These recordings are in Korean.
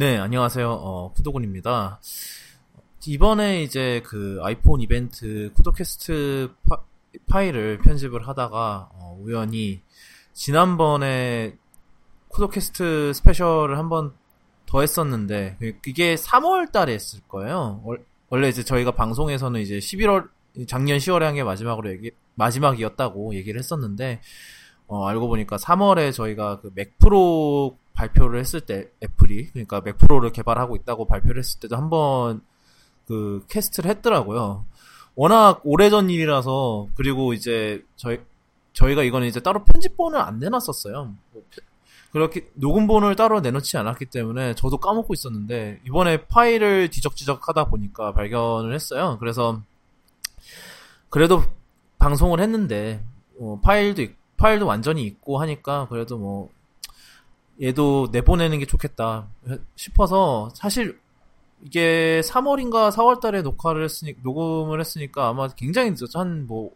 네, 안녕하세요. 어, 쿠도군입니다. 이번에 이제 그 아이폰 이벤트 쿠도캐스트 파, 일을 편집을 하다가 어, 우연히 지난번에 쿠도캐스트 스페셜을 한번 더 했었는데 그게 3월 달에 했을 거예요. 원래 이제 저희가 방송에서는 이제 11월 작년 10월에 한 게 마지막으로 얘기 마지막이었다고 얘기를 했었는데 어, 알고 보니까 3월에 저희가 그 맥프로 발표를 했을 때 애플이 그러니까 맥 프로를 개발하고 있다고 발표를 했을 때도 한번 그 캐스트를 했더라고요. 워낙 오래전 일이라서 그리고 이제 저희 저희가 이거는 이제 따로 편집본을 안 내놨었어요. 그렇게 녹음본을 따로 내놓지 않았기 때문에 저도 까먹고 있었는데 이번에 파일을 뒤적지적 하다 보니까 발견을 했어요. 그래서 그래도 방송을 했는데 어, 파일도 파일도 완전히 있고 하니까 그래도 뭐 얘도 내보내는 게 좋겠다 싶어서 사실 이게 3월인가 4월 달에 녹화를 했으니 녹음을 했으니까 아마 굉장히 늦었죠. 한뭐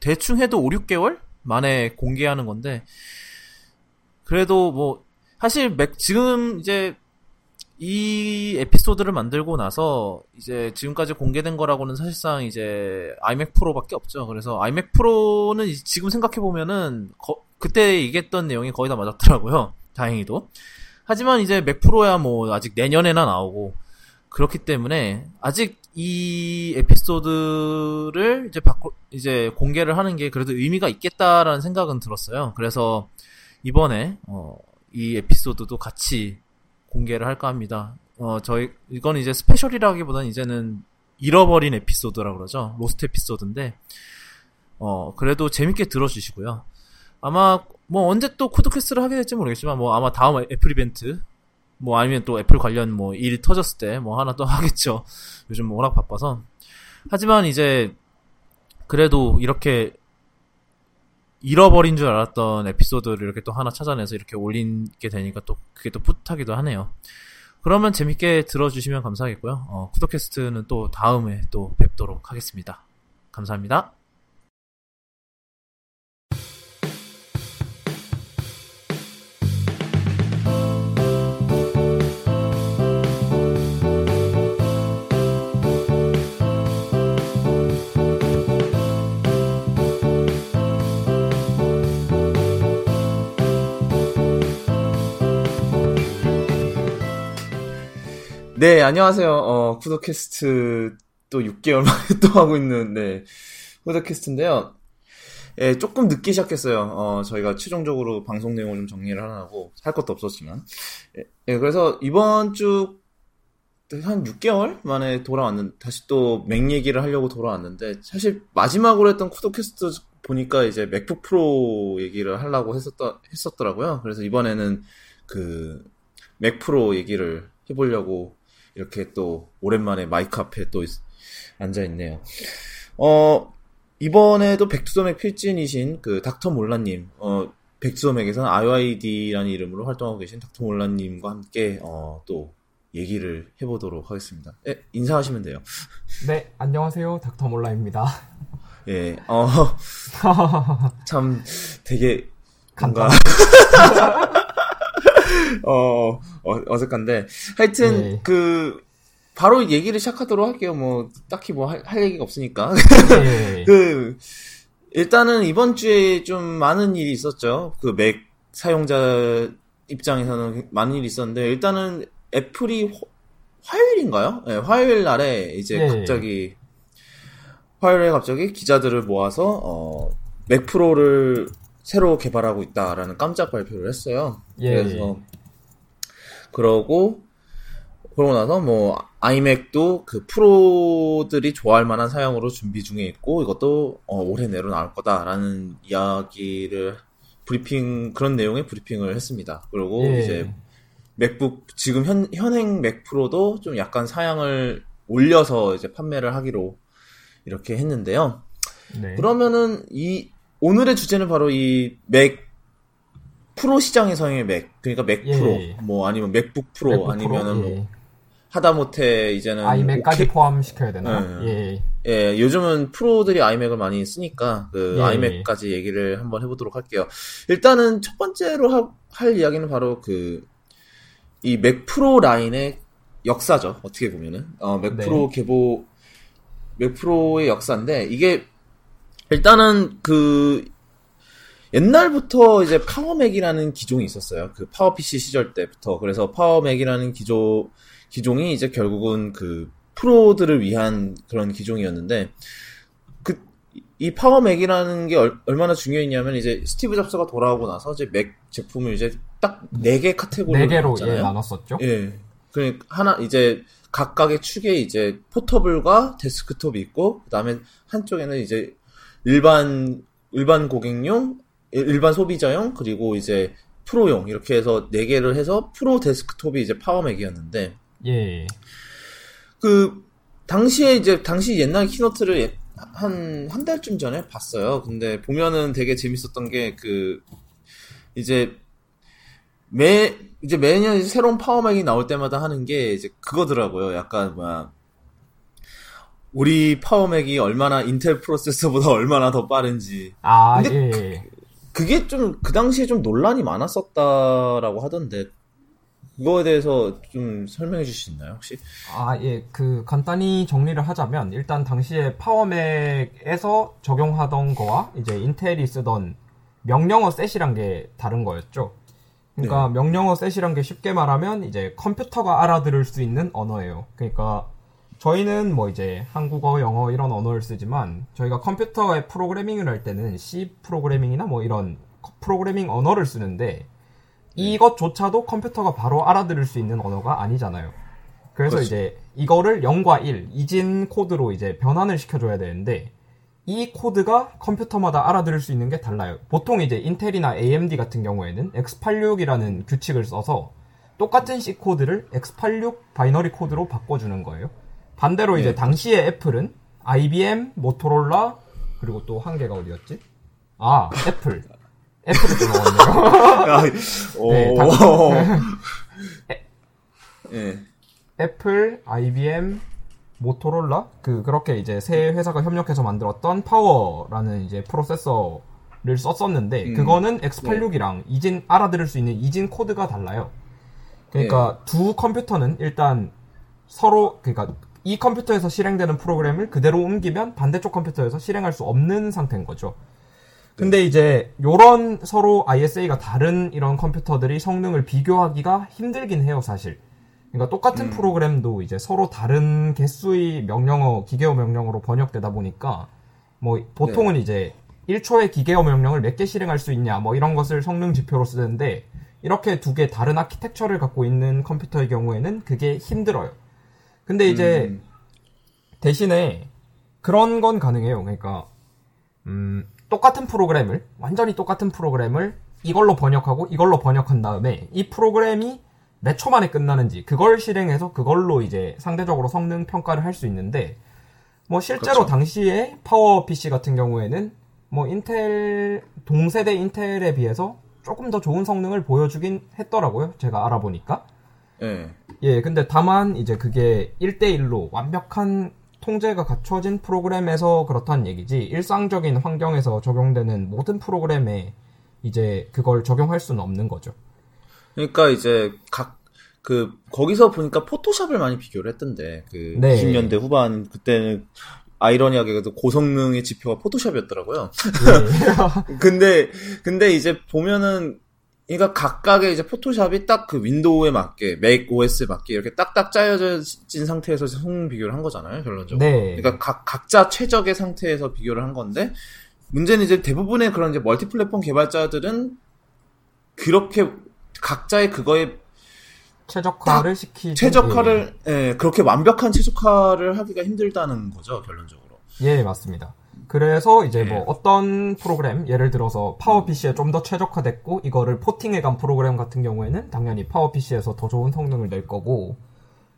대충 해도 5, 6개월 만에 공개하는 건데 그래도 뭐 사실 맥 지금 이제 이 에피소드를 만들고 나서 이제 지금까지 공개된 거라고는 사실상 이제 아이맥 프로밖에 없죠. 그래서 아이맥 프로는 지금 생각해 보면은 그때 얘기했던 내용이 거의 다 맞았더라고요. 다행히도. 하지만 이제 맥 프로야 뭐 아직 내년에나 나오고 그렇기 때문에 아직 이 에피소드를 이제 바꿔 이제 공개를 하는 게 그래도 의미가 있겠다라는 생각은 들었어요. 그래서 이번에 어, 이 에피소드도 같이 공개를 할까 합니다. 어, 저희 이건 이제 스페셜이라기보다는 이제는 잃어버린 에피소드라 그러죠. 로스트 에피소드인데 어, 그래도 재밌게 들어주시고요. 아마 뭐 언제 또 쿠도캐스트를 하게 될지 모르겠지만 뭐 아마 다음 애플 이벤트 뭐 아니면 또 애플 관련 뭐 일이 터졌을 때 뭐 하나 또 하겠죠. 요즘 뭐 워낙 바빠서. 하지만 이제 그래도 이렇게 잃어버린 줄 알았던 에피소드를 이렇게 또 하나 찾아내서 이렇게 올리게 되니까 또 그게 또 뿌듯하기도 하네요. 그러면 재밌게 들어주시면 감사하겠고요. 어, 쿠도캐스트는 또 다음에 또 뵙도록 하겠습니다. 감사합니다. 네, 안녕하세요. 어, 쿠더캐스트 또 6개월 만에 또 하고 있는, 네, 쿠더캐스트인데요. 예, 조금 늦게 시작했어요. 어, 저희가 최종적으로 방송 내용을 좀 정리를 하려고 할 것도 없었지만. 예, 예, 그래서 이번 주 한 6개월 만에 돌아왔는, 다시 또 맥 얘기를 하려고 돌아왔는데, 사실 마지막으로 했던 쿠더캐스트 보니까 이제 맥북 프로 얘기를 하려고 했었더, 했었더라고요. 그래서 이번에는 그, 맥 프로 얘기를 해보려고 이렇게 또 오랜만에 마이크 앞에 또 앉아 있네요. 어, 이번에도 백투더맥 필진이신 그 닥터 몰라님, 어, 백투더맥에서는 IYD라는 이름으로 활동하고 계신 닥터 몰라님과 함께, 어, 또 얘기를 해보도록 하겠습니다. 예, 인사하시면 돼요. 네, 안녕하세요. 닥터 몰라입니다. 예, 어, 참 되게 뭔가 어, 어, 어 색한데. 하여튼, 네. 그, 바로 얘기를 시작하도록 할게요. 뭐, 딱히 뭐, 할, 할 얘기가 없으니까. 네. 그, 일단은 이번 주에 좀 많은 일이 있었죠. 그 맥 사용자 입장에서는 많은 일이 있었는데, 일단은 애플이 화요일인가요? 네, 화요일 날에 이제 네. 갑자기, 화요일에 갑자기 기자들을 모아서, 어, 맥 프로를 새로 개발하고 있다라는 깜짝 발표를 했어요. 예. 그래서 그러고 그러고 나서 뭐 아이맥도 그 프로들이 좋아할 만한 사양으로 준비 중에 있고 이것도 어, 올해 내로 나올 거다라는 이야기를 브리핑 그런 내용의 브리핑을 했습니다. 그리고 예. 이제 맥북 지금 현 현행 맥 프로도 좀 약간 사양을 올려서 이제 판매를 하기로 이렇게 했는데요. 네. 그러면은 이 오늘의 주제는 바로 이 맥 프로 시장에서의 맥 그러니까 맥 예. 프로 뭐 아니면 맥북 프로 맥북 아니면은 뭐 예. 뭐 하다못해 이제는 아이맥까지. 포함시켜야 되나? 예. 예. 예, 요즘은 프로들이 아이맥을 많이 쓰니까 그 예. 아이맥까지 얘기를 한번 해보도록 할게요. 일단은 첫 번째로 하, 할 이야기는 바로 그 이 맥 프로 라인의 역사죠. 어떻게 보면은 어, 맥 네. 프로 계보 맥 프로의 역사인데 이게 일단은 그 옛날부터 이제 파워맥이라는 기종이 있었어요. 그 파워 PC 시절 때부터. 그래서 파워맥이라는 기종 기종이 이제 결국은 그 프로들을 위한 그런 기종이었는데 그 이 파워맥이라는 게 얼, 마나 중요했냐면 이제 스티브 잡스가 돌아오고 나서 이제 맥 제품을 이제 딱 네 개 카테고리로 네 개로 나눴잖아요. 예, 나눴었죠. 예. 그 하나 이제 각각의 축에 이제 portable과 데스크톱이 있고 그다음에 한쪽에는 이제 일반 일반 고객용, 일반 소비자용 그리고 이제 프로용 이렇게 해서 네 개를 해서 프로 데스크톱이 이제 파워맥이었는데 예. 그 당시에 이제 당시 옛날 keynote를 한 한 달쯤 전에 봤어요. 근데 보면은 되게 재밌었던 게 그 이제 매 이제 매년 새로운 파워맥이 나올 때마다 하는 게 이제 그거더라고요. 약간 뭐야 우리 파워맥이 얼마나 인텔 프로세서보다 얼마나 더 빠른지. 아, 근데 예. 그 게 좀 그 당시에 좀 논란이 많았었다라고 하던데 그거에 대해서 좀 설명해 주실 수 있나요, 혹시? 아, 예. 그 간단히 정리를 하자면 일단 당시에 파워맥에서 적용하던 거와 이제 인텔이 쓰던 명령어 셋이란 게 다른 거였죠. 그러니까 명령어 셋이란 게 쉽게 말하면 이제 컴퓨터가 알아들을 수 있는 언어예요. 그러니까 저희는 뭐 이제 한국어, 영어 이런 언어를 쓰지만 저희가 컴퓨터에 프로그래밍을 할 때는 C 프로그래밍이나 뭐 이런 프로그래밍 언어를 쓰는데 이것조차도 컴퓨터가 바로 알아들을 수 있는 언어가 아니잖아요. 그래서 그렇죠. 이제 이거를 0과 1 이진 코드로 이제 변환을 시켜줘야 되는데 이 코드가 컴퓨터마다 알아들을 수 있는 게 달라요. 보통 이제 인텔이나 AMD 같은 경우에는 x86이라는 규칙을 써서 똑같은 C 코드를 x86 binary 코드로 바꿔주는 거예요. 반대로 이제 네. 당시에 애플은 IBM, 모토로라 그리고 또 한 개가 어디였지? 아 애플. 애플을 또. 오. 네, 당- 예. 애플, IBM, 모토로라 그 그렇게 이제 세 회사가 협력해서 만들었던 파워라는 이제 프로세서를 썼었는데 음. 그거는 X86이랑 이진 알아들을 수 있는 이진 코드가 달라요. 그러니까 두 컴퓨터는 일단 서로 그러니까 이 컴퓨터에서 실행되는 프로그램을 그대로 옮기면 반대쪽 컴퓨터에서 실행할 수 없는 상태인 거죠. 근데 이제 요런 서로 ISA가 다른 이런 컴퓨터들이 성능을 비교하기가 힘들긴 해요, 사실. 그러니까 똑같은 프로그램도 이제 서로 다른 개수의 명령어, 기계어 명령어로 번역되다 보니까 뭐 보통은 이제 1초에 기계어 명령을 몇 개 실행할 수 있냐 뭐 이런 것을 성능 지표로 쓰는데 이렇게 두 개 다른 아키텍처를 갖고 있는 컴퓨터의 경우에는 그게 힘들어요. 근데 이제 음. 대신에 그런 건 가능해요. 그러니까 음, 똑같은 프로그램을 완전히 똑같은 프로그램을 이걸로 번역하고 이걸로 번역한 다음에 이 프로그램이 몇 초 만에 끝나는지 그걸 실행해서 그걸로 이제 상대적으로 성능 평가를 할 수 있는데 뭐 실제로 그렇죠. 당시에 파워 PC 같은 경우에는 뭐 인텔 동세대 인텔에 비해서 조금 더 좋은 성능을 보여주긴 했더라고요. 제가 알아보니까. 예. 예, 근데 다만 이제 그게 1대1로 완벽한 통제가 갖춰진 프로그램에서 그렇다는 얘기지 일상적인 환경에서 적용되는 모든 프로그램에 이제 그걸 적용할 수는 없는 거죠. 그러니까 이제 각 그 거기서 보니까 포토샵을 많이 비교를 했던데 그 네. 90년대 후반 그때는 아이러니하게도 고성능의 지표가 포토샵이었더라고요. 예. 근데 근데 이제 보면은 그러니까 각각의 이제 포토샵이 딱 그 윈도우에 맞게 맥 OS에 맞게 이렇게 딱딱 짜여진 상태에서 성능 비교를 한 거잖아요, 결론적으로. 네. 그러니까 각 각자 최적의 상태에서 비교를 한 건데 문제는 이제 대부분의 그런 이제 multi platform 개발자들은 그렇게 각자의 그거에 최적화를 시키 최적화를 예, 그렇게 완벽한 최적화를 하기가 힘들다는 거죠, 결론적으로. 예, 맞습니다. 그래서 이제 예. 뭐 어떤 프로그램 예를 들어서 파워 PC에 좀 더 최적화됐고 이거를 porting해 간 프로그램 같은 경우에는 당연히 파워 PC에서 더 좋은 성능을 낼 거고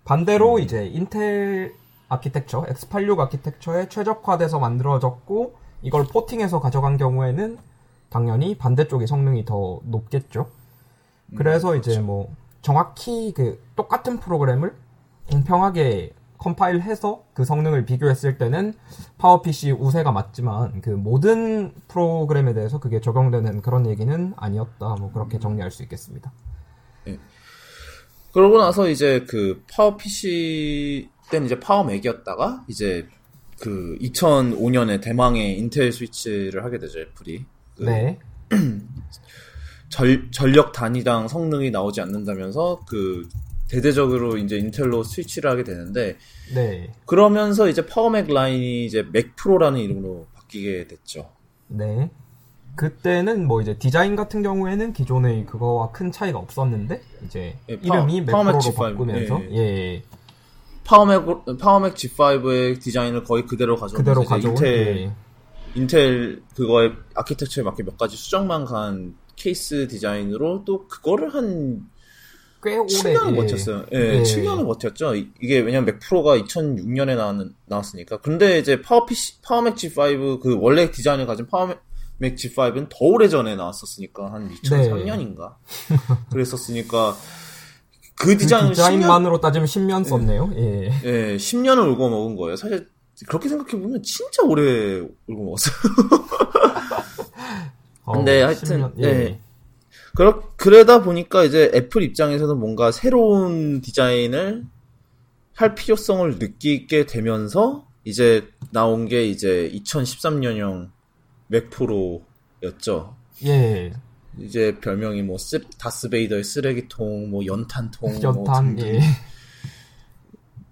반대로 이제 인텔 아키텍처 X86 아키텍처에 최적화돼서 만들어졌고 이걸 포팅해서 가져간 경우에는 당연히 반대쪽의 성능이 더 높겠죠. 그래서 이제 뭐 정확히 그 똑같은 프로그램을 공평하게 컴파일해서 그 성능을 비교했을 때는 파워PC 우세가 맞지만 그 모든 프로그램에 대해서 그게 적용되는 그런 얘기는 아니었다. 뭐 그렇게 정리할 수 있겠습니다. 그러고 나서 이제 그 파워 PC 때는 이제 파워 맥이었다가 이제 그 2005년에 대망의 인텔 스위치를 하게 되죠 애플이. 그 네. 절, 전력 단위당 성능이 나오지 않는다면서 그 대대적으로 이제 인텔로 스위치를 하게 되는데 네. 그러면서 이제 파워맥 라인이 이제 맥 프로라는 이름으로 바뀌게 됐죠. 네. 그때는 뭐 이제 디자인 같은 경우에는 기존의 그거와 큰 차이가 없었는데 이제 예, 파- 이름이 Power Mac Mac Pro로 G5, 바꾸면서 예, 예, Power Mac Power Mac G5의 디자인을 거의 그대로 가져오면서 그대로 인텔 예. 인텔 그거의 아키텍처에 맞게 몇 가지 수정만 간 케이스 디자인으로 또 그거를 한 꽤 오래 7년을 예. 버텼어요. 예, 예. 7년을 버텼죠. 이- 이게 왜냐면 Mac Pro가 2006년에 나왔, 나왔으니까. 근데 이제 PowerPC, Power Mac G5 그 원래 디자인을 가진 Power Mac G5는 더 오래 전에 나왔었으니까 한 2003년인가. 그랬었으니까 그그 디자인을 10년, 디자인만으로 따지면 10년 썼네요. 예. 예, 10년을 울고 먹은 거예요. 사실 그렇게 생각해 보면 진짜 오래 울고 먹었어요. 근데 어, 하여튼, 10년, 예. 그러, 그러다 보니까 이제 애플 입장에서는 뭔가 새로운 디자인을 할 필요성을 느끼게 되면서 이제 나온 게 이제 2013년형 맥 프로였죠. 예. 이제 별명이 뭐 쓰, 다스베이더의 쓰레기통, 뭐 연탄통, 뭐 연탄 등등. 예.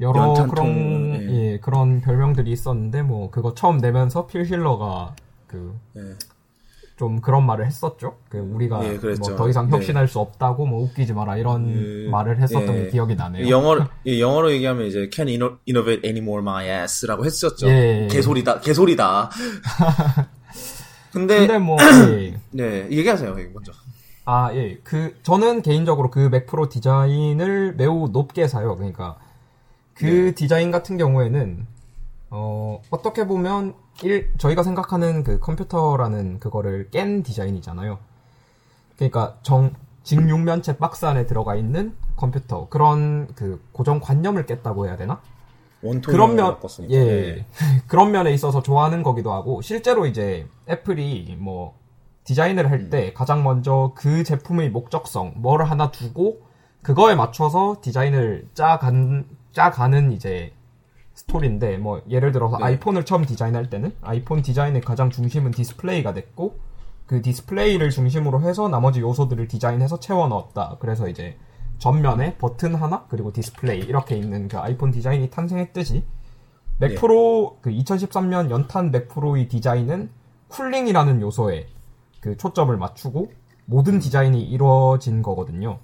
여러 연탄통, 그런 예. 예. 그런 별명들이 있었는데 뭐 그거 처음 내면서 필 힐러가 그 좀 예. 그런 말을 했었죠. 그 우리가 예. 뭐 더 이상 네. 혁신할 수 없다고 뭐 웃기지 마라 이런 예, 말을 했었던 예. 게 기억이 나네요. 영어로 예, 영어로 얘기하면 이제 can inno- innovate anymore my ass라고 했었죠. 예. 개소리다, 개소리다. 근데, 근데 뭐 예. 네 얘기하세요, 예, 먼저. 아, 예. 그, 저는 개인적으로 그 Mac Pro 디자인을 매우 높게 사요. 그러니까, 그 네. 디자인 같은 경우에는, 어, 어떻게 보면, 일, 저희가 생각하는 그 컴퓨터라는 그거를 깬 디자인이잖아요. 그러니까, 정, 직육면체 박스 안에 들어가 있는 컴퓨터. 그런 그 고정 관념을 깼다고 해야 되나? 그런 면. 예. 네. 그런 면에 있어서 좋아하는 거기도 하고, 실제로 이제 Apple이 뭐, 디자인을 할때 가장 먼저 그 제품의 목적성, 뭐를 하나 두고, 그거에 맞춰서 디자인을 짜간, 짜가는 이제 스토리인데, 뭐, 예를 들어서 네. iPhone을 처음 디자인할 때는 아이폰 디자인의 가장 중심은 디스플레이가 됐고, 그 디스플레이를 중심으로 해서 나머지 요소들을 디자인해서 채워 넣었다. 그래서 이제 전면에 버튼 하나 그리고 디스플레이 이렇게 있는 그 아이폰 디자인이 탄생했듯이 Mac 예. 프로 그 2013년 연탄 Mac Pro의 디자인은 cooling이라는 요소에 그 초점을 맞추고 모든 디자인이 이루어진 거거든요.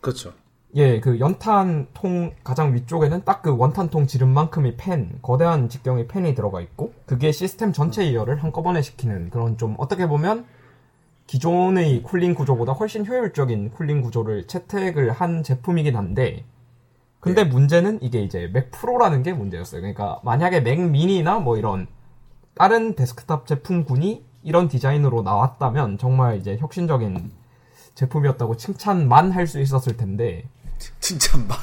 그렇죠. 예, 그 연탄통 가장 위쪽에는 딱 그 연탄통 지름만큼의 팬, 거대한 직경의 팬이 들어가 있고, 그게 시스템 전체의 열을 한꺼번에 식히는 그런 좀 어떻게 보면 기존의 cooling 구조보다 훨씬 효율적인 cooling 구조를 채택을 한 제품이긴 한데, 근데 문제는 이게 이제 Mac Pro라는 게 문제였어요. 그러니까 만약에 Mac mini나 뭐 이런 다른 데스크탑 제품군이 이런 디자인으로 나왔다면 정말 이제 혁신적인 제품이었다고 칭찬만 할 수 있었을 텐데, 진짜 많.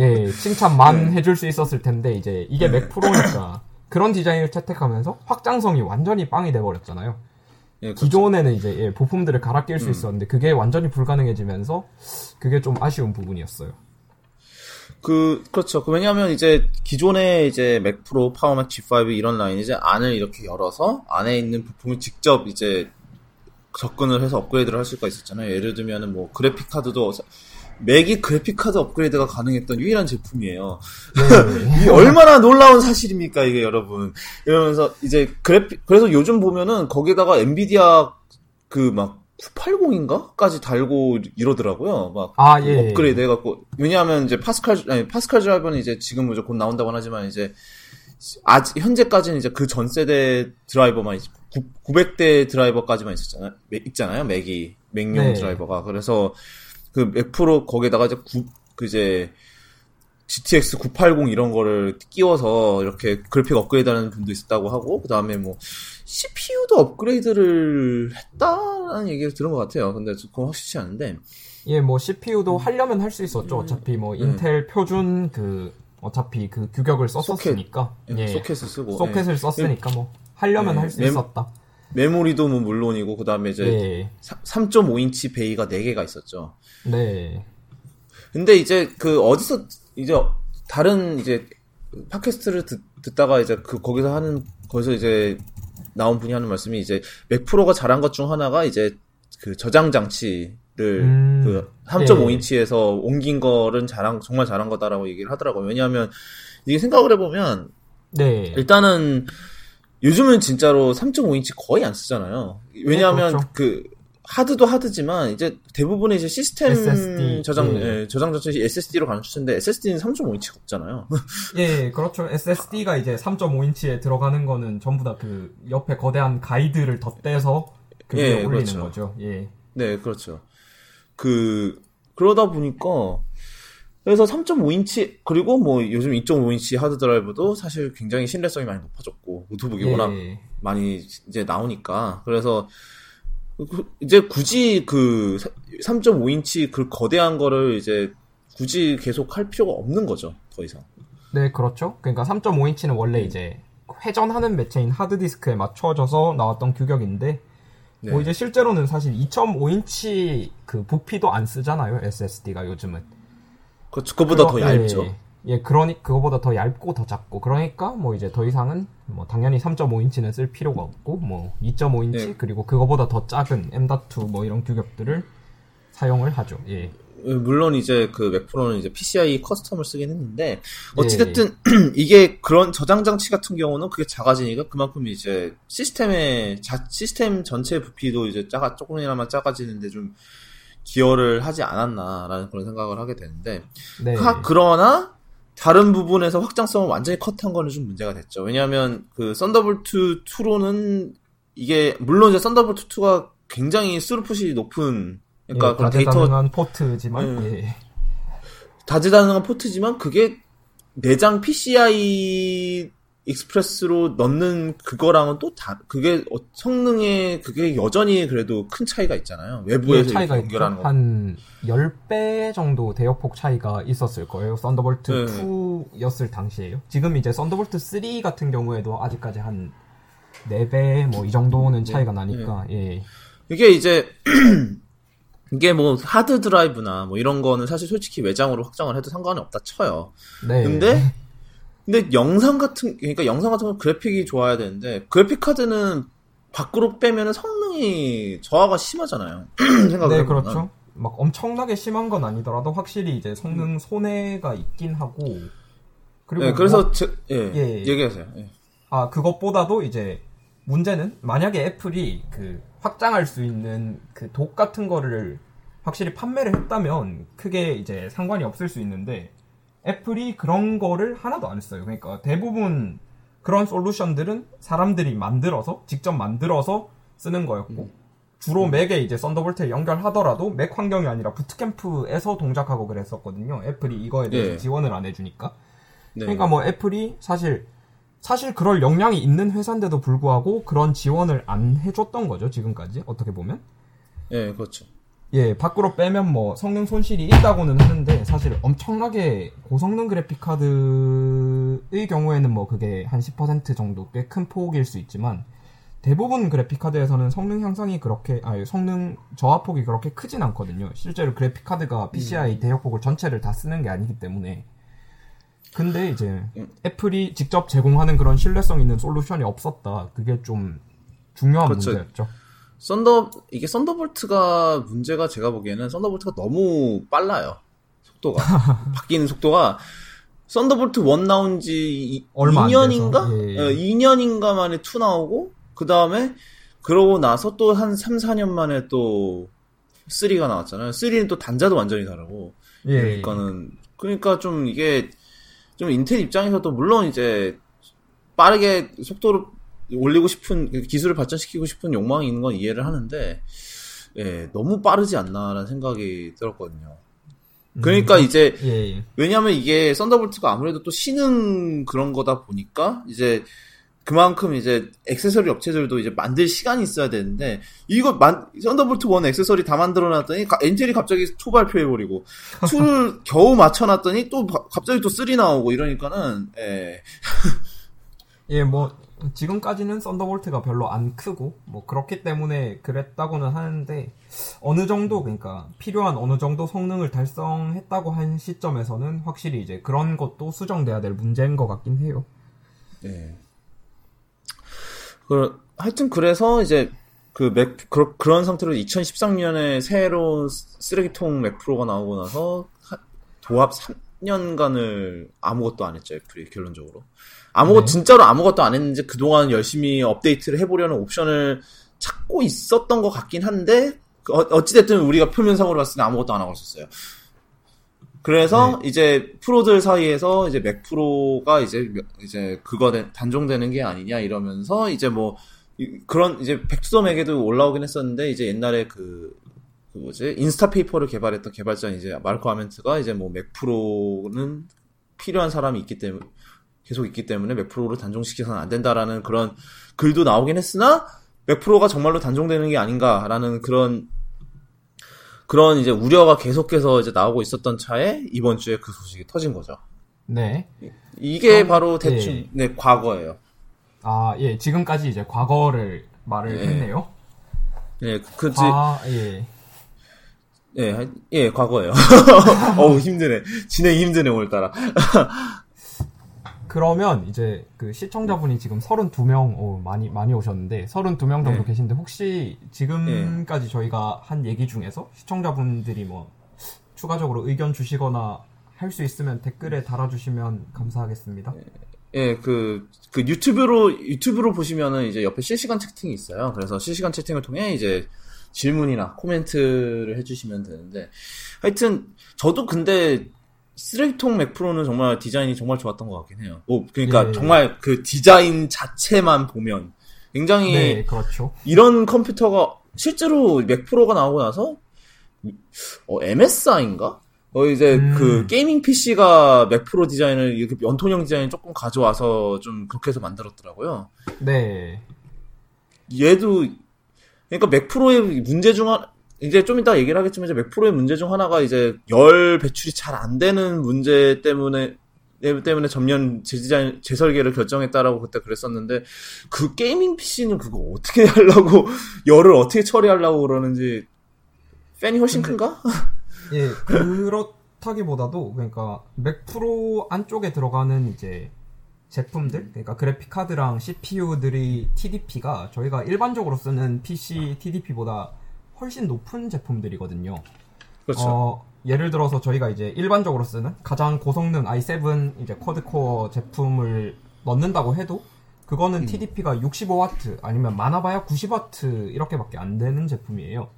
예, 칭찬만 해줄 수 있었을 텐데, 이제 이게 Mac Pro니까 그런 디자인을 채택하면서 확장성이 완전히 빵이 돼버렸잖아요. 예, 그렇죠. 기존에는 이제 예, 부품들을 갈아 낄 수 있었는데 그게 완전히 불가능해지면서 그게 좀 아쉬운 부분이었어요. 그 그렇죠. 그 왜냐하면 이제 기존의 이제 Mac Pro, Power Mac G5 이런 라인 이제 안을 이렇게 열어서 안에 있는 부품을 직접 이제 접근을 해서 업그레이드를 할 수가 있었잖아요. 예를 들면은 뭐 그래픽 카드도 Mac이 그래픽 카드 업그레이드가 가능했던 유일한 제품이에요. 네. 이게 얼마나 놀라운 사실입니까, 이게 여러분. 이러면서 이제 그래픽 그래서 요즘 보면은 거기다가 엔비디아 그 막 980인가까지 달고 이러더라고요. 막 아, 그 예. 업그레이드 해갖고 왜냐하면 이제 파스칼 아니 파스칼 드라이버는 이제 지금 이제 곧 나온다고 하지만 이제 아직 현재까지는 이제 그 전 세대 드라이버만 있- 구- 900대 드라이버까지만 있었잖아요. Mac- 있잖아요. Mac이 Mac용 네. 드라이버가 그래서 그 Mac Pro 거기다가 이제 구, 그 이제 GTX 980 이런 거를 끼워서 이렇게 그래픽 업그레이드 하는 분도 있었다고 하고 그 다음에 뭐 CPU도 업그레이드를 했다라는 얘기를 들은 것 같아요. 근데 그건 확실치 않은데 예, 뭐 CPU도 하려면 할 수 있었죠. 어차피 뭐 인텔 표준 그 어차피 그 규격을 썼었으니까. 예. 소켓을 쓰고 소켓을 썼으니까 뭐 하려면 예. 할수 멤- 있었다. 메모리도 뭐 물론이고 그 다음에 이제 예. 3.5인치 베이가 4개가 있었죠. 네. 근데 이제 그 어디서 이제 다른 이제 팟캐스트를 듣, 듣다가 이제 그 거기서 하는 거기서 이제 나온 분이 하는 말씀이 이제 맥프로가 잘한 것 중 하나가 이제 그 저장 장치를 음, 그 3.5인치에서 네. 옮긴 거는 잘한 정말 잘한 거다라고 얘기를 하더라고요. 왜냐하면 이게 생각을 해보면 네. 일단은 요즘은 진짜로 3.5인치 거의 안 쓰잖아요. 왜냐하면 네, 그렇죠. 그 하드도 하드지만 이제 대부분의 이제 시스템 SSD, 저장 예. 예, 저장 장치 SSD로 가는 추세인데 SSD는 3.5인치가 없잖아요. 예, 그렇죠. SSD가 이제 3.5인치에 들어가는 거는 전부 다 그 옆에 거대한 가이드를 덧대서 그게 예, 올리는 그렇죠. 거죠. 예. 네, 그렇죠. 그 그러다 보니까 그래서 3.5인치 그리고 뭐 요즘 2.5인치 하드 드라이브도 사실 굉장히 신뢰성이 많이 높아졌고 노트북이 예. 워낙 많이 이제 나오니까 그래서 그, 이제 굳이 그 3.5인치 그 거대한 거를 이제 굳이 계속 할 필요가 없는 거죠. 더 이상. 네, 그렇죠. 그러니까 3.5인치는 원래 이제 회전하는 매체인 하드 디스크에 맞춰져서 나왔던 규격인데 네. 뭐 이제 실제로는 사실 2.5인치 그 부피도 안 쓰잖아요. SSD가 요즘은. 그렇죠. 그거보다 더 얇죠. 예, 예, 그러니 그거보다 더 얇고 더 작고 그러니까 뭐 이제 더 이상은 뭐 당연히 3.5인치는 쓸 필요가 없고 뭐 2.5인치 네. 그리고 그거보다 더 작은 M.2 뭐 이런 규격들을 사용을 하죠. 예. 물론 이제 그 Mac Pro는 이제 PCI custom을 쓰긴 했는데 어찌됐든 예. 이게 그런 저장 장치 같은 경우는 그게 작아지니까 그만큼 이제 시스템의 자, 시스템 전체 부피도 이제 작아 조금이나마 작아지는데 좀 기여를 하지 않았나라는 그런 생각을 하게 되는데 네. 그러나 다른 부분에서 확장성을 완전히 cut한 거는 좀 문제가 됐죠. 왜냐하면 그 Thunderbolt 2로는 이게 물론 이제 Thunderbolt 2가 굉장히 스루풋이 높은 그러니까 예, 다재다능한 포트지만 예. 예. 다재다능한 포트지만 그게 내장 PCI Express로 넣는 그거랑은 또 다, 그게 어, 성능에 그게 여전히 그래도 큰 차이가 있잖아요. 외부에서 네, 차이가 연결하는 거. 한 10배 정도 대역폭 차이가 있었을 거예요. Thunderbolt 네. 2였을 당시에요. 지금 이제 Thunderbolt 3 같은 경우에도 아직까지 한 4배 뭐 이 정도는 차이가 네. 나니까, 네. 예. 이게 이제, 이게 뭐 하드 드라이브나 뭐 이런 거는 사실 솔직히 외장으로 확장을 해도 상관이 없다 쳐요. 네. 근데 근데 영상 같은 그러니까 영상 같은 건 그래픽이 좋아야 되는데 그래픽 카드는 밖으로 빼면 성능이 저하가 심하잖아요. 네, 그렇죠. 막 엄청나게 심한 건 아니더라도 확실히 이제 성능 손해가 있긴 하고 그리고 네, 그래서 뭐, 저, 예, 예, 얘기하세요. 예. 아 그것보다도 이제 문제는 만약에 애플이 그 확장할 수 있는 그 독 같은 거를 확실히 판매를 했다면 크게 이제 상관이 없을 수 있는데 애플이 그런 거를 하나도 안 했어요. 그러니까 대부분 그런 솔루션들은 사람들이 만들어서 직접 만들어서 쓰는 거였고 음. 주로 음. 맥에 이제 썬더볼트에 연결하더라도 맥 환경이 아니라 부트캠프에서 동작하고 그랬었거든요. 애플이 이거에 대해서 네. 지원을 안 해주니까. 네. 그러니까 뭐 애플이 사실 사실 그럴 역량이 있는 회사인데도 불구하고 그런 지원을 안 해줬던 거죠 지금까지 어떻게 보면. 네, 그렇죠. 예, 밖으로 빼면 뭐 성능 손실이 있다고는 하는데 사실 엄청나게 고성능 그래픽 카드의 경우에는 뭐 그게 한 10% 정도 꽤 큰 폭일 수 있지만 대부분 그래픽 카드에서는 성능 향상이 그렇게 아니 성능 저하폭이 그렇게 크진 않거든요. 실제로 그래픽 카드가 PCI 음. 대역폭을 전체를 다 쓰는 게 아니기 때문에 근데 이제 음. Apple이 직접 제공하는 그런 신뢰성 있는 솔루션이 없었다. 그게 좀 중요한 그렇죠. 문제였죠. Thunder 이게 Thunderbolt가 문제가 제가 보기에는 Thunderbolt가 너무 빨라요. 속도가 바뀌는 속도가 Thunderbolt 1 나온 지 얼마 2년인가? 예, 예. 2년인가 어, 만에 2 나오고 그 다음에 그러고 나서 또 한 3, 4년 만에 또 3가 나왔잖아요. 3는 또 단자도 완전히 다르고. 예, 그러니까는 그러니까 좀 이게 좀 인텔 입장에서도 물론 이제 빠르게 속도를 올리고 싶은 기술을 발전시키고 싶은 욕망이 있는 건 이해를 하는데 예, 너무 빠르지 않나라는 생각이 들었거든요. 그러니까 음, 이제 예, 예. 왜냐하면 이게 Thunderbolt가 아무래도 또 신흥 그런 거다 보니까 이제 그만큼 이제 액세서리 업체들도 이제 만들 시간이 있어야 되는데 이거 만 Thunderbolt 1 액세서리 다 만들어 놨더니 Intel이 갑자기 two 발표해 버리고 2를 겨우 맞춰 놨더니 또 갑자기 또 3 나오고 이러니까는 예. 예, 뭐 지금까지는 썬더볼트가 별로 안 크고 뭐 그렇기 때문에 그랬다고는 하는데 어느 정도 그러니까 필요한 어느 정도 성능을 달성했다고 한 시점에서는 확실히 이제 그런 것도 수정돼야 될 문제인 것 같긴 해요. 네. 그 하여튼 그래서 이제 그 맥, 그, 그런 상태로 2013년에 새로운 쓰레기통 맥 프로가 나오고 나서 도합 3년간을 아무것도 안 했죠, Apple이, 결론적으로. 아무것, 네. 진짜로 아무것도 안 했는지 그동안 열심히 업데이트를 해보려는 옵션을 찾고 있었던 것 같긴 한데, 어, 어찌됐든 우리가 표면상으로 봤을 때 아무것도 안 하고 있었어요. 그래서 네. 이제 프로들 사이에서 이제 Mac Pro가 이제 이제 그거 단종되는 게 아니냐 이러면서 이제 뭐 그런 이제 백투더맥에도 올라오긴 했었는데 이제 옛날에 그, 그 뭐지 Instapaper를 개발했던 개발자 이제 마르코 아멘트가 이제 뭐 Mac Pro는 필요한 사람이 있기 때문에 계속 있기 때문에 Mac Pro를 단종시켜서는 안 된다라는 그런 글도 나오긴 했으나 Mac Pro가 정말로 단종되는 게 아닌가라는 그런 그런 이제 우려가 계속해서 이제 나오고 있었던 차에 이번 주에 그 소식이 터진 거죠. 네. 이게 그럼, 바로 대충 예. 네 과거예요. 아, 예, 지금까지 이제 과거를 말을 예. 했네요. 예, 그지. 과, 예. 예, 예, 과거예요. 어우, 힘드네. 진행이 힘드네, 오늘따라. 그러면 이제 그 시청자분이 지금 32명, 오, 많이, 많이 오셨는데, 32명 정도 예. 계신데, 혹시 지금까지 예. 저희가 한 얘기 중에서 시청자분들이 뭐, 추가적으로 의견 주시거나 할 수 있으면 댓글에 달아주시면 감사하겠습니다. 예. 예, 그, 그 유튜브로, 유튜브로 보시면은 이제 옆에 실시간 채팅이 있어요. 그래서 실시간 채팅을 통해 이제 질문이나 코멘트를 해주시면 되는데. 하여튼, 저도 근데 쓰레기통 Mac Pro는 정말 디자인이 정말 좋았던 것 같긴 해요. 뭐, 그러니까 네. 정말 그 디자인 자체만 보면 굉장히. 네, 그렇죠. 이런 컴퓨터가 실제로 Mac Pro가 나오고 나서 어, MSI인가? 어 이제 음. 그 gaming PC가 Mac Pro 디자인을 이렇게 원통형 디자인 조금 가져와서 좀 그렇게 해서 만들었더라고요. 네. 얘도 그러니까 Mac Pro의 문제 중 하나 이제 좀 이따 얘기를 하겠지만 이제 Mac Pro의 문제 중 하나가 이제 열 배출이 잘 안 되는 문제 때문에 때문에 전면 재디자인 재설계를 결정했다라고 그때 그랬었는데 그 gaming PC는 그거 어떻게 하려고 열을 어떻게 처리하려고 그러는지 팬이 훨씬 큰가? 예, 그렇다기보다도 그러니까 Mac Pro 안쪽에 들어가는 이제 제품들, 그러니까 그래픽 카드랑 CPU들이 TDP가 저희가 일반적으로 쓰는 PC TDP보다 훨씬 높은 제품들이거든요. 그렇죠. 어, 예를 들어서 저희가 이제 일반적으로 쓰는 가장 고성능 i7 이제 쿼드코어 제품을 넣는다고 해도 그거는 음. TDP가 65W 아니면 많아봐야 90W 이렇게밖에 안 되는 제품이에요.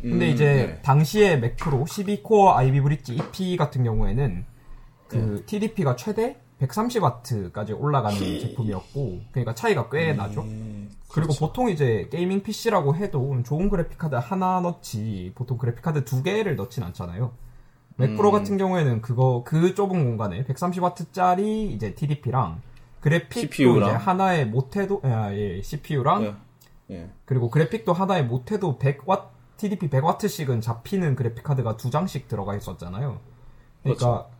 근데 음, 이제 네. 당시에 맥프로 12코어 아이비 브릿지 EP 같은 경우에는 그 네. TDP가 최대 130W까지 올라가는 제품이었고 그러니까 차이가 꽤 음, 나죠. 그리고 그렇죠. 보통 이제 gaming PC라고 해도 좋은 그래픽 카드 하나 넣지 보통 그래픽 카드 두 개를 넣진 않잖아요. Mac Pro 음. 같은 경우에는 그거 그 좁은 공간에 130W짜리 이제 TDP랑 그래픽도 CPU랑. 이제 하나에 못해도 아, 예, CPU랑 예. 예. 그리고 그래픽도 하나에 못해도 100W TDP 100W씩은 잡히는 그래픽 카드가 두 장씩 들어가 있었잖아요. 그러니까 그렇죠.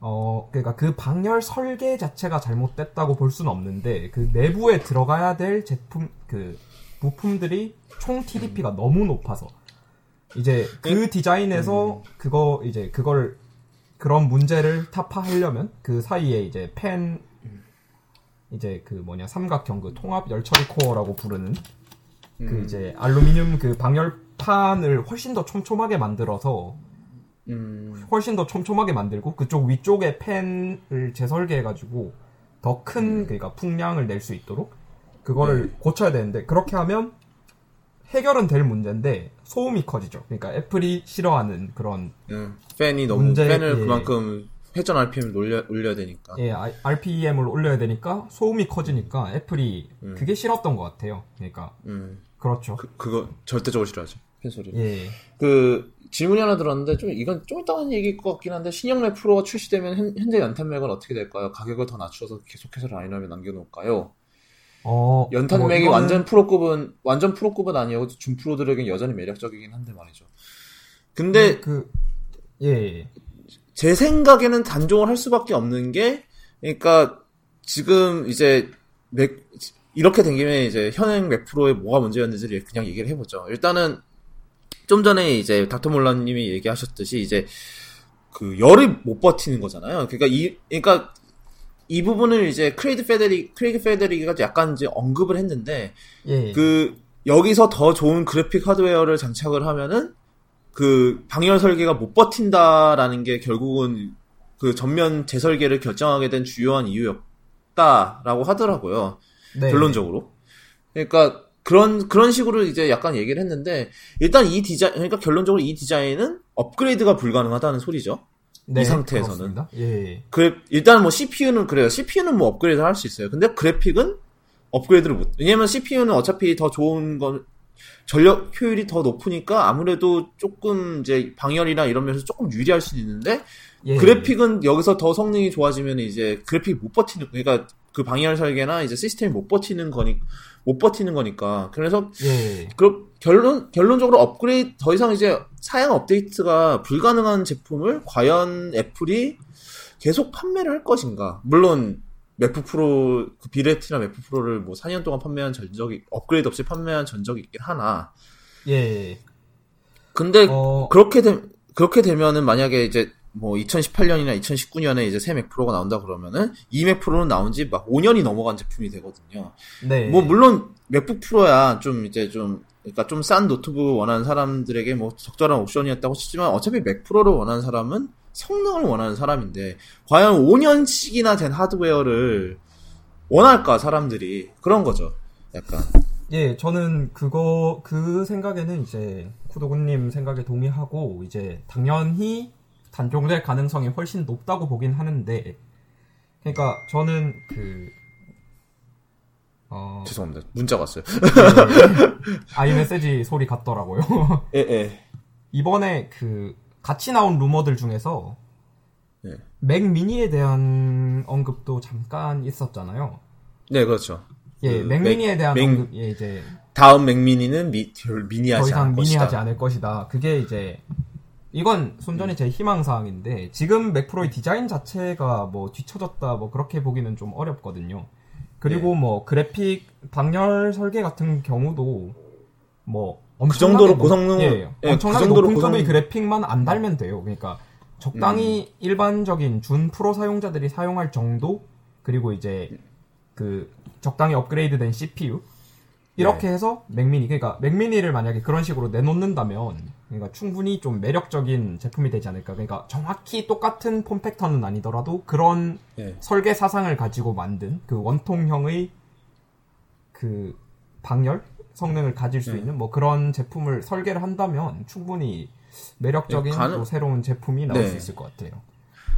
어 그러니까 그 방열 설계 자체가 잘못됐다고 볼 수는 없는데 그 내부에 들어가야 될 제품 그 부품들이 총 TDP가 음. 너무 높아서 이제 그 네. 디자인에서 음. 그거 이제 그걸 그런 문제를 타파하려면 그 사이에 이제 펜 이제 그 뭐냐 삼각형 그 통합 열처리 코어라고 부르는 그 음. 이제 알루미늄 그 방열 판을 훨씬 더 촘촘하게 만들어서 음. 훨씬 더 촘촘하게 만들고 그쪽 위쪽에 펜을 재설계해가지고 더큰 음. 그러니까 풍량을 낼 수 있도록 그거를 네. 고쳐야 되는데 그렇게 하면 해결은 될 문제인데 소음이 커지죠. 그러니까 애플이 싫어하는 그런 음, 팬이 너무 문제, 팬을 예. 그만큼 회전 RPM을 올려, 올려야 되니까. 예, RPM을 올려야 되니까 소음이 커지니까 애플이 음. 그게 싫었던 것 같아요. 그러니까 음. 그렇죠. 그, 그거 절대적으로 싫어하죠. 팬 소리. 예. 그 질문이 하나 들었는데 좀 이건 좀 이따 한 얘기일 것 같긴 한데 신형랩 프로가 출시되면 현, 재 연탄맥은 어떻게 될까요? 가격을 더 낮춰서 계속해서 라인업에 남겨놓을까요? 어, 연탄맥이 뭐 이거는... 완전 프로급은 완전 프로급은 아니고 준 프로들에겐 여전히 매력적이긴 한데 말이죠. 근데 음, 그 예, 예. 제 생각에는 단종을 할 수밖에 없는 게 그러니까 지금 이제 맥 이렇게 된 김에 이제 현행 맥 프로에 뭐가 문제였는지를 그냥 얘기를 해보죠. 일단은 좀 전에 이제 닥터 몰라님이 얘기하셨듯이 이제 그 열을 못 버티는 거잖아요. 그러니까 이 그러니까 이 부분을 이제 크레이그 페데리기 크레이그 페데리기가 약간 이제 언급을 했는데 예. 그 여기서 더 좋은 그래픽 하드웨어를 장착을 하면은 그 방열 설계가 못 버틴다라는 게 결국은 그 전면 재설계를 결정하게 된 주요한 이유였다라고 하더라고요. 네. 결론적으로. 그러니까 그런 그런 식으로 이제 약간 얘기를 했는데 일단 이 디자인 그러니까 결론적으로 이 디자인은 업그레이드가 불가능하다는 소리죠. 네, 이 상태에서는. 예. 그 일단 뭐 CPU는 그래요. CPU는 뭐 업그레이드 할 수 있어요. 근데 그래픽은 업그레이드를 못. 왜냐면 CPU는 어차피 더 좋은 건 전력 효율이 더 높으니까 아무래도 조금 이제 방열이나 이런 면에서 조금 유리할 수 있는데 예. 그래픽은 여기서 더 성능이 좋아지면 이제 그래픽 못 버티는 그러니까 그 방열 설계나 이제 시스템이 못 버티는 거니 못 버티는 거니까 그래서 예. 그 결론 결론적으로 업그레이드 더 이상 이제 사양 업데이트가 불가능한 제품을 과연 애플이 계속 판매를 할 것인가 물론 MacBook Pro 그 비Retina MacBook Pro를 뭐 4년 동안 판매한 전적이 업그레이드 없이 판매한 전적이 있긴 하나. 예. 근데 어... 그렇게 되 그렇게 되면은 만약에 이제 뭐 2018년이나 2019년에 이제 새 Mac Pro가 나온다 그러면은 이 Mac Pro는 나온 지 막 5년이 넘어간 제품이 되거든요. 네. 뭐 물론 맥북 프로야 좀 이제 좀 그러니까 좀 싼 노트북 원하는 사람들에게 뭐 적절한 옵션이었다고 치지만 어차피 맥 프로를 원하는 사람은 성능을 원하는 사람인데 과연 5년씩이나 된 하드웨어를 원할까 사람들이 그런 거죠. 약간. 예, 저는 그거 그 생각에는 이제 쿠도군님 생각에 동의하고 이제 당연히 단종될 가능성이 훨씬 높다고 보긴 하는데 그러니까 저는 그 어... 죄송합니다. 문자 왔어요. 네, 아이메시지 소리 같더라고요. 예, 예. 이번에 그 같이 나온 루머들 중에서 네. 맥 미니에 대한 언급도 잠깐 있었잖아요. 네, 그렇죠. 예, 그 맥 미니에 대한 맥, 언급, 예, 이제 다음 맥 미니는 미, 미니하지 더 이상 미니하지 않을 것이다. 그게 이제 이건 순전히 음. 제 희망 사항인데 지금 맥 프로의 디자인 자체가 뭐 뒤처졌다 뭐 그렇게 보기는 좀 어렵거든요. 그리고 네. 뭐 그래픽 방열 설계 같은 경우도 뭐그 정도로 고성능 예, 예, 엄청나게 그 높은 고성... 급의 그래픽만 안 달면 돼요. 그러니까 적당히 음. 일반적인 준 프로 사용자들이 사용할 정도 그리고 이제 그 적당히 업그레이드된 CPU 이렇게 네. 해서 맥미니 그러니까 맥미니를 만약에 그런 식으로 내놓는다면 그러니까 충분히 좀 매력적인 제품이 되지 않을까 그러니까 정확히 똑같은 폼팩터는 아니더라도 그런 네. 설계 사상을 가지고 만든 그 원통형의 그 방열 성능을 가질 수 네. 있는 뭐 그런 제품을 설계를 한다면 충분히 매력적인 네, 가능... 또 새로운 제품이 나올 네. 수 있을 것 같아요.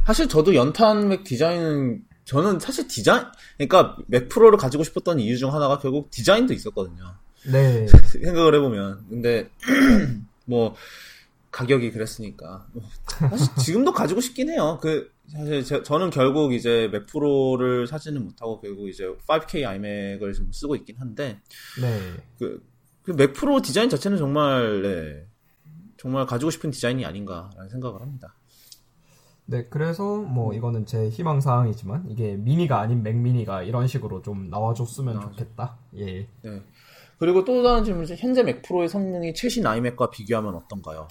사실 저도 연탄 맥 디자인은 저는 사실 디자인 그러니까 맥 프로를 가지고 싶었던 이유 중 하나가 결국 디자인도 있었거든요. 네. 생각을 해보면 근데 뭐 가격이 그랬으니까 뭐 사실 지금도 가지고 싶긴 해요. 그 사실 제, 저는 결국 이제 맥 프로를 사지는 못하고 결국 이제 5K 아이맥을 좀 쓰고 있긴 한데 네. 그, 그 맥 프로 디자인 자체는 정말 네, 정말 가지고 싶은 디자인이 아닌가라는 생각을 합니다. 네, 그래서 뭐 이거는 제 희망 사항이지만 이게 미니가 아닌 맥 미니가 이런 식으로 좀 나와줬으면 아, 좋겠다. 예. 네. 그리고 또 다른 질문이 현재 맥 프로의 성능이 최신 아이맥과 비교하면 어떤가요?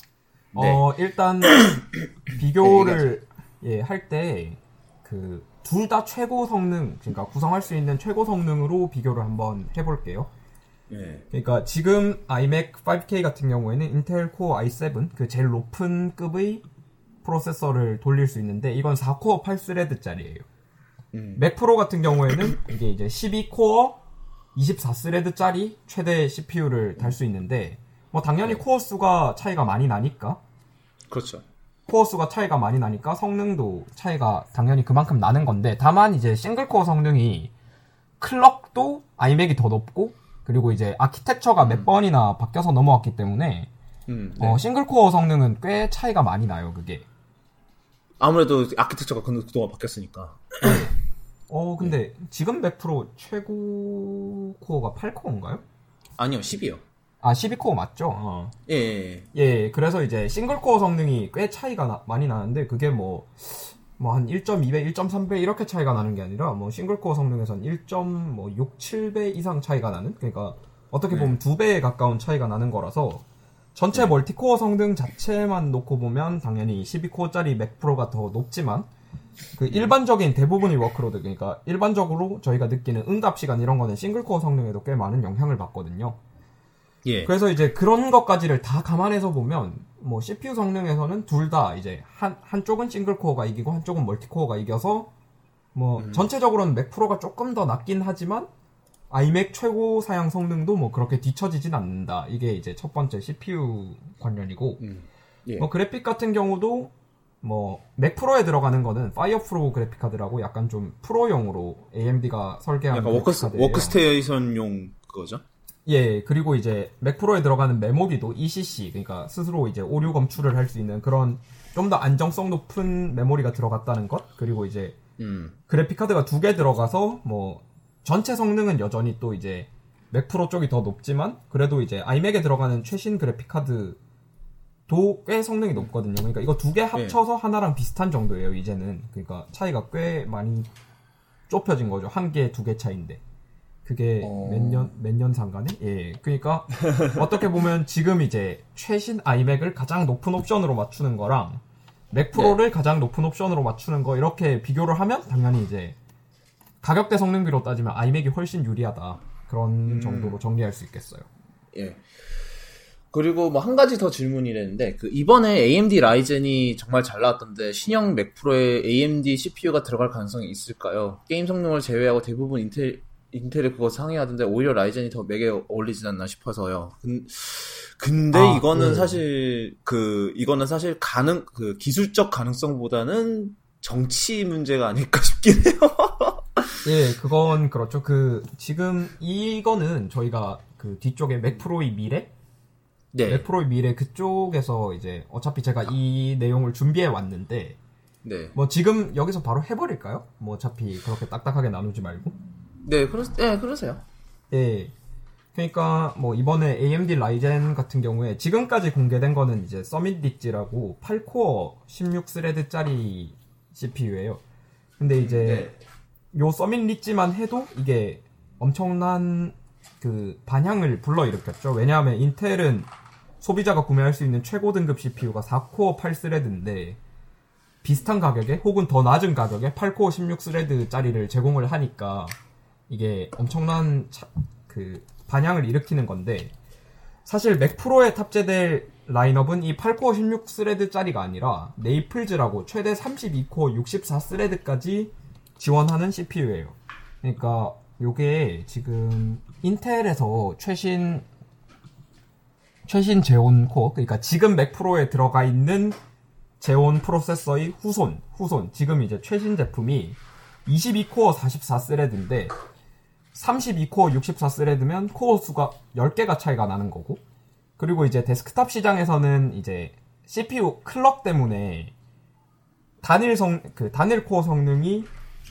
네. 어, 일단 비교를 예, 할 때 그 둘 다 최고 성능, 그러니까 구성할 수 있는 최고 성능으로 비교를 한번 해 볼게요. 예. 그러니까 지금 iMac 5K 같은 경우에는 인텔 코어 i7 그 제일 높은 급의 프로세서를 돌릴 수 있는데 이건 4코어 8스레드짜리예요. 음. Mac Pro 같은 경우에는 이게 이제 12코어 24thread짜리 최대 CPU를 달 수 있는데 뭐 당연히 네. 코어 수가 차이가 많이 나니까 그렇죠. 코어 수가 차이가 많이 나니까 성능도 차이가 당연히 그만큼 나는 건데 다만 이제 single core 성능이 clock도 iMac이 더 높고 그리고 이제 아키텍처가 몇 음. 번이나 바뀌어서 넘어왔기 때문에 음, 네. 어, single core 성능은 꽤 차이가 많이 나요 그게 아무래도 아키텍처가 그동안 바뀌었으니까 어 근데 지금 맥 프로 최고 코어가 8코어인가요? 아니요 10이요 아, 12코어 맞죠? 어. 예, 예, 예. 예, 그래서 이제 싱글코어 성능이 꽤 차이가 나, 많이 나는데 그게 뭐 뭐 한 1.2배, 1.3배 이렇게 차이가 나는 게 아니라 뭐 싱글코어 성능에선 1.6, 7배 이상 차이가 나는 그러니까 어떻게 네. 보면 두 배에 가까운 차이가 나는 거라서 전체 네. multi-core 성능 자체만 놓고 보면 당연히 12코어짜리 Mac Pro가 더 높지만 그 일반적인 대부분의 workload 그러니까 일반적으로 저희가 느끼는 응답 시간 이런 거는 single core 성능에도 꽤 많은 영향을 받거든요. 예. 그래서 이제 그런 것까지를 다 감안해서 보면 뭐 CPU 성능에서는 둘 다 이제 한 한쪽은 single core가 이기고 한쪽은 multi-core가 이겨서 뭐 음. 전체적으로는 Mac Pro가 조금 더 낫긴 하지만 iMac 최고 사양 성능도 뭐 그렇게 뒤처지진 않는다. 이게 이제 첫 번째 CPU 관련이고 음. 예. 뭐 그래픽 같은 경우도 뭐 Mac Pro에 들어가는 거는 FirePro 그래픽 카드라고 약간 좀 pro용으로 AMD가 설계한 약간 work, workstation용 그거죠? 예, 그리고 이제 Mac Pro에 들어가는 메모리도 ECC, 그러니까 스스로 이제 오류 검출을 할 수 있는 그런 좀 더 안정성 높은 메모리가 들어갔다는 것, 그리고 이제 음. 그래픽 카드가 두 개 들어가서 뭐 전체 성능은 여전히 또 이제 맥 프로 쪽이 더 높지만 그래도 이제 아이맥에 들어가는 최신 그래픽 카드 도 꽤 성능이 높거든요. 그러니까 이거 두 개 합쳐서 네. 하나랑 비슷한 정도예요, 이제는. 그러니까 차이가 꽤 많이 좁혀진 거죠. 한 개, 두 개 차인데. 그게 어... 몇 년, 몇 년 상간에? 예. 그러니까 어떻게 보면 지금 이제 최신 아이맥을 가장 높은 옵션으로 맞추는 거랑 Mac Pro를 네. 가장 높은 옵션으로 맞추는 거 이렇게 비교를 하면 당연히 이제 가격 대 성능비로 따지면 아이맥이 훨씬 유리하다. 그런 음... 정도로 정리할 수 있겠어요. 예. 그리고 뭐 한 가지 더 질문이랬는데 그 이번에 AMD Ryzen이 정말 잘 나왔던데 신형 Mac Pro에 AMD CPU가 들어갈 가능성이 있을까요? 게임 성능을 제외하고 대부분 인텔 인텔이 그거 상회하던데 오히려 Ryzen이 더 Mac에 어울리진 않나 싶어서요. 근, 데 아, 이거는 네. 사실 그 이거는 사실 가능 그 기술적 가능성보다는 정치 문제가 아닐까 싶긴 해요. 예, 그건 그렇죠. 그 지금 이거는 저희가 그 뒤쪽에 맥 프로의 미래 네. 맥프로의 미래 그쪽에서 이제 어차피 제가 이 내용을 준비해 왔는데 네. 뭐 지금 여기서 바로 해버릴까요? 뭐 어차피 그렇게 딱딱하게 나누지 말고. 네, 그러, 네, 그러세요. 예. 그러니까 뭐 이번에 AMD Ryzen 같은 경우에 지금까지 공개된 거는 이제 Summit Ridge라고 8코어 16thread짜리 CPU예요. 근데 이제 네. 요 Summit Ridge만 해도 이게 엄청난 그 반향을 불러일으켰죠. 왜냐하면 인텔은 소비자가 구매할 수 있는 최고 등급 CPU가 4코어 8thread인데 비슷한 가격에 혹은 더 낮은 가격에 8코어 16thread짜리를 제공을 하니까 이게 엄청난 차, 그 반향을 일으키는 건데 사실 Mac Pro에 탑재될 라인업은 이 8코어 16thread짜리가 아니라 Naples라고 최대 32코어 64thread까지 지원하는 CPU예요. 그러니까 요게 지금 인텔에서 최신 최신 Xeon 코어 그러니까 지금 Mac Pro에 들어가 있는 Xeon 프로세서의 후손 후손 지금 이제 최신 제품이 22코어 44thread인데 32코어 64thread면 코어 수가 10개가 차이가 나는 거고 그리고 이제 데스크탑 시장에서는 이제 CPU clock 때문에 단일 성, 그 단일 코어 성능이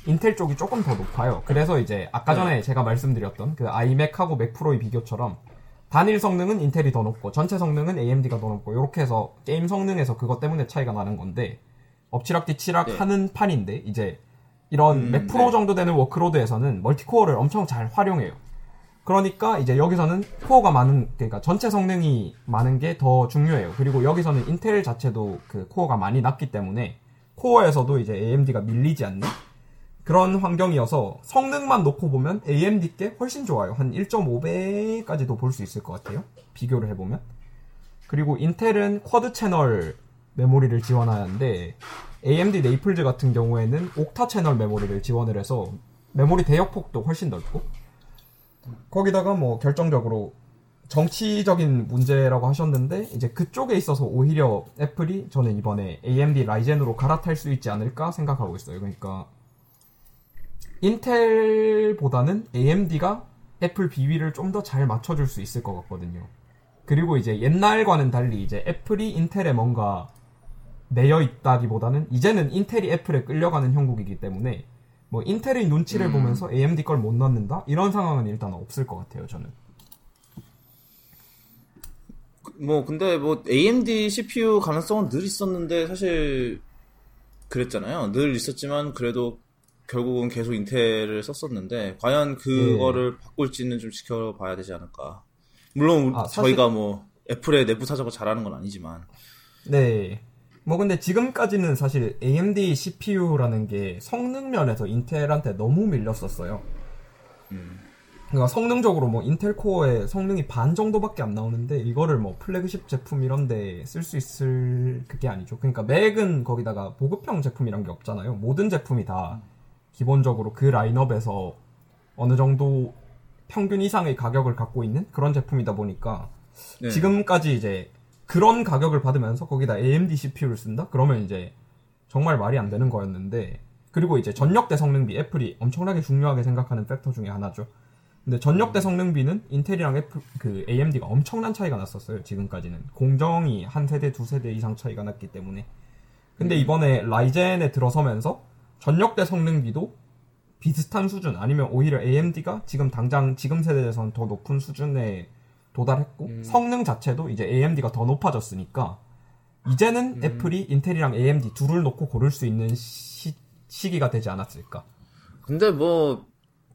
인텔 쪽이 조금 더 높아요. 그래서 이제 아까 전에 네. 제가 말씀드렸던 그 아이맥하고 맥 프로의 비교처럼 단일 성능은 인텔이 더 높고 전체 성능은 AMD가 더 높고 이렇게 해서 게임 성능에서 그것 때문에 차이가 나는 건데 엎치락뒤치락 네. 하는 판인데 이제 이런 음, 맥 프로 네. 정도 되는 workload에서는 multicore를 엄청 잘 활용해요. 그러니까 이제 여기서는 코어가 많은 그러니까 전체 성능이 많은 게 더 중요해요. 그리고 여기서는 인텔 자체도 그 코어가 많이 낮기 때문에 코어에서도 이제 AMD가 밀리지 않는 그런 환경이어서 성능만 놓고 보면 AMD께 훨씬 좋아요. 한 1.5배까지도 볼 수 있을 것 같아요. 비교를 해보면. 그리고 인텔은 quad channel 메모리를 지원하는데 AMD Naples 같은 경우에는 octa channel 메모리를 지원을 해서 메모리 대역폭도 훨씬 넓고 거기다가 뭐 결정적으로 정치적인 문제라고 하셨는데 이제 그쪽에 있어서 오히려 애플이 저는 이번에 AMD 라이젠으로 갈아탈 수 있지 않을까 생각하고 있어요. 그러니까 인텔보다는 AMD가 애플 비위를 좀 더 잘 맞춰줄 수 있을 것 같거든요. 그리고 이제 옛날과는 달리 이제 애플이 인텔에 뭔가 매여 있다기보다는 이제는 인텔이 애플에 끌려가는 형국이기 때문에 뭐 인텔의 눈치를 음. 보면서 AMD 걸 못 넣는다 이런 상황은 일단 없을 것 같아요 저는. 뭐 근데 뭐 AMD CPU 가능성은 늘 있었는데 사실 그랬잖아요. 늘 있었지만 그래도 결국은 계속 인텔을 썼었는데 과연 그거를 네. 바꿀지는 좀 지켜봐야 되지 않을까. 물론 아, 사실... 저희가 뭐 애플의 내부 사정을 잘하는 건 아니지만. 네. 뭐 근데 지금까지는 사실 AMD CPU라는 게 성능 면에서 인텔한테 너무 밀렸었어요. 음. 그러니까 성능적으로 뭐 인텔 코어의 성능이 반 정도밖에 안 나오는데 이거를 뭐 플래그십 제품 이런데 쓸 수 있을 그게 아니죠. 그러니까 맥은 거기다가 보급형 제품이란 게 없잖아요. 모든 제품이 다 기본적으로 그 라인업에서 어느 정도 평균 이상의 가격을 갖고 있는 그런 제품이다 보니까 네. 지금까지 이제 그런 가격을 받으면서 거기다 AMD CPU를 쓴다? 그러면 이제 정말 말이 안 되는 거였는데 그리고 이제 전력대 성능비 애플이 엄청나게 중요하게 생각하는 팩터 중에 하나죠. 근데 전력대 성능비는 인텔이랑 애플, 그 AMD가 엄청난 차이가 났었어요. 지금까지는 공정이 한 세대 두 세대 이상 차이가 났기 때문에. 근데 음. 이번에 라이젠에 들어서면서 전력대 성능비도 비슷한 수준 아니면 오히려 AMD가 지금 당장 지금 세대에서는 더 높은 수준에 도달했고 음. 성능 자체도 이제 AMD가 더 높아졌으니까 이제는 음. 애플이 인텔이랑 AMD 둘을 놓고 고를 수 있는 시, 시기가 되지 않았을까. 근데 뭐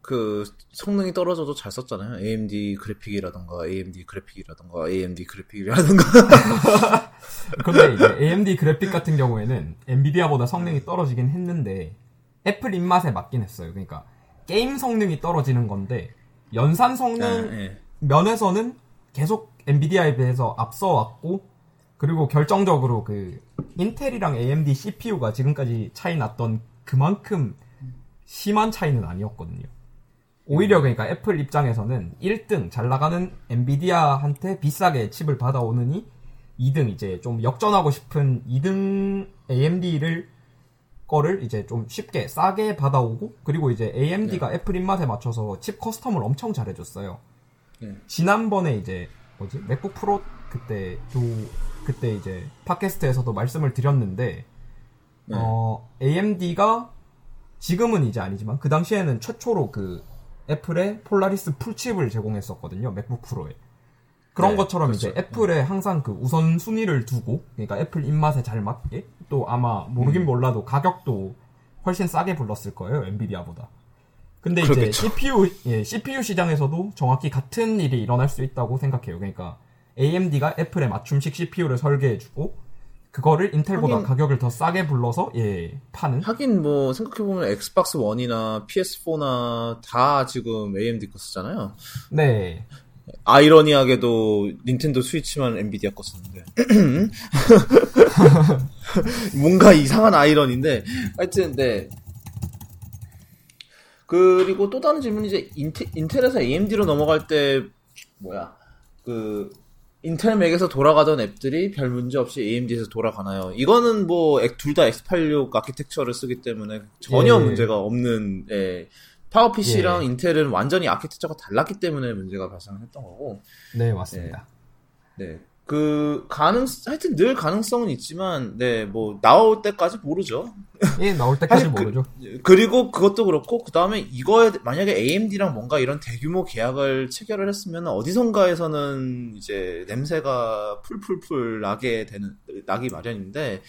그 성능이 떨어져도 잘 썼잖아요. AMD 그래픽이라던가 AMD 그래픽이라던가 AMD 그래픽이라던가. 근데 이제 AMD 그래픽 같은 경우에는 엔비디아보다 성능이 떨어지긴 했는데 애플 입맛에 맞긴 했어요. 그러니까 게임 성능이 떨어지는 건데 연산 성능 아, 네. 면에서는 계속 엔비디아에 비해서 앞서왔고 그리고 결정적으로 그 인텔이랑 AMD CPU가 지금까지 차이 났던 그만큼 심한 차이는 아니었거든요. 오히려 그러니까 애플 입장에서는 1등 잘 나가는 엔비디아한테 비싸게 칩을 받아오느니 2등 이제 좀 역전하고 싶은 2등 AMD를 거를 이제 좀 쉽게 싸게 받아오고 그리고 이제 AMD가 네. 애플 입맛에 맞춰서 칩 custom을 엄청 잘해줬어요. 네. 지난번에 이제 뭐지 맥북 프로 그때 도 그때 이제 팟캐스트에서도 말씀을 드렸는데 네. 어 AMD가 지금은 이제 아니지만 그 당시에는 최초로 그 애플의 폴라리스 full chip을 제공했었거든요 맥북 프로에 그런 네, 것처럼 그렇죠. 이제 애플에 항상 그 우선 순위를 두고 그러니까 애플 입맛에 잘 맞게 또 아마 모르긴 음. 몰라도 가격도 훨씬 싸게 불렀을 거예요 엔비디아보다 근데 그렇겠죠. 이제 CPU 예, CPU 시장에서도 정확히 같은 일이 일어날 수 있다고 생각해요. 그러니까 AMD가 애플에 맞춤식 CPU를 설계해주고 그거를 인텔보다 하긴, 가격을 더 싸게 불러서 예 파는. 하긴 뭐 생각해 보면 엑스박스 1이나 PS4나 다 지금 AMD 거 쓰잖아요. 네. 아이러니하게도 닌텐도 스위치만 엔비디아 거 쓰는데 뭔가 이상한 아이러니인데 하여튼 네 그리고 또 다른 질문이 이제 인텔, 인텔에서 AMD로 넘어갈 때 뭐야 그 인텔 맥에서 돌아가던 앱들이 별 문제 없이 AMD에서 돌아가나요? 이거는 뭐 둘 다 X86 아키텍처를 쓰기 때문에 전혀 예. 문제가 없는 예. 파워 PC랑 예. 인텔은 완전히 아키텍처가 달랐기 때문에 문제가 발생했던 거고. 네 맞습니다. 네. 네. 그 가능 하여튼 늘 가능성은 있지만 네 뭐 나올 때까지 모르죠. 예 나올 때까지 그 모르죠. 그, 리고 그것도 그렇고 그 다음에 이거에 만약에 AMD랑 뭔가 이런 대규모 계약을 체결을 했으면 어디선가에서는 이제 냄새가 풀풀풀 나게 되는 나기 마련인데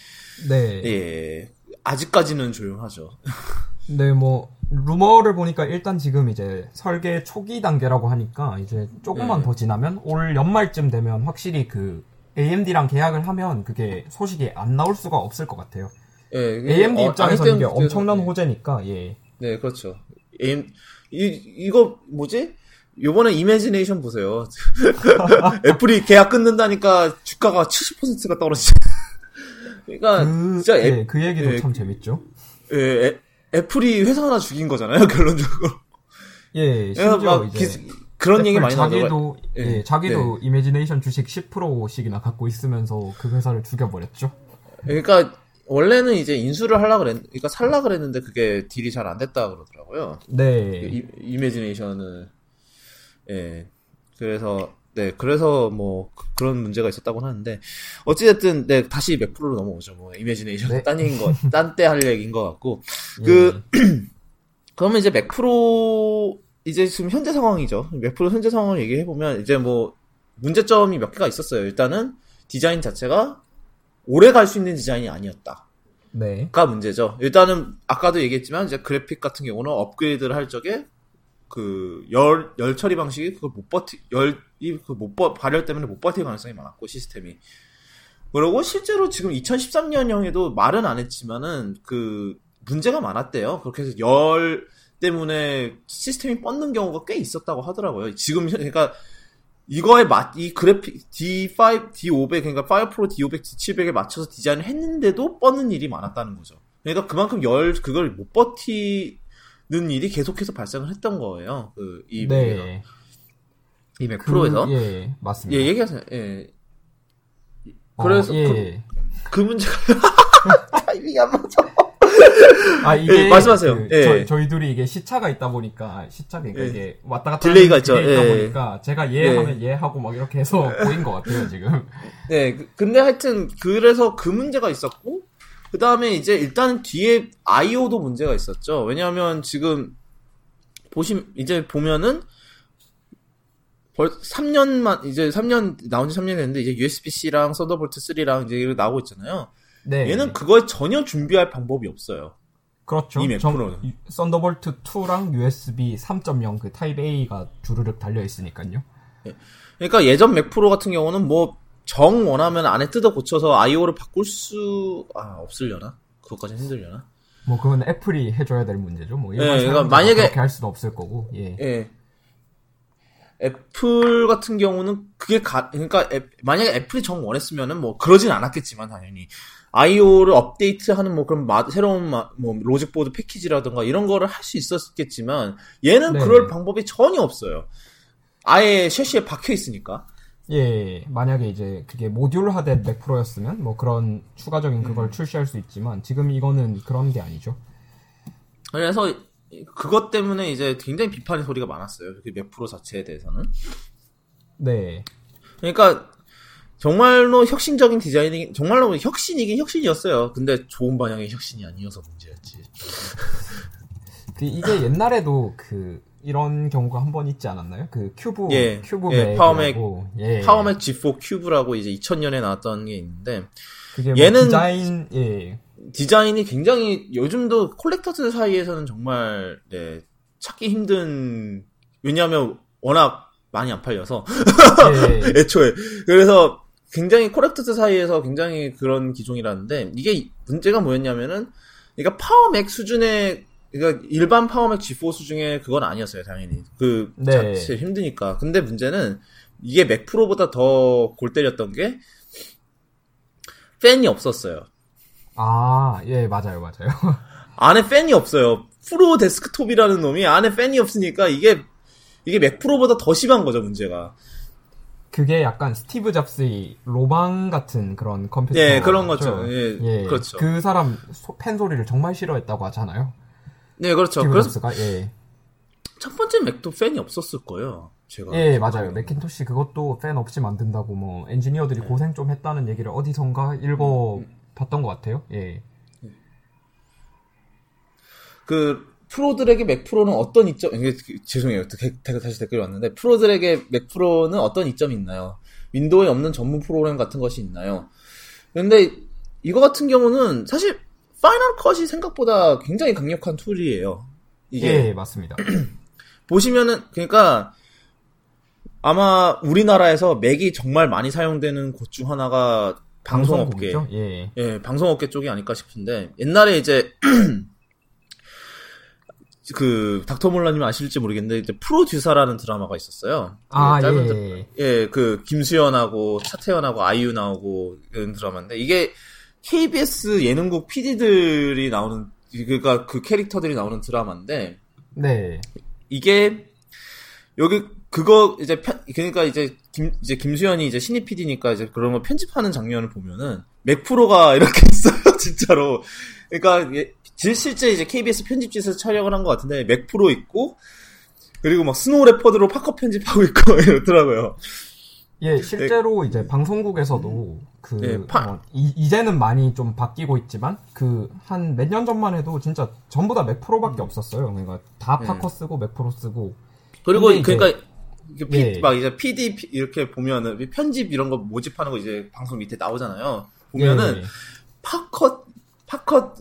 네 예 아직까지는 조용하죠. 네, 뭐 루머를 보니까 일단 지금 이제 설계 초기 단계라고 하니까 이제 조금만 네. 더 지나면 올 연말쯤 되면 확실히 그 AMD랑 계약을 하면 그게 소식이 안 나올 수가 없을 것 같아요. 예, AMD 어, 입장에서 이게 엄청난 네. 호재니까 예. 네, 그렇죠. AM 이 이거 뭐지? 요번에 이매지네이션 보세요. 애플이 계약 끊는다니까 주가가 70%가 떨어지죠. 그러니까 그, 진짜 애, 예, 그 얘기도 예, 참 재밌죠. 예, 애플이 회사 하나 죽인 거잖아요, 결론적으로. 예, 심지어 이제 그런 얘기 많이 나오고 예, 예, 자기도 네. 이미지네이션 주식 10%씩이나 갖고 있으면서 그 회사를 죽여버렸죠. 그러니까 원래는 이제 인수를 하려 그랬, 그러니까 살라 그랬는데 그게 딜이 잘 안 됐다 그러더라고요. 네. 이, 이미지네이션은 예, 그래서 네, 그래서 뭐 그런 문제가 있었다고 하는데 어찌됐든 네 다시 맥프로로 넘어오죠. 뭐 이미지네이션 네. 딴 얘기인 거, 딴 때 할 얘기인 것 같고 예. 그 그러면 이제 맥프로 이제 지금 현재 상황이죠. 맥프로 현재 상황을 얘기해 보면 이제 뭐 문제점이 몇 개가 있었어요. 일단은 디자인 자체가 오래 갈 수 있는 디자인이 아니었다. 네. 가 문제죠. 일단은 아까도 얘기했지만 이제 그래픽 같은 경우는 업그레이드를 할 적에 그 열 열 처리 방식이 그걸 못 버티 열이 그못 발열 때문에 못 버틸 가능성이 많았고 시스템이 그리고 실제로 지금 2013년형에도 말은 안 했지만은 그 문제가 많았대요. 그렇게 해서 열 때문에 시스템이 뻗는 경우가 꽤 있었다고 하더라고요. 지금 그러니까 이거에 맞, 이 그래픽 D5, D500, 그러니까 파이어 프로 D500, D700에 맞춰서 디자인을 했는데도 뻗는 일이 많았다는 거죠. 그러니까 그만큼 열, 그걸 못 버티 는 일이 계속해서 발생을 했던 거예요. 그, 이, 네. 이 맥 프로에서. 그, 예, 맞습니다. 예, 얘기하세요. 예. 그래서 어, 예. 그, 그 문제가 타이밍이 안 맞아. 아 이게 예, 말씀하세요. 그, 예. 저 희, 둘이 이게 시차가 있다 보니까 시차 그러니까 예. 이게 왔다 갔다 delay가 있죠. delay가 예. 보니까 제가 예 하면 예. 하고 막 이렇게 해서 보인 것 같아요 지금. 네, 그, 근데 하여튼 그래서 그 문제가 있었고 그 다음에 이제 일단 뒤에 I/O도 문제가 있었죠. 왜냐하면 지금 보심 이제 보면은 벌 3년만 이제 3년 나온 지 3년 됐는데 이제 USB-C랑 썬더볼트 3랑 이제 나오고 있잖아요. 네. 얘는 그걸 전혀 준비할 방법이 없어요. 그렇죠. 이 맥프로는. 썬더볼트 2랑 USB 3.0 그 타입 A가 주르륵 달려 있으니까요. 네. 그러니까 예전 맥프로 같은 경우는 뭐 정 원하면 안에 뜯어 고쳐서 I/O를 바꿀 수 아, 없으려나? 그것까지 힘들려나? 뭐 그건 애플이 해줘야 될 문제죠. 뭐 일반 네, 그러니까 만약에 그렇게 할 수는 없을 거고. 예. 예. 애플 같은 경우는 그게 가, 그러니까 애, 만약에 애플이 정 원했으면은 뭐 그러진 않았겠지만 당연히 I/O를 업데이트하는 뭐 그런 마, 새로운 마, 뭐 logic board 패키지라든가 이런 거를 할 수 있었겠지만 얘는 네. 그럴 방법이 전혀 없어요. 아예 셰시에 박혀 있으니까. 예, 만약에 이제 그게 모듈화된 맥 프로였으면 뭐 그런 추가적인 그걸 음. 출시할 수 있지만 지금 이거는 그런 게 아니죠. 그래서 그것 때문에 이제 굉장히 비판의 소리가 많았어요. 그 맥 프로 자체에 대해서는. 네. 그러니까 정말로 혁신적인 디자인이 정말로 혁신이긴 혁신이었어요. 근데 좋은 방향의 혁신이 아니어서 문제였지. 그 이게 옛날에도 그 이런 경우가 한 번 있지 않았나요? 그 큐브 예, 큐브 예, 파워맥 예. 파워맥 G4 큐브라고 이제 2000년에 나왔던 게 있는데 뭐 얘는 디자인 예. 디자인이 굉장히 요즘도 collector들 사이에서는 정말 네, 찾기 힘든 왜냐하면 워낙 많이 안 팔려서 예. 애초에 그래서 굉장히 collectors 사이에서 굉장히 그런 기종이라는데 이게 문제가 뭐였냐면은 그러니까 Power Mac 수준의 그러니까 일반 Power Mac G4 수준의 그건 아니었어요 당연히 그 네. 자체 힘드니까 근데 문제는 이게 Mac Pro보다 더 골 때렸던 게 팬이 없었어요. 아, 예, 맞아요, 맞아요. 안에 팬이 없어요. 프로 데스크톱이라는 놈이 안에 팬이 없으니까 이게 이게 Mac Pro보다 더 심한 거죠 문제가. 그게 약간 스티브 잡스의 로망 같은 그런 컴퓨터. 예, 그런 거죠. 예, 예, 그렇죠. 그 사람 소, 팬 소리를 정말 싫어했다고 하잖아요. 네, 그렇죠. 그래서 잡스가 예. 첫 번째 맥도 팬이 없었을 거예요. 제가. 예, 맞아요. 맥킨토시 그것도 팬 없이 만든다고 뭐 엔지니어들이 네. 고생 좀 했다는 얘기를 어디선가 읽어 음. 봤던 것 같아요. 예. 그 프로들에게 맥프로는 어떤 이점, 죄송해요. 다시 댓글이 왔는데, 프로들에게 맥프로는 어떤 이점이 있나요? 윈도우에 없는 전문 프로그램 같은 것이 있나요? 근데, 이거 같은 경우는 사실, Final Cut이 생각보다 굉장히 강력한 tool이에요. 이게. 예, 맞습니다. 보시면은, 그러니까, 아마 우리나라에서 맥이 정말 많이 사용되는 곳 중 하나가 방송업계. 예. 예, 방송업계 쪽이 아닐까 싶은데, 옛날에 이제, 그 닥터 몰라님 아실지 모르겠는데 이제 프로듀서라는 드라마가 있었어요. 아 그 짧은 예. 예, 그 김수현하고 차태현하고 아이유 나오고 이런 드라마인데 이게 KBS 예능국 PD들이 나오는 그러니까 그 캐릭터들이 나오는 드라마인데 네. 이게 여기 그거 이제 편, 그러니까 이제 김 이제 김수현이 이제 신입 PD니까 이제 그런 거 편집하는 장면을 보면은 Mac Pro가 이렇게 있어요, 진짜로. 그러니까 예, 실제 이제 KBS 편집실에서 촬영을 한 것 같은데 Mac Pro 있고 그리고 막 Snow Leopard로 파컷 편집하고 있고 이렇더라고요. 예, 실제로 네. 이제 방송국에서도 그 네, 파... 어, 이, 제는 많이 좀 바뀌고 있지만 그 한 몇 년 전만 해도 진짜 전부 다 맥프로밖에 음. 없었어요. 그러니까 다 네. 파커 쓰고 맥프로 쓰고 그리고 그러니까 이제, 피, 예. 막 이제 PD 이렇게 보면은 편집 이런 거 모집하는 거 이제 방송 밑에 나오잖아요. 보면은 예. 파커 파컷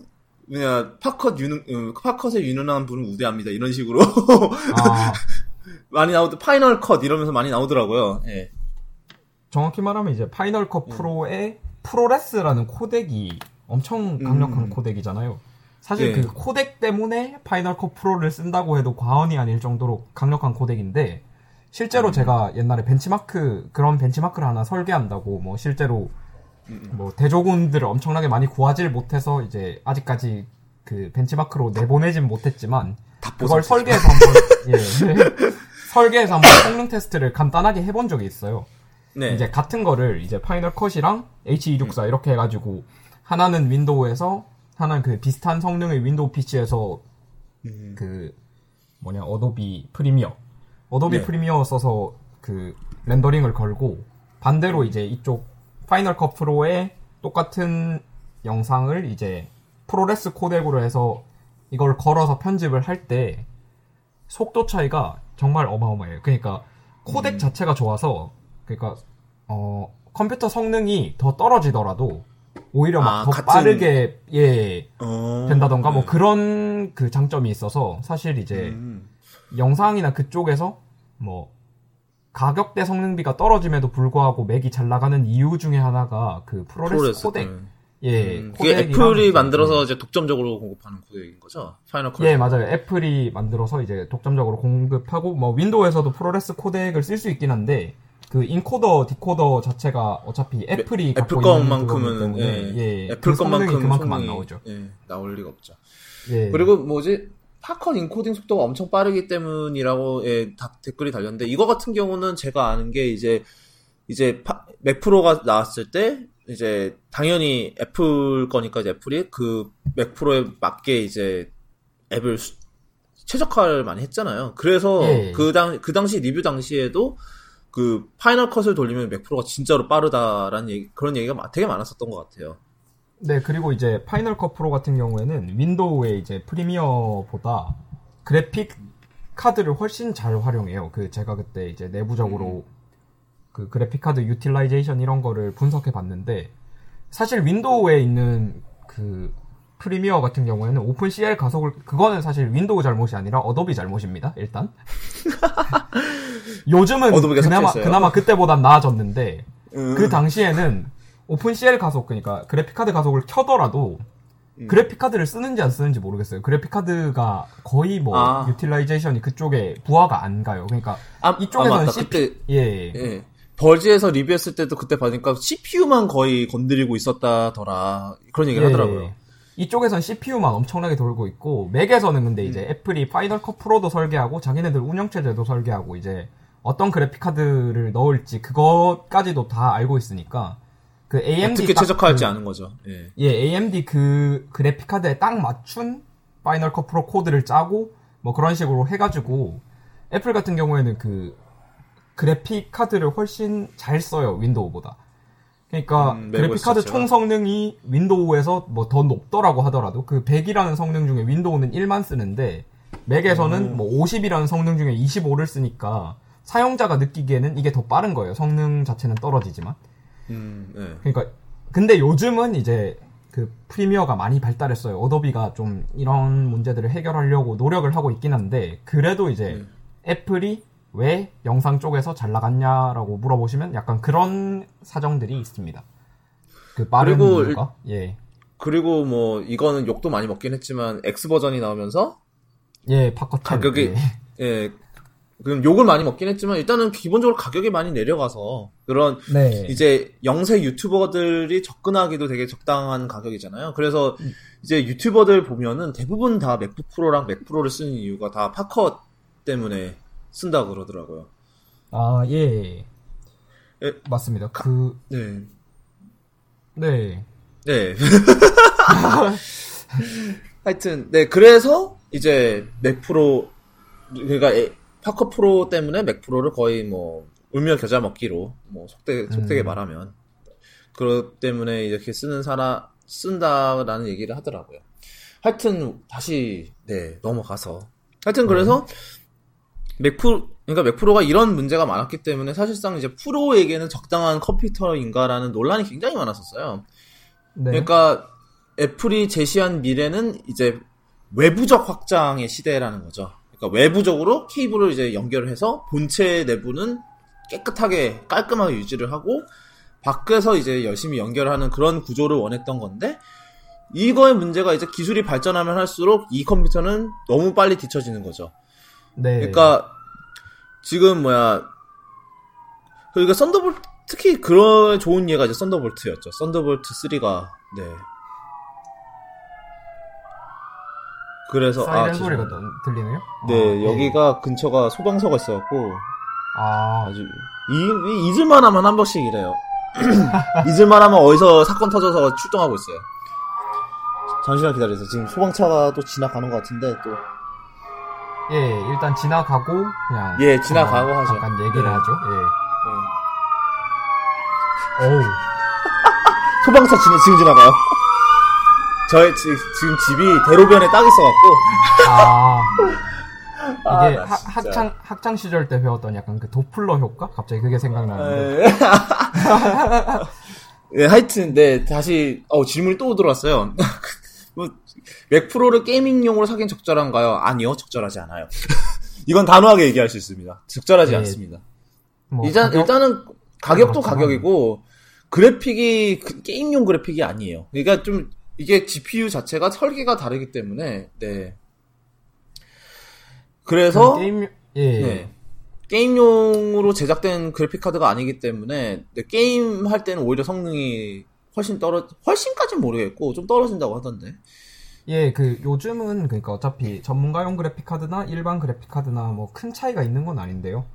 뭐냐 파컷 유능 어, 파컷에 유능한 분은 우대합니다 이런 식으로 아. 많이 나오더 Final Cut 이러면서 많이 나오더라고요. 예. 정확히 말하면 이제 Final Cut 음. Pro의 ProRes라는 코덱이 엄청 강력한 음. 코덱이잖아요. 사실 네. 그 코덱 때문에 Final Cut Pro를 쓴다고 해도 과언이 아닐 정도로 강력한 코덱인데 실제로 음. 제가 옛날에 벤치마크 그런 벤치마크를 하나 설계한다고 뭐 실제로 음. 뭐 대조군들을 엄청나게 많이 구하지 못해서 이제 아직까지 그 벤치마크로 내보내진 못했지만 그걸 설계해서 한번 예, 설계해서 한번 성능 테스트를 간단하게 해본 적이 있어요. 네. 이제 같은 거를 이제 Final Cut이랑 H264 음. 이렇게 해가지고 하나는 윈도우에서 하나는 그 비슷한 성능의 윈도우 PC에서 음. 그 뭐냐 Adobe Premiere Adobe 네. Premiere 써서 그 렌더링을 걸고 반대로 이제 이쪽 Final Cut Pro의 똑같은 영상을 이제 ProRes 코덱으로 해서 이걸 걸어서 편집을 할 때 속도 차이가 정말 어마어마해요. 그러니까 코덱 음. 자체가 좋아서 그러니까 어 컴퓨터 성능이 더 떨어지더라도 오히려 막 더 아, 빠르게 예 어... 된다던가 뭐 네. 그런 그 장점이 있어서 사실 이제 음. 영상이나 그쪽에서 뭐 가격대 성능비가 떨어짐에도 불구하고 맥이 잘 나가는 이유 중에 하나가 그 ProRes, ProRes 코덱 네. 예, 음, 그게 애플이 만들어서 네. 이제 독점적으로 공급하는 코덱인 거죠? Final Cut. 예, 맞아요. 애플이 만들어서 이제 독점적으로 공급하고 뭐 윈도우에서도 ProRes 코덱을 쓸 수 있긴 한데 그 인코더, 디코더 자체가 어차피 애플이 애플 것만큼은 예, 예, 애플 그 것만큼 그만큼 안 나오죠. 예, 나올 리가 없죠. 예. 그리고 뭐지? 파컷 인코딩 속도가 엄청 빠르기 때문이라고 예, 다 댓글이 달렸는데 이거 같은 경우는 제가 아는 게 이제 이제 파, Mac Pro가 나왔을 때 이제 당연히 애플 거니까 이제 애플이 그 Mac Pro에 맞게 이제 앱을 수, 최적화를 많이 했잖아요. 그래서 예. 그당 그 당시 리뷰 당시에도 그 Final Cut을 돌리면 Mac Pro가 진짜로 빠르다라는 얘기, 그런 얘기가 되게 많았었던 것 같아요. 네, 그리고 이제 Final Cut Pro 같은 경우에는 윈도우의 이제 Premiere보다 그래픽 카드를 훨씬 잘 활용해요. 그 제가 그때 이제 내부적으로 음. 그 그래픽 카드 utilization 이런 거를 분석해 봤는데 사실 윈도우에 있는 그 Premiere 같은 경우에는 OpenCL 가속을 그거는 사실 윈도우 잘못이 아니라 어도비 잘못입니다. 일단 요즘은 그나마 그나마 그때보단 나아졌는데 음. 그 당시에는 OpenCL 가속 그러니까 그래픽 카드 가속을 켜더라도 음. 그래픽 카드를 쓰는지 안 쓰는지 모르겠어요. 그래픽 카드가 거의 뭐 아. utilization이 그쪽에 부하가 안 가요. 그러니까 아, 이쪽에서는 아, CP 그때, 예. 예. Verge에서 리뷰했을 때도 그때 보니까 CPU만 거의 건드리고 있었다더라 그런 얘기를 예. 하더라고요. 이쪽에선 CPU만 엄청나게 돌고 있고 맥에서는 근데 이제 음. 애플이 Final Cut Pro도 설계하고 자기네들 운영 체제도 설계하고 이제 어떤 그래픽 카드를 넣을지 그것까지도 다 알고 있으니까 그 AMD 어떻게 최적화할지 그, 아는 거죠. 예. 예, AMD 그 그래픽 카드에 딱 맞춘 Final Cut Pro 코드를 짜고 뭐 그런 식으로 해가지고 애플 같은 경우에는 그 그래픽 카드를 훨씬 잘 써요 윈도우보다. 그러니까 음, 그래픽카드 총 성능이 윈도우에서 뭐 더 높더라고 하더라도 그 100이라는 성능 중에 윈도우는 1만 쓰는데 맥에서는 음. 뭐 50이라는 성능 중에 25를 쓰니까 사용자가 느끼기에는 이게 더 빠른 거예요. 성능 자체는 떨어지지만. 음, 네. 그러니까 근데 요즘은 이제 그 프리미어가 많이 발달했어요. 어도비가 좀 이런 문제들을 해결하려고 노력을 하고 있긴 한데 그래도 이제 음. 애플이 왜 영상 쪽에서 잘 나갔냐라고 물어보시면 약간 그런 사정들이 있습니다. 그 빠른 그리고 이유가 예. 그리고 뭐 이거는 욕도 많이 먹긴 했지만 X 버전이 나오면서 예 바꿔 가격이 예. 예. 그럼 욕을 많이 먹긴 했지만 일단은 기본적으로 가격이 많이 내려가서 그런 네. 이제 영세 유튜버들이 접근하기도 되게 적당한 가격이잖아요. 그래서 음. 이제 유튜버들 보면은 대부분 다 맥북 프로랑 맥 프로를 쓰는 이유가 다 파컷 때문에 쓴다 고 그러더라고요. 아, 예. 예. 맞습니다. 가, 그, 네. 네. 네. 하여튼, 네, 그래서 이제 맥 프로, 그러니까 파커 프로 때문에 맥 프로를 거의 뭐, 울며 겨자 먹기로, 뭐, 속되, 속되게 음. 말하면. 그것 때문에 이렇게 쓰는 사람, 쓴다라는 얘기를 하더라고요. 하여튼, 다시, 네, 넘어가서. 하여튼, 그래서, 음. 맥프로 그러니까 맥프로가 이런 문제가 많았기 때문에 사실상 이제 프로에게는 적당한 컴퓨터인가라는 논란이 굉장히 많았었어요. 네. 그러니까 애플이 제시한 미래는 이제 외부적 확장의 시대라는 거죠. 그러니까 외부적으로 케이블을 이제 연결을 해서 본체 내부는 깨끗하게 깔끔하게 유지를 하고 밖에서 이제 열심히 연결하는 그런 구조를 원했던 건데 이거의 문제가 이제 기술이 발전하면 할수록 이 컴퓨터는 너무 빨리 뒤처지는 거죠. 네. 그러니까 지금 뭐야 그러니까 Thunderbolt 특히 그런 좋은 예가 이제 Thunderbolt였죠. Thunderbolt 3가 네. 그래서 사이렌 아, 소리가 들리네요. 네, 아, 네. 여기가 근처가 소방서가 있어갖고 아 아주 이, 잊을만 하면 한 번씩 이래요. 잊을만 하면 어디서 사건 터져서 출동하고 있어요. 잠시만 기다리세요. 지금 소방차가 또 지나가는 것 같은데 또. 예, 일단 지나가고 그냥. 예, 지나가고 어, 하죠. 잠깐 얘기를 네. 하죠. 예. 네. 어우. 소방차 지금, 지금 지나가요. 저의 지, 금 집이 대로변에 딱 있어갖고. 아. 이게 아, 하, 학창 학창 시절 때 배웠던 약간 그 도플러 효과? 갑자기 그게 생각나는데. 네, 하여튼 네 다시 어 질문이 또 들어왔어요. 뭐, 맥 프로를 게이밍용으로 사긴 적절한가요? 아니요, 적절하지 않아요. 이건 단호하게 얘기할 수 있습니다. 적절하지 네. 않습니다. 뭐 일단 가격? 일단은 가격도 가격이고 그래픽이 그 게임용 그래픽이 아니에요. 그러니까 좀 이게 GPU 자체가 설계가 다르기 때문에 네. 그래서 게임 예. 네. 게임용으로 제작된 그래픽 카드가 아니기 때문에 네, 게임 할 때는 오히려 성능이 훨씬 떨어 훨씬까지는 모르겠고 좀 떨어진다고 하던데. 예, 그 요즘은 그러니까 어차피 전문가용 그래픽 카드나 일반 그래픽 카드나 뭐 큰 차이가 있는 건 아닌데요.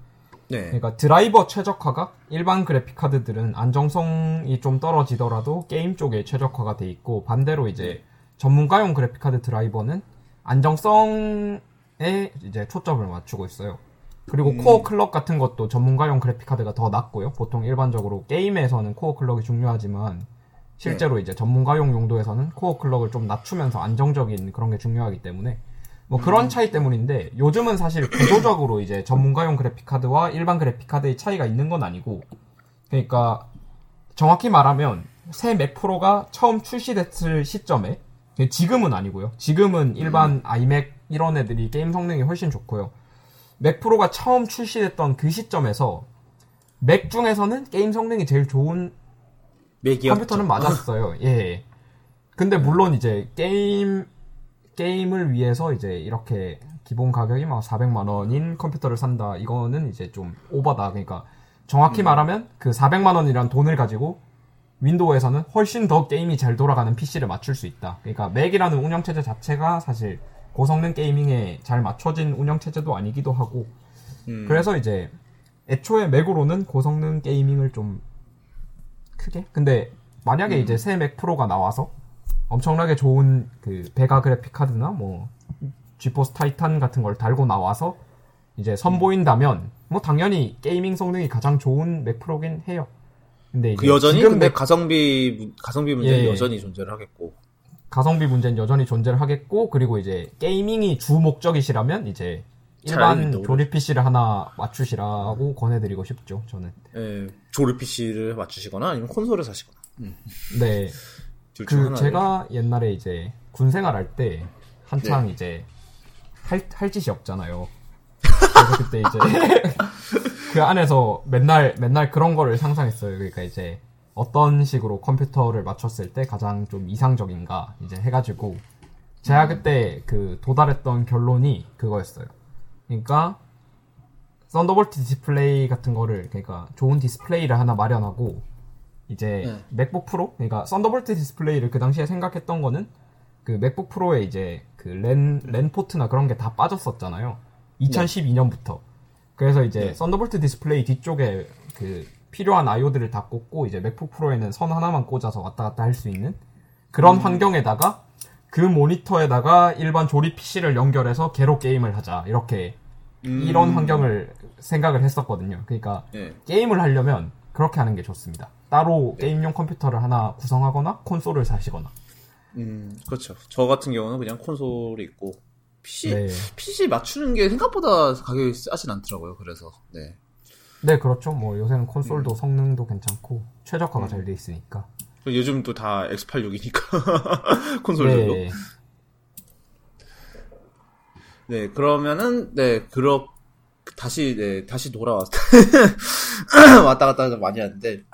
네. 그러니까 드라이버 최적화가 일반 그래픽 카드들은 안정성이 좀 떨어지더라도 게임 쪽에 최적화가 돼 있고 반대로 이제 전문가용 그래픽 카드 드라이버는 안정성에 이제 초점을 맞추고 있어요. 그리고 음. core clock 같은 것도 전문가용 그래픽 카드가 더 낫고요. 보통 일반적으로 게임에서는 core clock이 중요하지만 실제로 네. 이제 전문가용 용도에서는 core clock을 좀 낮추면서 안정적인 그런 게 중요하기 때문에 뭐 그런 음. 차이 때문인데 요즘은 사실 구조적으로 이제 전문가용 그래픽 카드와 일반 그래픽 카드의 차이가 있는 건 아니고 그러니까 정확히 말하면 새 맥 프로가 처음 출시됐을 시점에 지금은 아니고요. 지금은 일반 음. 아이맥 이런 애들이 게임 성능이 훨씬 좋고요. 맥 프로가 처음 출시됐던 그 시점에서 맥 중에서는 게임 성능이 제일 좋은 맥이었죠. 컴퓨터는 맞았어요. 예. 근데 물론 이제 게임 게임을 위해서 이제 이렇게 기본 가격이 막 400만 원인 컴퓨터를 산다. 이거는 이제 좀 오버다. 그러니까 정확히 음. 말하면 그 400만 원이란 돈을 가지고 윈도우에서는 훨씬 더 게임이 잘 돌아가는 PC를 맞출 수 있다. 그러니까 맥이라는 운영 체제 자체가 사실 고성능 gaming에 잘 맞춰진 운영 체제도 아니기도 하고 음. 그래서 이제 애초에 맥으로는 고성능 gaming을 좀 크게. 근데 만약에 음. 이제 새 맥 프로가 나와서 엄청나게 좋은 그 베가 그래픽 카드나 뭐 지포스 타이탄 같은 걸 달고 나와서 이제 선보인다면 뭐 당연히 gaming 성능이 가장 좋은 맥 프로긴 해요. 근데 그 여전히 근데 맥... 가성비 가성비 문제는 예, 예. 여전히 존재를 하겠고 가성비 문제는 여전히 존재를 하겠고 그리고 이제 gaming이 주 목적이시라면 이제 일반 조립 PC를 하나 맞추시라고 권해드리고 싶죠. 저는. 예, 조립 PC를 맞추시거나 아니면 콘솔을 사시거나. 음. 네. 그 제가 옛날에 이제 군 생활할 때 한창 네. 이제 할, 할 짓이 없잖아요. 그래서 그때 이제 그 안에서 맨날 맨날 그런 거를 상상했어요. 그러니까 이제 어떤 식으로 컴퓨터를 맞췄을 때 가장 좀 이상적인가 이제 해가지고 제가 음. 그때 그 도달했던 결론이 그거였어요. 그러니까 썬더볼트 디스플레이 같은 거를 그러니까 좋은 디스플레이를 하나 마련하고 이제 네. 맥북 프로 그러니까 썬더볼트 디스플레이를 그 당시에 생각했던 거는 그 맥북 프로에 이제 그 랜 랜 포트나 그런 게 다 빠졌었잖아요. 2012년부터. 그래서 이제 네. 썬더볼트 디스플레이 뒤쪽에 그 필요한 I/O들을 다 꽂고 이제 맥북 프로에는 선 하나만 꽂아서 왔다 갔다 할 수 있는 그런 음. 환경에다가 그 모니터에다가 일반 조립 PC를 연결해서 게로 게임을 하자. 이렇게 음. 이런 환경을 생각을 했었거든요. 그러니까 네. 게임을 하려면 그렇게 하는 게 좋습니다. 따로 네. 게임용 컴퓨터를 하나 구성하거나 콘솔을 사시거나. 음, 그렇죠. 저 같은 경우는 그냥 콘솔이 있고 PC 네. PC 맞추는 게 생각보다 가격이 싸진 않더라고요. 그래서 네. 네, 그렇죠. 뭐 요새는 콘솔도 음. 성능도 괜찮고 최적화가 음. 잘돼 있으니까. 요즘 또 다 X86이니까 콘솔들도. 네. 네, 그러면은 네, 그렇 다시 네, 다시 돌아왔다. 왔다 갔다 많이 하는데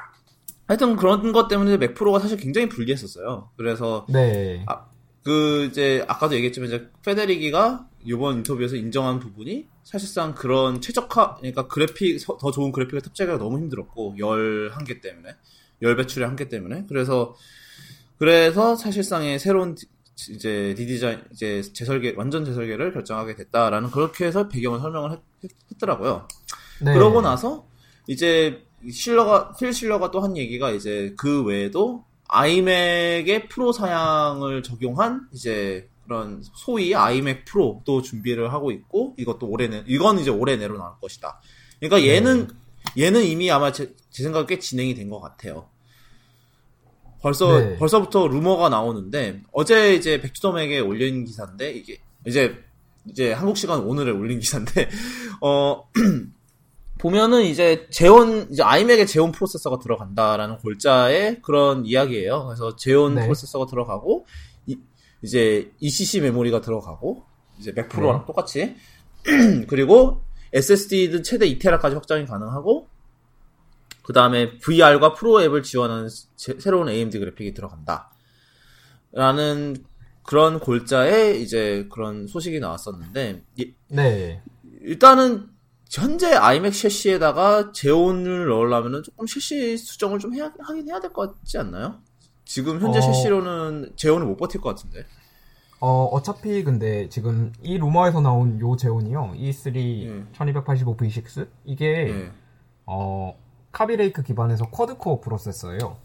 하여튼 그런 것 때문에 맥 프로가 사실 굉장히 불리했었어요. 그래서 네. 아, 그 이제 아까도 얘기했지만 이제 페데리기가 이번 인터뷰에서 인정한 부분이 사실상 그런 최적화 그러니까 그래픽 더 좋은 그래픽을 탑재하기가 너무 힘들었고 열 한계 때문에 열 배출의 한계 때문에 그래서 그래서 사실상의 새로운 이제 디디자인 이제 재설계 완전 재설계를 결정하게 됐다라는 그렇게 해서 배경을 설명을 했, 더라고요 네. 그러고 나서 이제 실러가 필 실러가 또 한 얘기가 이제 그 외에도 아이맥의 프로 사양을 적용한 이제 그런 소위 아이맥 프로도 준비를 하고 있고 이것도 올해 내 이건 이제 올해 내로 나올 것이다. 그러니까 얘는 네. 얘는 이미 아마 제, 제 생각에 꽤 진행이 된 것 같아요. 벌써 네. 벌써부터 루머가 나오는데 어제 이제 백투더맥에 올린 기사인데 이게 이제 이제 한국 시간 오늘에 올린 기사인데 어 보면은 이제 재온 이제 아이맥에 재온 프로세서가 들어간다라는 골자의 그런 이야기예요. 그래서 재온 네. 프로세서가 들어가고 이, 제 ECC 메모리가 들어가고 이제 맥 프로랑 네. 똑같이 그리고 SSD는 최대 2테라까지 확장이 가능하고 그 다음에 VR과 프로 앱을 지원하는 제, 새로운 AMD 그래픽이 들어간다. 라는 그런 골자에 이제 그런 소식이 나왔었는데, 네. 일단은 현재 아이맥 셰시에다가 제온을 넣으려면 조금 셰시 수정을 좀 해야, 하긴 해야 될 것 같지 않나요? 지금 현재 어... 셰시로는 제온을 못 버틸 것 같은데. 어, 어차피 근데 지금 이 루머에서 나온 요 제온이요. E3 예. 1285V6 이게 예. 어 카비레이크 기반에서 쿼드코어 프로세서예요.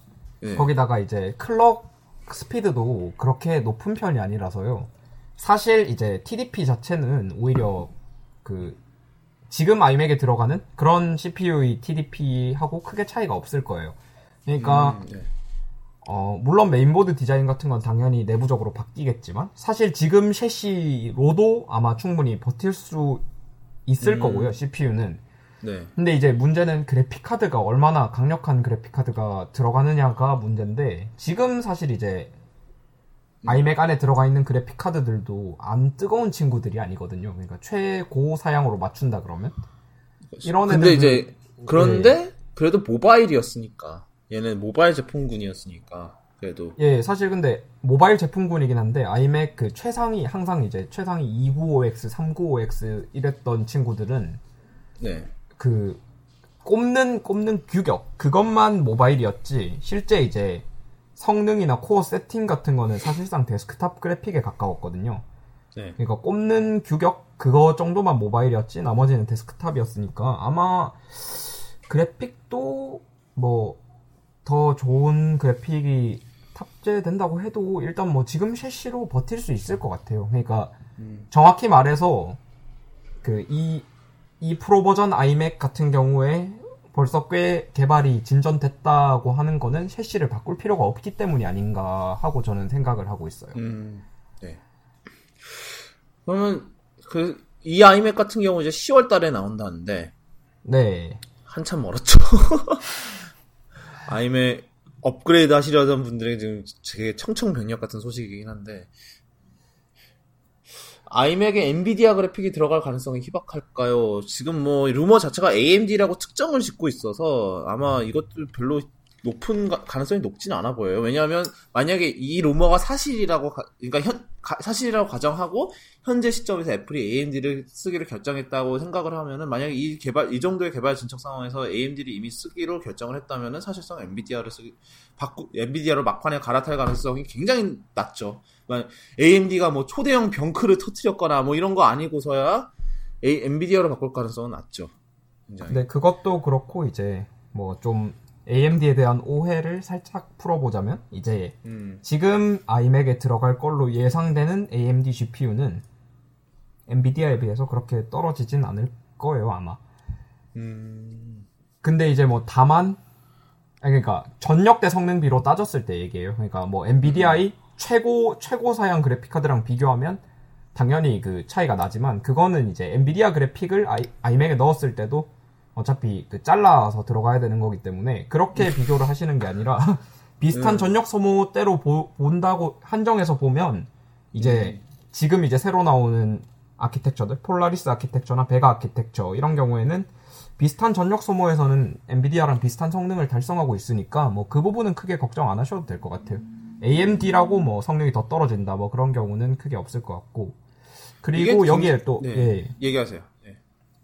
예. 거기다가 이제 클럭 스피드도 그렇게 높은 편이 아니라서요. 사실 이제 TDP 자체는 오히려 그 지금 아이맥에 들어가는 그런 CPU의 TDP하고 크게 차이가 없을 거예요. 그러니까 음, 네. 어, 물론 메인보드 디자인 같은 건 당연히 내부적으로 바뀌겠지만 사실 지금 섀시로도 아마 충분히 버틸 수 있을 음. 거고요. CPU는. 네. 근데 이제 문제는 그래픽 카드가 얼마나 강력한 그래픽 카드가 들어가느냐가 문제인데 지금 사실 이제 음. 아이맥 안에 들어가 있는 그래픽 카드들도 안 뜨거운 친구들이 아니거든요. 그러니까 최고 사양으로 맞춘다 그러면 이런 애들 근데 이제 그런데 네. 그래도 모바일이었으니까 얘는 모바일 제품군이었으니까 그래도 예 사실 근데 모바일 제품군이긴 한데 아이맥 그 최상위 항상 이제 최상위 295X, 395X 이랬던 친구들은 네. 그 꼽는 꼽는 규격 그것만 모바일이었지 실제 이제 성능이나 코어 세팅 같은 거는 사실상 데스크탑 그래픽에 가까웠거든요. 네. 그러니까 꼽는 규격 그거 정도만 모바일이었지 나머지는 데스크탑이었으니까 아마 그래픽도 뭐 더 좋은 그래픽이 탑재된다고 해도 일단 뭐 지금 셰시로 버틸 수 있을 것 같아요. 그러니까 음. 정확히 말해서 그 이 이 프로 버전 아이맥 같은 경우에 벌써 꽤 개발이 진전됐다고 하는 거는 셰시를 바꿀 필요가 없기 때문이 아닌가 하고 저는 생각을 하고 있어요. 음, 네. 그러면 그 이 아이맥 같은 경우 이제 10월 달에 나온다는데 네. 한참 멀었죠. 아이맥 업그레이드 하시려던 분들에게 지금 되게 청청병력 같은 소식이긴 한데 아이맥에 엔비디아 그래픽이 들어갈 가능성이 희박할까요? 지금 뭐 루머 자체가 AMD라고 특정을 짓고 있어서 아마 이것도 별로 높은 가, 능성이 높지는 않아 보여요. 왜냐하면 만약에 이 루머가 사실이라고 가, 그러니까 현 가, 사실이라고 가정하고 현재 시점에서 애플이 AMD를 쓰기로 결정했다고 생각을 하면은 만약에 이 개발 이 정도의 개발 진척 상황에서 AMD를 이미 쓰기로 결정을 했다면은 사실상 엔비디아를 쓰기 바꾸 엔비디아로 막판에 갈아탈 가능성이 굉장히 낮죠. AMD가 뭐 초대형 병크를 터트렸거나 뭐 이런 거 아니고서야 A, 엔비디아로 바꿀 가능성은 낮죠. 굉장히. 네, 그것도 그렇고 이제 뭐 좀 AMD에 대한 오해를 살짝 풀어보자면 이제 음. 지금 아이맥에 들어갈 걸로 예상되는 AMD GPU는 엔비디아에 비해서 그렇게 떨어지진 않을 거예요 아마. 음. 근데 이제 뭐 다만 그러니까 전력대 성능비로 따졌을 때 얘기해요. 그러니까 뭐 엔비디아의 최고 최고 사양 그래픽 카드랑 비교하면 당연히 그 차이가 나지만 그거는 이제 엔비디아 그래픽을 아이, 아이맥에 넣었을 때도 어차피 그 잘라서 들어가야 되는 거기 때문에 그렇게 네. 비교를 하시는 게 아니라 비슷한 음. 전력 소모대로 보, 본다고 한정해서 보면 이제 음. 지금 이제 새로 나오는 아키텍처들 폴라리스 아키텍처나 베가 아키텍처 이런 경우에는 비슷한 전력 소모에서는 엔비디아랑 비슷한 성능을 달성하고 있으니까 뭐 그 부분은 크게 걱정 안 하셔도 될 것 같아요. AMD라고 뭐 성능이 더 떨어진다 뭐 그런 경우는 크게 없을 것 같고 그리고 여기에 또 네. 예. 얘기하세요. 네.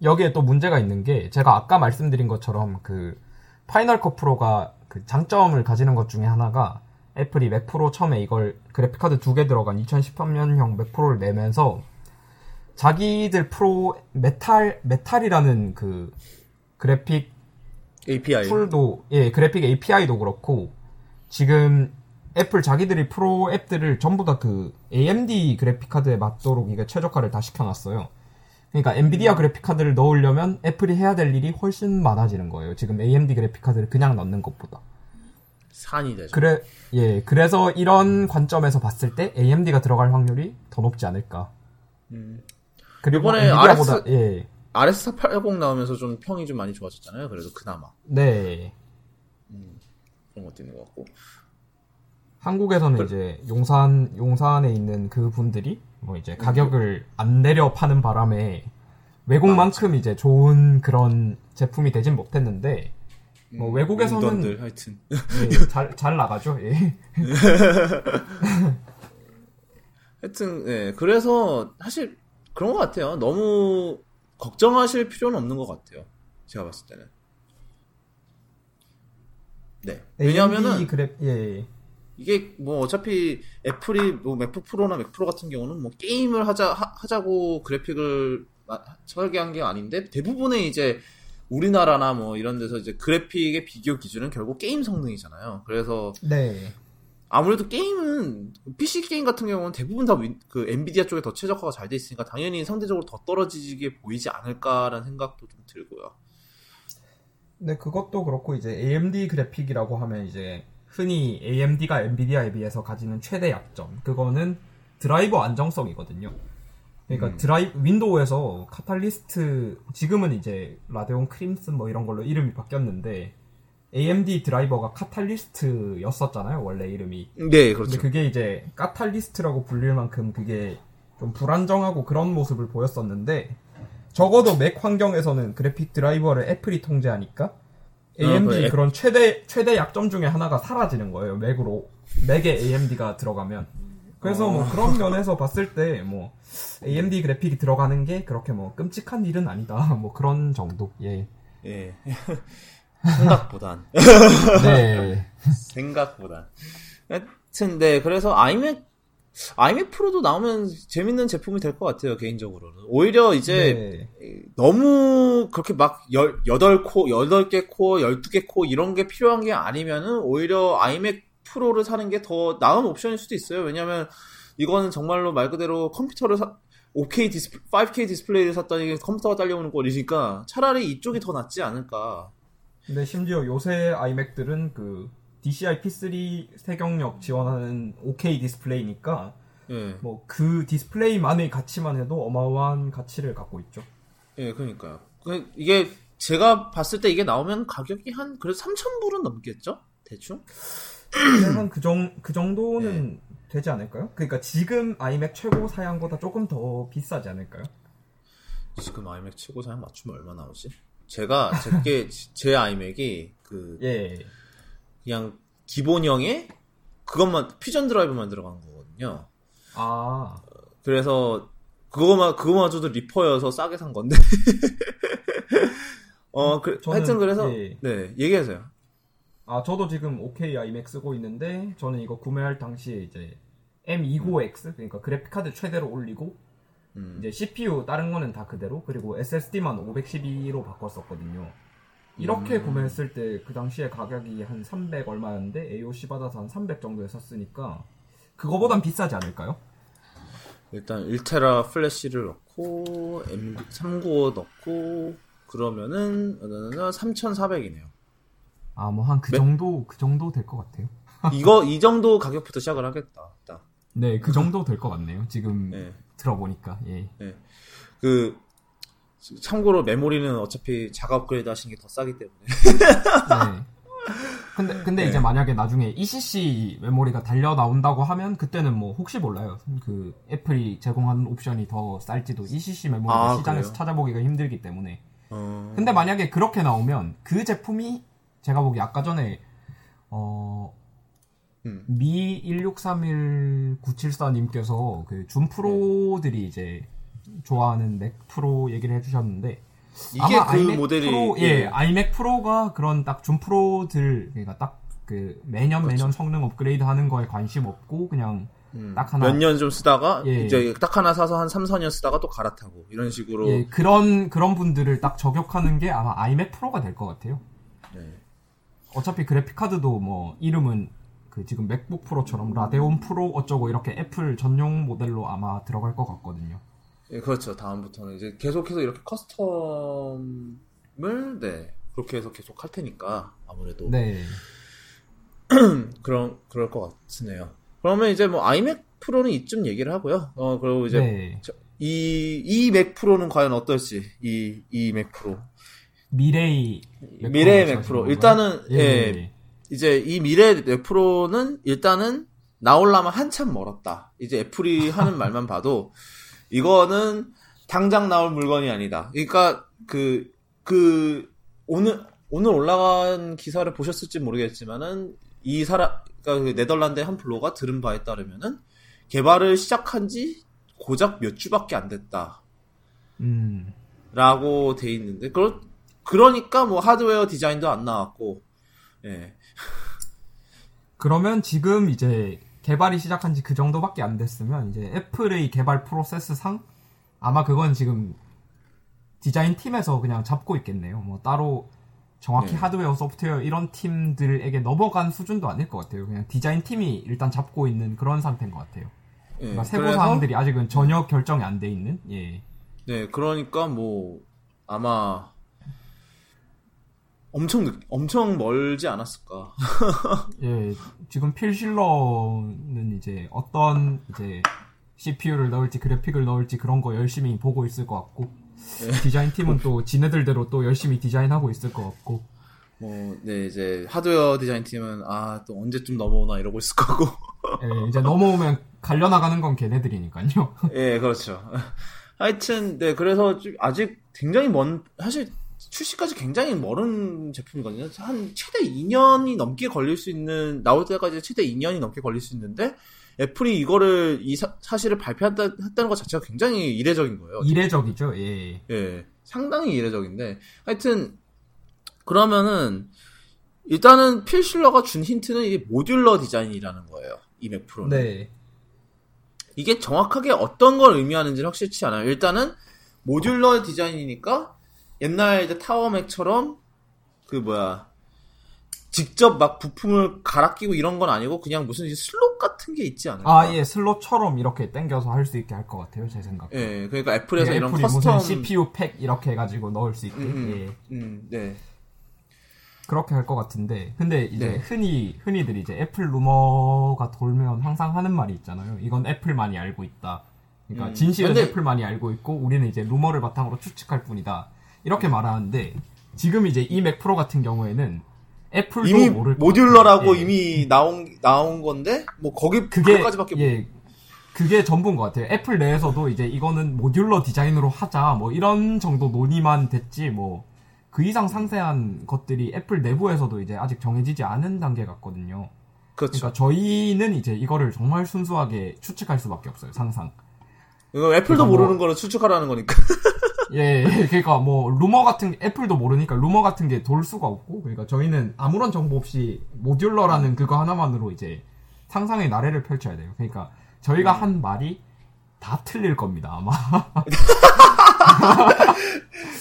여기에 또 문제가 있는 게 제가 아까 말씀드린 것처럼 그 파이널 컷 프로가 그 장점을 가지는 것 중에 하나가 애플이 맥 프로 처음에 이걸 그래픽카드 두 개 들어간 2013년형 맥 프로를 내면서 자기들 프로 메탈 메탈이라는 그 그래픽 API 툴도 예 그래픽 API도 그렇고 지금 애플 자기들이 프로 앱들을 전부 다 그 AMD 그래픽 카드에 맞도록 이게 최적화를 다 시켜놨어요. 그러니까 엔비디아 음. 그래픽 카드를 넣으려면 애플이 해야 될 일이 훨씬 많아지는 거예요. 지금 AMD 그래픽 카드를 그냥 넣는 것보다. 산이 되죠. 그래 예 그래서 이런 관점에서 봤을 때 AMD가 들어갈 확률이 더 높지 않을까. 음. 그리고 이번에 엔비디아보다 RS, 예 RS480 나오면서 좀 평이 좀 많이 좋아졌잖아요. 그래도 그나마. 네. 음, 그런 것도 있는 것 같고. 한국에서는 그... 이제 용산 용산에 있는 그 분들이 뭐 이제 가격을 안 내려 파는 바람에 외국만큼 아, 이제 좋은 그런 제품이 되진 못했는데 뭐 음, 외국에서는 런들 하여튼 예, 잘, 잘 나가죠. 예. 하여튼 예, 그래서 사실 그런 것 같아요. 너무 걱정하실 필요는 없는 것 같아요. 제가 봤을 때는. 네. 왜냐하면은 그래, 예, 예. 이게 뭐 어차피 애플이 뭐 맥북 프로나 맥 프로 같은 경우는 뭐 게임을 하자 하, 자고 그래픽을 설계한 게 아닌데 대부분의 이제 우리나라나 뭐 이런 데서 이제 그래픽의 비교 기준은 결국 게임 성능이잖아요. 그래서 네. 아무래도 게임은 PC 게임 같은 경우는 대부분 다 그 엔비디아 쪽에 더 최적화가 잘 돼 있으니까 당연히 상대적으로 더 떨어지게 보이지 않을까라는 생각도 좀 들고요. 네, 그것도 그렇고 이제 AMD 그래픽이라고 하면 이제 흔히 AMD가 엔비디아에 비해서 가지는 최대 약점 그거는 드라이버 안정성이거든요. 그러니까 음. 드라이 윈도우에서 카탈리스트 지금은 이제 라데온 크림슨 뭐 이런 걸로 이름이 바뀌었는데 AMD 드라이버가 카탈리스트였었잖아요, 원래 이름이. 네, 그렇죠. 근데 그게 이제 카탈리스트라고 불릴 만큼 그게 좀 불안정하고 그런 모습을 보였었는데 적어도 맥 환경에서는 그래픽 드라이버를 애플이 통제하니까 AMD 어, 그런 최대 최대 약점 중에 하나가 사라지는 거예요. 맥으로 맥에 AMD가 들어가면. 그래서 뭐 어. 그런 면에서 봤을 때 뭐 AMD 그래픽이 들어가는 게 그렇게 뭐 끔찍한 일은 아니다. 뭐 그런 정도. 예. 예. 생각보단. 네. 생각보단. 하여튼, 네. 그래서 아이맥, 아이맥 프로도 나오면 재밌는 제품이 될 것 같아요, 개인적으로는. 오히려 이제 네. 너무 그렇게 막 열, 8코, 8개 코어, 12개 코어 이런 게 필요한 게 아니면은 오히려 아이맥 프로를 사는 게 더 나은 옵션일 수도 있어요. 왜냐면 이거는 정말로 말 그대로 컴퓨터를 사, 5K 디스플, 5K 디스플레이를 샀더니 컴퓨터가 딸려오는 꼴이니까 차라리 이쪽이 더 낫지 않을까. 근데 심지어 요새 아이맥들은 그 DCI P3 색영역 지원하는 5K 디스플레이니까 예. 뭐그 디스플레이만의 가치만 해도 어마어마한 가치를 갖고 있죠. 예, 그러니까요. 그 이게 제가 봤을 때 이게 나오면 가격이 한 그래도 3,000불은 넘겠죠? 대충? 한그 정, 그 정도는 예. 되지 않을까요? 그러니까 지금 아이맥 최고 사양보다 조금 더 비싸지 않을까요? 지금 아이맥 최고 사양 맞추면 얼마 나오지? 제가 제게 제 아이맥이 그 예. 그냥 기본형에 그것만 퓨전 드라이브만 들어간 거거든요. 아. 그래서 그거만 그거마저도 리퍼여서 싸게 산 건데. 어, 그, 저는, 하여튼 그래서 예. 네 얘기하세요. 아 저도 지금 OK 아이맥 쓰고 있는데 저는 이거 구매할 당시에 이제 M295X 그러니까 그래픽 카드 최대로 올리고 음. 이제 CPU 다른 거는 다 그대로 그리고 SSD만 512로 바꿨었거든요. 이렇게 음. 구매했을 때 그 당시에 가격이 한 300 얼마였는데 AOC 받아서 한 300 정도에 샀으니까 그거보단 비싸지 않을까요? 일단 1테라 플래시를 넣고 M395 넣고 그러면은 3,400이네요. 아 뭐 한 그 정도 그 정도 될 것 같아요. 이거 이 정도 가격부터 시작을 하겠다. 딱. 네, 그 정도 될 것 같네요. 지금 네. 들어보니까. 예. 네. 그 참고로 메모리는 어차피 자가 업그레이드 하시는 게 더 싸기 때문에. 네. 근데 근데 네. 이제 만약에 나중에 ECC 메모리가 달려 나온다고 하면 그때는 뭐 혹시 몰라요. 그 애플이 제공하는 옵션이 더 쌀지도 ECC 메모리가 아, 시장에서 그래요? 찾아보기가 힘들기 때문에. 어... 근데 만약에 그렇게 나오면 그 제품이 제가 보기 아까 전에 어 음. 미 1631-974님께서 그줌 프로들이 이제 좋아하는 맥 프로 얘기를 해주셨는데 이게 그 모델이 프로, 예, 예, 아이맥 프로가 그런 딱줌 프로들 그러니까 딱 그 매년 그렇죠. 매년 성능 업그레이드 하는 거에 관심 없고 그냥 음, 딱 하나 몇 년 좀 쓰다가 예. 이제 딱 하나 사서 한 3, 4년 쓰다가 또 갈아타고 이런 식으로 예, 그런 그런 분들을 딱 저격하는 게 아마 iMac Pro가 될 것 같아요. 네. 어차피 그래픽 카드도 뭐 이름은 그 지금 MacBook Pro처럼 Radeon Pro 어쩌고 이렇게 애플 전용 모델로 아마 들어갈 것 같거든요. 예, 그렇죠. 다음부터는 이제 계속해서 이렇게 custom을 네 그렇게 해서 계속 할 테니까 아무래도 네 그런 그럴 것 같으네요. 그러면 이제 뭐 iMac Pro는 이쯤 얘기를 하고요. 어 그리고 이제 네. 이이 맥 프로는 과연 어떨지 이 이 맥 프로 미래의 미래의 맥 프로 일단은 예. 예. 이제 이 미래 맥 프로는 일단은 나올라면 한참 멀었다. 이제 애플이 하는 말만 봐도 이거는 당장 나올 물건이 아니다. 그러니까 그, 그, 오늘, 오늘 올라간 기사를 보셨을지 모르겠지만은 이 사람, 그러니까 그 네덜란드의 한 블로가 들은 바에 따르면은 개발을 시작한 지 고작 몇 주밖에 안 됐다. 음. 라고 돼 있는데, 그러, 그러니까 뭐 하드웨어 디자인도 안 나왔고, 예. 그러면 지금 이제 개발이 시작한 지 그 정도밖에 안 됐으면 이제 애플의 개발 프로세스상 아마 그건 지금 디자인 팀에서 그냥 잡고 있겠네요. 뭐 따로 정확히 네. 하드웨어, 소프트웨어 이런 팀들에게 넘어간 수준도 아닐 것 같아요. 그냥 디자인 팀이 일단 잡고 있는 그런 상태인 것 같아요. 네. 그러니까 세부 사항들이 아직은 전혀 결정이 안 돼 있는. 예. 네, 그러니까 뭐 아마 엄청 늦, 엄청 멀지 않았을까. 예, 지금 필실러는 이제 어떤 이제 CPU를 넣을지 그래픽을 넣을지 그런 거 열심히 보고 있을 것 같고 예. 디자인 팀은 또 지네들대로 또 열심히 디자인하고 있을 것 같고. 뭐, 네, 이제 하드웨어 디자인 팀은 아, 또 언제쯤 넘어오나 이러고 있을 거고. 예, 이제 넘어오면 갈려 나가는 건 걔네들이니까요. 예, 그렇죠. 하여튼, 네, 그래서 아직 굉장히 먼, 사실 출시까지 굉장히 멀은 제품이거든요. 한 최대 2년이 넘게 걸릴 수 있는 나올 때까지 최대 2년이 넘게 걸릴 수 있는데 애플이 이거를 이 사, 실을 발표했다는 것 자체가 굉장히 이례적인 거예요. 이례적이죠. 예. 예. 상당히 이례적인데 하여튼 그러면은 일단은 필 실러가 준 힌트는 이게 modular 디자인이라는 거예요. 이 Mac Pro는. 네. 이게 정확하게 어떤 걸 의미하는지는 확실치 않아요. 일단은 modular 디자인이니까 옛날 이제 타워 Mac처럼 그 뭐야 직접 막 부품을 갈아 끼고 이런 건 아니고 그냥 무슨 슬롯 같은 게 있지 않을까? 아, 예, 슬롯처럼 이렇게 당겨서 할 수 있게 할 것 같아요, 제 생각. 예, 그러니까 애플에서 예, 이런 custom CPU 팩 이렇게 해가지고 넣을 수 있게. 음, 음, 예. 음, 네. 그렇게 할 것 같은데, 근데 이제 네. 흔히 흔히들 이제 애플 루머가 돌면 항상 하는 말이 있잖아요. 이건 애플만이 알고 있다. 그러니까 음, 진실은 근데... 애플만이 알고 있고 우리는 이제 루머를 바탕으로 추측할 뿐이다. 이렇게 말하는데 지금 이제 이 Mac Pro 같은 경우에는 애플도 이미 모를 modular라고 예. 이미 나온 나온 건데 뭐 거기 그게 까지밖에 예. 그게 전부인 것 같아요. 애플 내에서도 이제 이거는 modular 디자인으로 하자 뭐 이런 정도 논의만 됐지 뭐 그 이상 상세한 것들이 애플 내부에서도 이제 아직 정해지지 않은 단계 같거든요. 그렇죠. 그러니까 저희는 이제 이거를 정말 순수하게 추측할 수밖에 없어요. 상상. 이거 애플도 그러니까 모르는 뭐, 거를 추측하라는 거니까. 예, 예, 그러니까 뭐 루머 같은 애플도 모르니까 루머 같은 게 돌 수가 없고 그러니까 저희는 아무런 정보 없이 modular라는 그거 하나만으로 이제 상상의 나래를 펼쳐야 돼요. 그러니까 저희가 음. 한 말이 다 틀릴 겁니다 아마.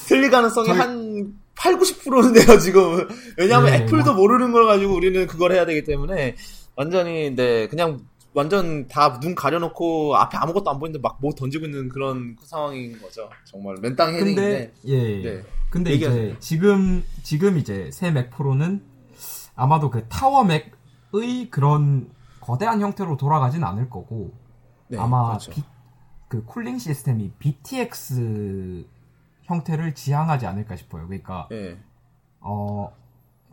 틀릴 가능성이 저희... 한 8, 90%인데요 지금. 왜냐하면 네, 애플도 뭐... 모르는 걸 가지고 우리는 그걸 해야 되기 때문에 완전히 네 그냥 완전 다 눈 가려놓고 앞에 아무것도 안 보이는데 막 뭐 던지고 있는 그런 상황인 거죠. 정말 맨땅 헤딩인데. 예. 네. 근데 얘기하세요. 이제 지금 지금 이제 새 맥 프로는 아마도 그 타워 맥의 그런 거대한 형태로 돌아가진 않을 거고 네, 아마 그렇죠. 비, 그 쿨링 시스템이 BTX 형태를 지향하지 않을까 싶어요. 그러니까 네. 어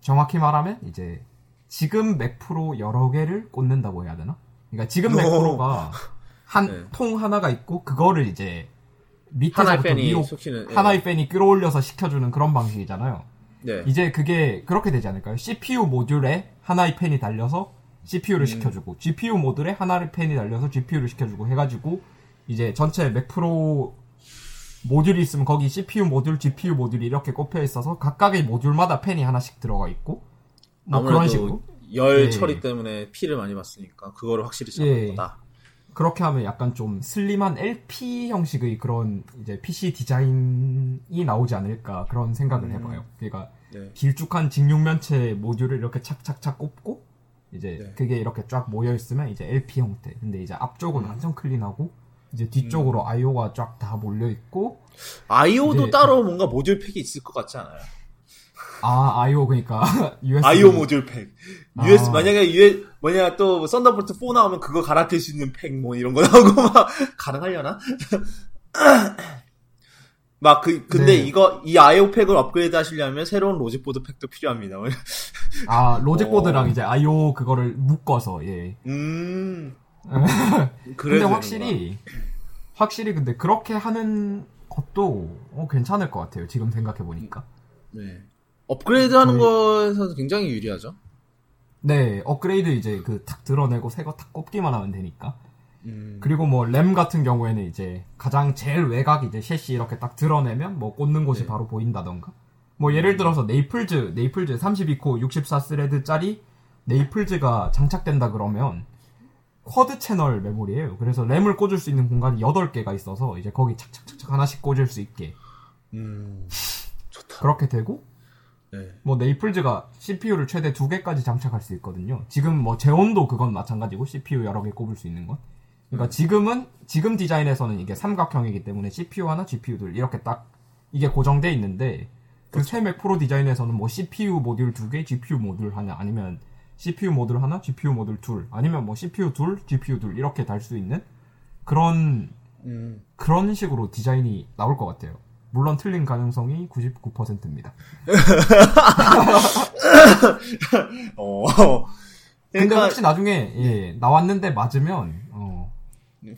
정확히 말하면 이제 지금 맥 프로 여러 개를 꽂는다고 해야 되나? 그러니까 지금 맥 프로가 한통 네. 하나가 있고 그거를 이제 밑에서부터 위로 속히는, 예. 하나의 팬이 끌어올려서 시켜주는 그런 방식이잖아요. 네. 이제 그게 그렇게 되지 않을까요? CPU 모듈에 하나의 팬이 달려서 CPU를 음. 시켜주고 GPU 모듈에 하나의 팬이 달려서 GPU를 시켜주고 해가지고 이제 전체 맥 프로 모듈이 있으면 거기 CPU 모듈, GPU 모듈이 이렇게 꼽혀 있어서 각각의 모듈마다 팬이 하나씩 들어가 있고 뭐 그런 식으로 열 예. 처리 때문에 피를 많이 봤으니까 그거를 확실히 잡는 예. 거다. 그렇게 하면 약간 좀 슬림한 LP 형식의 그런 이제 PC 디자인이 나오지 않을까 그런 생각을 음. 해봐요. 그러니까 네. 길쭉한 직육면체 모듈을 이렇게 착착착 꼽고 이제 네. 그게 이렇게 쫙 모여 있으면 이제 LP 형태. 근데 이제 앞쪽은 음. 완전 클린하고 이제 뒤쪽으로 음. I/O가 쫙 다 몰려 있고 I/O도 따로 뭔가 모듈 팩이 있을 것 같지 않아요? 아, IO 그러니까 USB IO 모듈 팩. US 아. 만약에 US 뭐냐 또 Thunderbolt 4 나오면 그거 갈아낄 수 있는 팩 뭐 이런 거 나오고 막 가능하려나? 막 그 근데 네. 이거 이 IO 팩을 업그레이드 하시려면 새로운 logic board 팩도 필요합니다. 아 로직보드랑 어. 이제 IO 그거를 묶어서 예. 음. 근데 확실히 확실히 근데 그렇게 하는 것도 어, 괜찮을 것 같아요. 지금 생각해 보니까. 네. 업그레이드 하는 거에서 굉장히 유리하죠. 네, 업그레이드 이제 그 탁 드러내고 새 거 탁 꼽기만 하면 되니까. 음. 그리고 뭐 램 같은 경우에는 이제 가장 제일 외곽 이제 셰시 이렇게 딱 드러내면 뭐 꽂는 곳이 네. 바로 보인다던가. 뭐 예를 들어서 Naples, Naples 32코어 64thread짜리 Naples가 장착된다 그러면 quad 채널 메모리예요. 그래서 램을 꽂을 수 있는 공간이 8개가 있어서 이제 거기 착착착착 하나씩 꽂을 수 있게. 음. 좋다. 그렇게 되고 네. 뭐 Naples가 CPU를 최대 두 개까지 장착할 수 있거든요. 지금 뭐 Xeon도 그건 마찬가지고 CPU 여러 개 꼽을 수 있는 건. 그러니까 음. 지금은 지금 디자인에서는 이게 삼각형이기 때문에 CPU 하나, GPU 둘 이렇게 딱 이게 고정돼 있는데 그새 맥 프로 디자인에서는 뭐 CPU 모듈 두 개, GPU 모듈 하나 아니면 CPU 모듈 하나, GPU 모듈 둘 아니면 뭐 CPU 둘, GPU 둘 이렇게 달 수 있는 그런 음. 그런 식으로 디자인이 나올 것 같아요. 물론 틀린 가능성이 99%입니다. 어. 근데 그러니까... 혹시 나중에 예, 나왔는데 맞으면 어,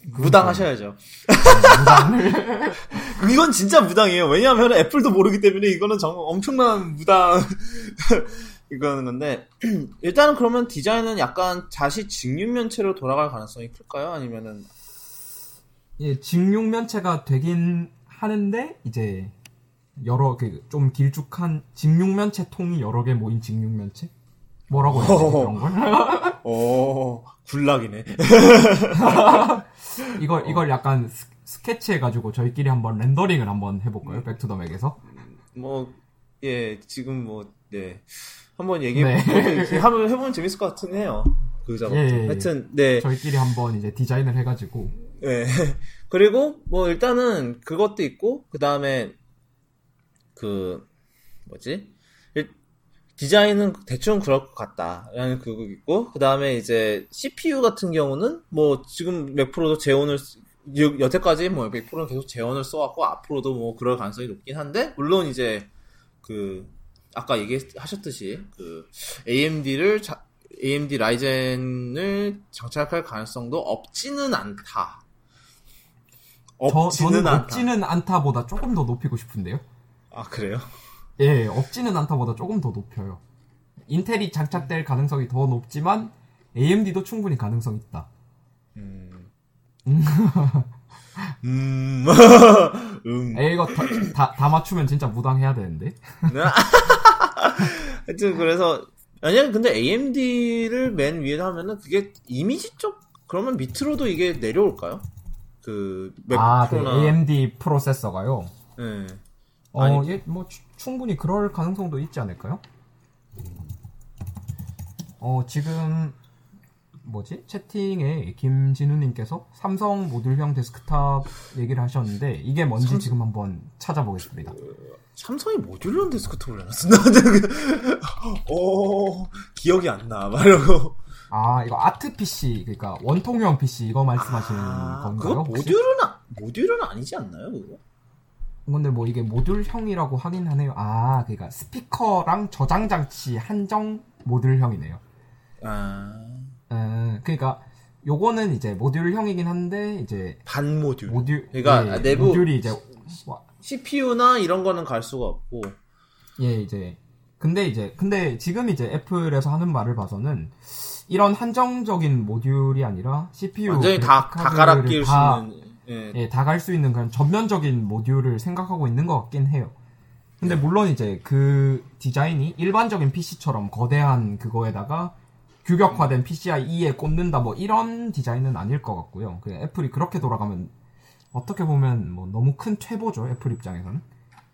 무당하셔야죠. 네, 무당을 이건 진짜 무당이에요. 왜냐하면 애플도 모르기 때문에 이거는 정 엄청난 무당 이거는 건데 일단은 그러면 디자인은 약간 자시 직육면체로 돌아갈 가능성이 클까요? 아니면은 예, 직육면체가 되긴 하는데 이제 여러 그 좀 길쭉한 직육면체 통이 여러 개 모인 직육면체 뭐라고 해야 되지 그런 걸? 오 굴락이네. 이걸 이걸 약간 스, 케치 해 가지고 저희끼리 한번 렌더링을 한번 해볼까요? Back to the Mac에서? 뭐 예 지금 뭐 네 한번 얘기해 네. 한번 해보면 재밌을 것 같은 해요. 그 작업. 예, 예, 예, 하여튼 네 저희끼리 한번 이제 디자인을 해가지고 네. 그리고 뭐 일단은 그것도 있고 그 다음에 그 뭐지 디자인은 대충 그럴 것 같다라는 그거 있고 그 다음에 이제 CPU 같은 경우는 뭐 지금 맥 프로도 재원을 여태까지 뭐 맥 프로는 계속 재원을 써왔고 앞으로도 뭐 그럴 가능성이 높긴 한데 물론 이제 그 아까 얘기하셨듯이 그 AMD를 자, AMD 라이젠을 장착할 가능성도 없지는 않다. 저, 저는 않다. 없지는 않다보다 조금 더 높이고 싶은데요. 아 그래요? 예, 없지는 않다보다 조금 더 높여요. 인텔이 장착될 가능성이 더 높지만 AMD도 충분히 가능성 있다. 음. 음. 음. 음. 에 이거 다, 다, 다, 맞추면 진짜 무당해야 되는데. 하여튼 그래서 아니야 근데 AMD를 맨 위에 하면은 그게 이미지 쪽 그러면 밑으로도 이게 내려올까요? 그 아, 그 AMD 프로세서가요. 네. 어, 예, 뭐 충분히 그럴 가능성도 있지 않을까요? 어, 지금 뭐지? 채팅에 김진우님께서 삼성 모듈형 데스크탑 얘기를 하셨는데 이게 뭔지 삼... 지금 한번 찾아보겠습니다. 그, 삼성이 모듈형 데스크탑을 내놨었나? 오, 기억이 안 나. 말이고. 아, 이거 아트 PC, 그러니까 원통형 PC 이거 말씀하시는 아, 건가요? 그거 모듈은, 아, 모듈은 아니지 않나요, 그거? 근데 뭐 이게 모듈형이라고 하긴 하네요. 아, 그러니까 스피커랑 저장 장치 한정 모듈형이네요. 아. 음, 그러니까 요거는 이제 모듈형이긴 한데 이제 반 모듈. 모듈 그러니까 예, 내부 모듈이 이제 CPU나 이런 거는 갈 수가 없고. 예, 이제 근데 이제 근데 지금 이제 애플에서 하는 말을 봐서는 이런 한정적인 모듈이 아니라 CPU 완전히 다, 다 갈아 끼울 수 있는. 예, 예 다 갈 수 있는 그런 전면적인 모듈을 생각하고 있는 것 같긴 해요. 근데 물론 이제 그 디자인이 일반적인 PC처럼 거대한 그거에다가 규격화된 PCIe 에 꽂는다 뭐 이런 디자인은 아닐 것 같고요. 그 애플이 그렇게 돌아가면 어떻게 보면 뭐 너무 큰 퇴보죠. 애플 입장에서는.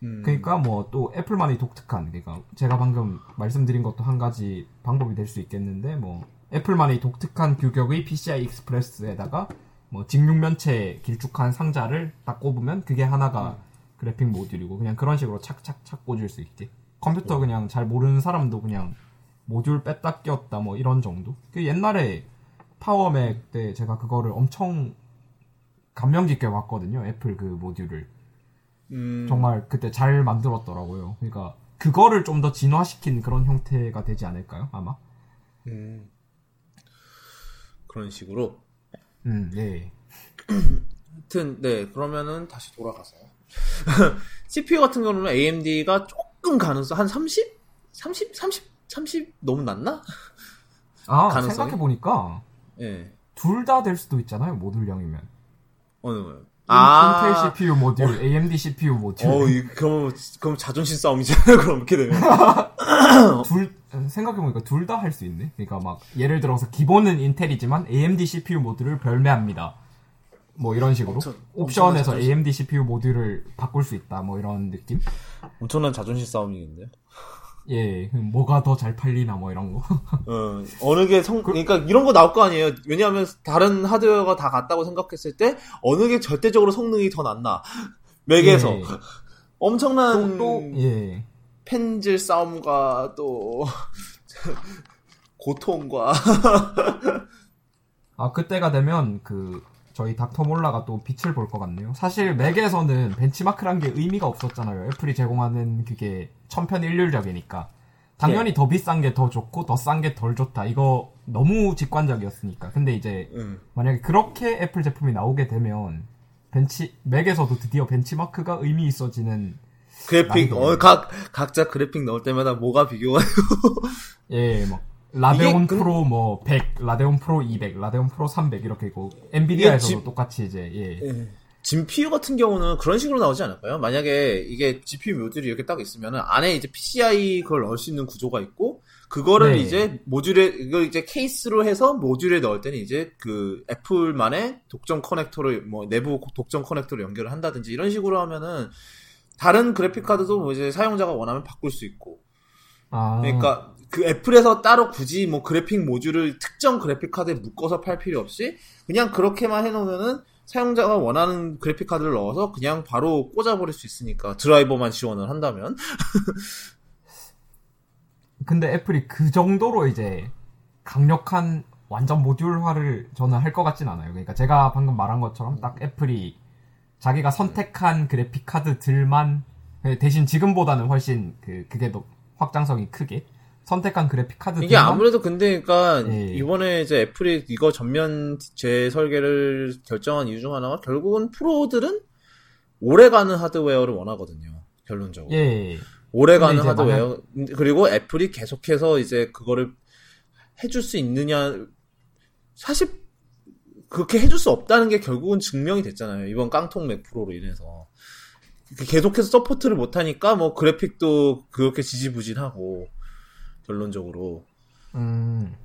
음. 그러니까 뭐 또 애플만이 독특한 그러니까 제가 방금 말씀드린 것도 한 가지 방법이 될 수 있겠는데 뭐 애플만의 독특한 규격의 PCI Express에다가 뭐 직육면체 길쭉한 상자를 딱 꼽으면 그게 하나가 음. 그래픽 모듈이고 그냥 그런 식으로 착착착 꽂을 수 있게 컴퓨터 음. 그냥 잘 모르는 사람도 그냥 모듈 뺐다 꼈다 뭐 이런 정도. 그 옛날에 파워맥 때 제가 그거를 엄청 감명 깊게 봤거든요. 애플 그 모듈을. 음... 정말 그때 잘 만들었더라고요. 그러니까 그거를 좀 더 진화시킨 그런 형태가 되지 않을까요? 아마. 음... 그런 식으로. 음, 네. 하여튼 네 그러면은 다시 돌아가서 CPU 같은 경우는 AMD가 조금 가능성 한 30, 30, 30 30 너무 낮나? 아, 가능성이? 생각해 보니까. 예. 둘다 될 수도 있잖아요, 모듈형이면. 어느 거요? 아. 인텔 CPU 모듈, 어. AMD CPU 모듈. 어, 그럼, 그럼 자존심 싸움이잖아요, 그럼 이렇게 되면. 둘, 생각해보니까 둘 다 할 수 있네. 그러니까 막, 예를 들어서 기본은 인텔이지만 AMD CPU 모듈을 별매합니다. 뭐 이런 식으로. 엄청, 옵션에서 엄청난 AMD CPU 모듈을 바꿀 수 있다, 뭐 이런 느낌? 엄청난 자존심 싸움이겠는데? 예, 뭐가 더 잘 팔리나 뭐 이런 거. 어, 어느 게 성, 그 그러니까 이런 거 나올 거 아니에요. 왜냐하면 다른 하드웨어가 다 같다고 생각했을 때 어느 게 절대적으로 성능이 더 낫나. 맥에서 예. 엄청난 또, 또, 예. 펜질 싸움과 또 고통과 아 그때가 되면 그 저희 닥터 몰라가 또 빛을 볼 것 같네요. 사실 Mac에서는 벤치마크란 게 의미가 없었잖아요. 애플이 제공하는 그게 천편일률적이니까. 당연히 네. 더 비싼 게 더 좋고 더 싼 게 덜 좋다. 이거 너무 직관적이었으니까. 근데 이제 음. 만약에 그렇게 애플 제품이 나오게 되면 벤치 Mac에서도 드디어 벤치마크가 의미 있어지는 그래픽 어 각 각자 그래픽 넣을 때마다 뭐가 비교가 예, 뭐 Radeon 그... 프로 뭐 100, Radeon Pro 200, Radeon Pro 300 이렇게 있고 NVIDIA에서도 지... 똑같이 이제 예. 예. GPU 같은 경우는 그런 식으로 나오지 않을까요? 만약에 이게 GPU 모듈이 이렇게 딱 있으면 안에 이제 PCI 그걸 넣을 수 있는 구조가 있고 그거를 네. 이제 모듈에 이걸 이제 케이스로 해서 모듈에 넣을 때는 이제 그 애플만의 독점 커넥터를 뭐 내부 독점 커넥터로 연결을 한다든지 이런 식으로 하면은 다른 그래픽 카드도 뭐 이제 사용자가 원하면 바꿀 수 있고 아. 그러니까 그 애플에서 따로 굳이 뭐 그래픽 모듈을 특정 그래픽 카드에 묶어서 팔 필요 없이 그냥 그렇게만 해놓으면은 사용자가 원하는 그래픽 카드를 넣어서 그냥 바로 꽂아버릴 수 있으니까 드라이버만 지원을 한다면. 근데 애플이 그 정도로 이제 강력한 완전 모듈화를 저는 할 것 같진 않아요. 그러니까 제가 방금 말한 것처럼 딱 애플이 자기가 선택한 그래픽 카드들만 대신 지금보다는 훨씬 그 그게 더 확장성이 크게 선택한 그래픽 카드 이게 아무래도 근데 그러니까 예. 이번에 이제 애플이 이거 전면 재설계를 결정한 이유 중 하나가 결국은 프로들은 오래가는 하드웨어를 원하거든요. 결론적으로. 예. 오래가는 하드웨어 만약... 그리고 애플이 계속해서 이제 그거를 해줄 수 있느냐 사실 그렇게 해줄 수 없다는 게 결국은 증명이 됐잖아요. 이번 깡통 Mac Pro로 인해서. 계속해서 support를 못하니까 뭐 그래픽도 그렇게 지지부진하고 결론적으로. 음.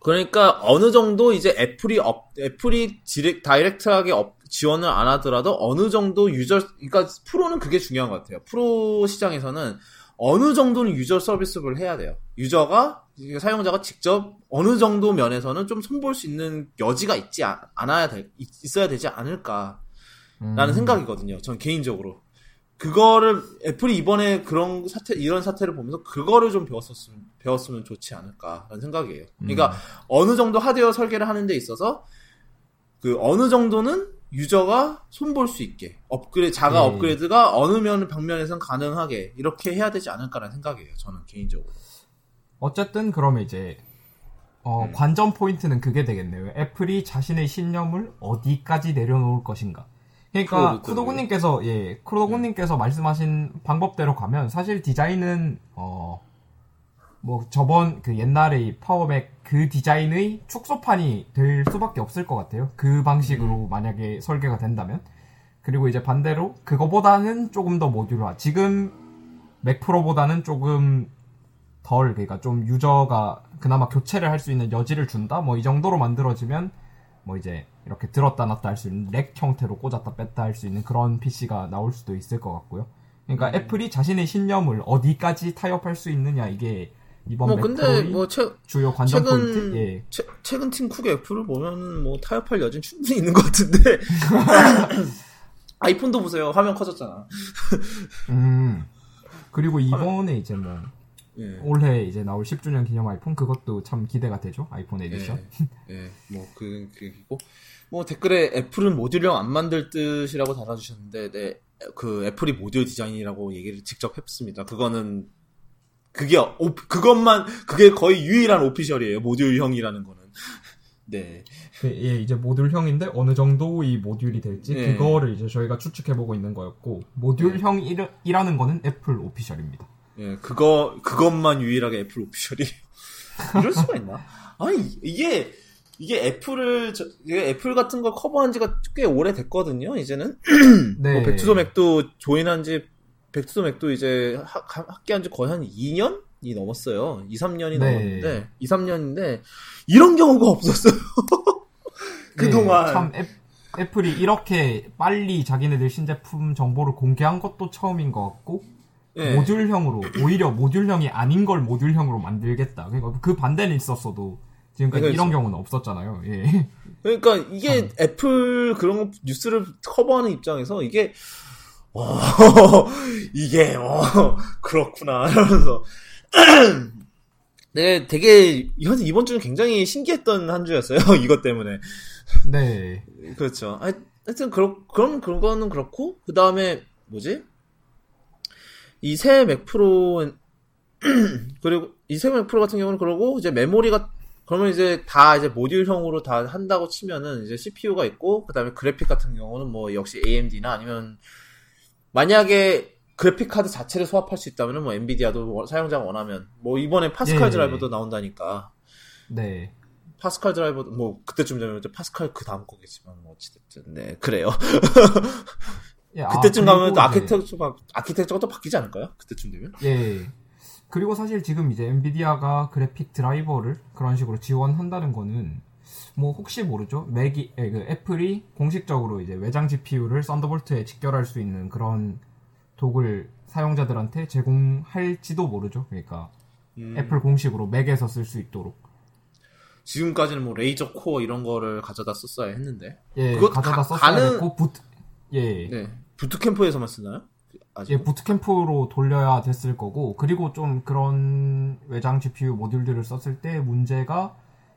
그러니까 어느 정도 이제 애플이 업, 애플이 디렉, direct하게 업, 지원을 안 하더라도 어느 정도 user, 그러니까 프로는 그게 중요한 것 같아요. 프로 시장에서는 어느 정도는 user 서비스를 해야 돼요. user가 사용자가 직접 어느 정도 면에서는 좀 손볼 수 있는 여지가 있지 않아야 될 있어야 되지 않을까라는 음. 생각이거든요. 전 개인적으로. 그거를 애플이 이번에 그런 사태 이런 사태를 보면서 그거를 좀 배웠었으면 배웠으면 좋지 않을까라는 생각이에요. 그러니까 음. 어느 정도 하드웨어 설계를 하는 데 있어서 그 어느 정도는 유저가 손볼 수 있게 업그레이드 자가 예. 업그레이드가 어느 면 방면에선 가능하게 이렇게 해야 되지 않을까라는 생각이에요. 저는 개인적으로. 어쨌든 그러면 이제 어, 음. 관전 포인트는 그게 되겠네요. 애플이 자신의 신념을 어디까지 내려놓을 것인가. 그러니까 쿠도구님께서 예 쿠도구님께서 네. 말씀하신 방법대로 가면 사실 디자인은 어 뭐 저번 그 옛날의 파워맥 그 디자인의 축소판이 될 수밖에 없을 것 같아요. 그 방식으로 음. 만약에 설계가 된다면 그리고 이제 반대로 그거보다는 조금 더 모듈화. 지금 맥 프로보다는 조금 덜 그러니까 좀 유저가 그나마 교체를 할 수 있는 여지를 준다. 뭐 이 정도로 만들어지면 뭐 이제 이렇게 들었다 놨다 할 수 있는 rack 형태로 꽂았다 뺐다 할 수 있는 그런 PC가 나올 수도 있을 것 같고요. 그러니까 음. 애플이 자신의 신념을 어디까지 타협할 수 있느냐 이게 이번 뭐 근데 뭐 최, 주요 관전 최근, 포인트. 예. 최, 최근 팀쿡 애플을 보면 뭐 타협할 여진 충분히 있는 것 같은데. 아이폰도 보세요. 화면 커졌잖아. 음. 그리고 이번에 이제 뭐 예. 올해 이제 나올 10주년 기념 아이폰 그것도 참 기대가 되죠. 아이폰 에디션. 예. 예. 뭐 그, 그리고 뭐 댓글에 애플은 모듈형 안 만들 듯이라고 달아주셨는데, 네, 그 애플이 모듈 디자인이라고 얘기를 직접 했습니다. 그거는 그게 오, 그것만 그게 거의 유일한 official이에요. 모듈형이라는 거는. 네. 그, 예, 이제 모듈형인데 어느 정도 이 모듈이 될지 네. 그거를 이제 저희가 추측해 보고 있는 거였고 모듈형이라는 거는 애플 official입니다. 예, 그거 그것만 유일하게 애플 official이 이럴 수가 있나? 아니 이게 이게 애플을 저, 이게 애플 같은 걸 커버한 지가 꽤 오래 됐거든요. 이제는 네. 뭐 백투더 맥도 join한 지 백투더 맥도 이제 하, 합류한 지 거의 한 2년 이 넘었어요. 2, 3년이 네. 넘었는데 2, 3년인데 이런 경우가 없었어요. 그동안 네, 참 애, 플이 이렇게 빨리 자기네들 신제품 정보를 공개한 것도 처음인 것 같고 네. 모듈형으로 오히려 모듈형이 아닌 걸 모듈형으로 만들겠다. 그러니까 그 반대는 있었어도 지금까지 그렇죠. 이런 경우는 없었잖아요. 예. 그러니까 이게 음. 애플 그런 뉴스를 커버하는 입장에서 이게 어, 이게 어, 그렇구나 이러면서 네, 되게 현재 이번 주는 굉장히 신기했던 한 주였어요. 이것 때문에. 네. 그렇죠. 하여튼 그렇 그럼 그거는 그렇고 그 다음에 뭐지? 이 새 맥 프로 그리고 이 새 맥 프로 같은 경우는 그러고 이제 메모리가 그러면 이제 다 이제 모듈형으로 다 한다고 치면은 이제 CPU가 있고 그다음에 그래픽 같은 경우는 뭐 역시 AMD나 아니면 만약에 그래픽 카드 자체를 조합할 수 있다면은 뭐 엔비디아도 사용자가 원하면 뭐 이번에 파스칼 네. 드라이버도 나온다니까. 네. 파스칼 드라이버도 뭐 그때쯤 되면 이제 파스칼 그 다음 거겠지만 뭐 어찌됐든 네 그래요. 예, 아, 그때쯤 아, 가면 또 아키텍처가 아키텍처가 또 바뀌지 않을까요? 그때쯤 되면? 예. 그리고 사실 지금 이제 엔비디아가 그래픽 드라이버를 그런 식으로 지원한다는 거는 뭐 혹시 모르죠. 맥이 예, 그 애플이 공식적으로 이제 외장 GPU를 썬더볼트에 직결할 수 있는 그런 dock을 사용자들한테 제공할지도 모르죠. 그러니까 음. 애플 공식으로 맥에서 쓸 수 있도록. 지금까지는 뭐 레이저 코어 이런 거를 가져다 썼어야 했는데. 예, 가져다 가, 썼어야 가는... 됐고 부트 예. 네. 부트캠프에서만 쓰나요? 아직? 예, 부트캠프로 돌려야 됐을 거고, 그리고 좀 그런 외장 GPU 모듈들을 썼을 때 문제가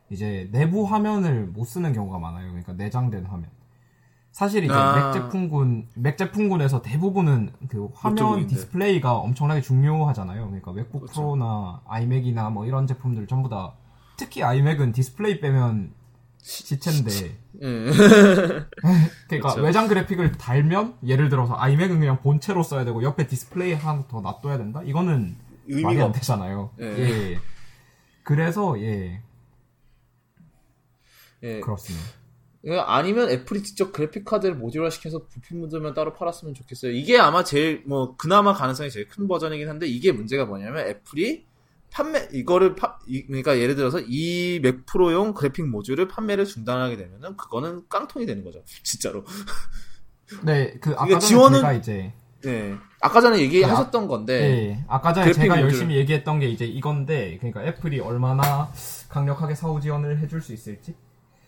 이제 내부 화면을 못 쓰는 경우가 많아요. 그러니까 내장된 화면. 사실 이제 아... 맥 제품군, 맥 제품군에서 대부분은 그 화면 디스플레이가 엄청나게 중요하잖아요. 그러니까 맥북 그렇죠. 프로나 아이맥이나 뭐 이런 제품들 전부 다 특히 아이맥은 디스플레이 빼면 시체인데. 예. 그러니까 그렇죠. 외장 그래픽을 달면 예를 들어서 아이맥은 그냥 본체로 써야 되고 옆에 디스플레이 하나 더 놔둬야 된다. 이거는 말이 안 되잖아요. 예. 예. 그래서 예. 예. 그렇습니다. 아니면 애플이 직접 그래픽 카드를 모듈화 시켜서 부품들만 따로 팔았으면 좋겠어요. 이게 아마 제일 뭐 그나마 가능성이 제일 큰 버전이긴 한데 이게 문제가 뭐냐면 애플이 판매 이거를 파, 이, 그러니까 예를 들어서 이 맥 프로용 그래픽 모듈을 판매를 중단하게 되면은 그거는 깡통이 되는 거죠. 진짜로. 네, 그 아까 전에 지원은, 제가 이제 네. 아까 전에 얘기하셨던 네, 건데. 네. 아까 전에 제가 모듈. 열심히 얘기했던 게 이제 이건데, 그러니까 애플이 얼마나 강력하게 사후 지원을 해줄 수 있을지.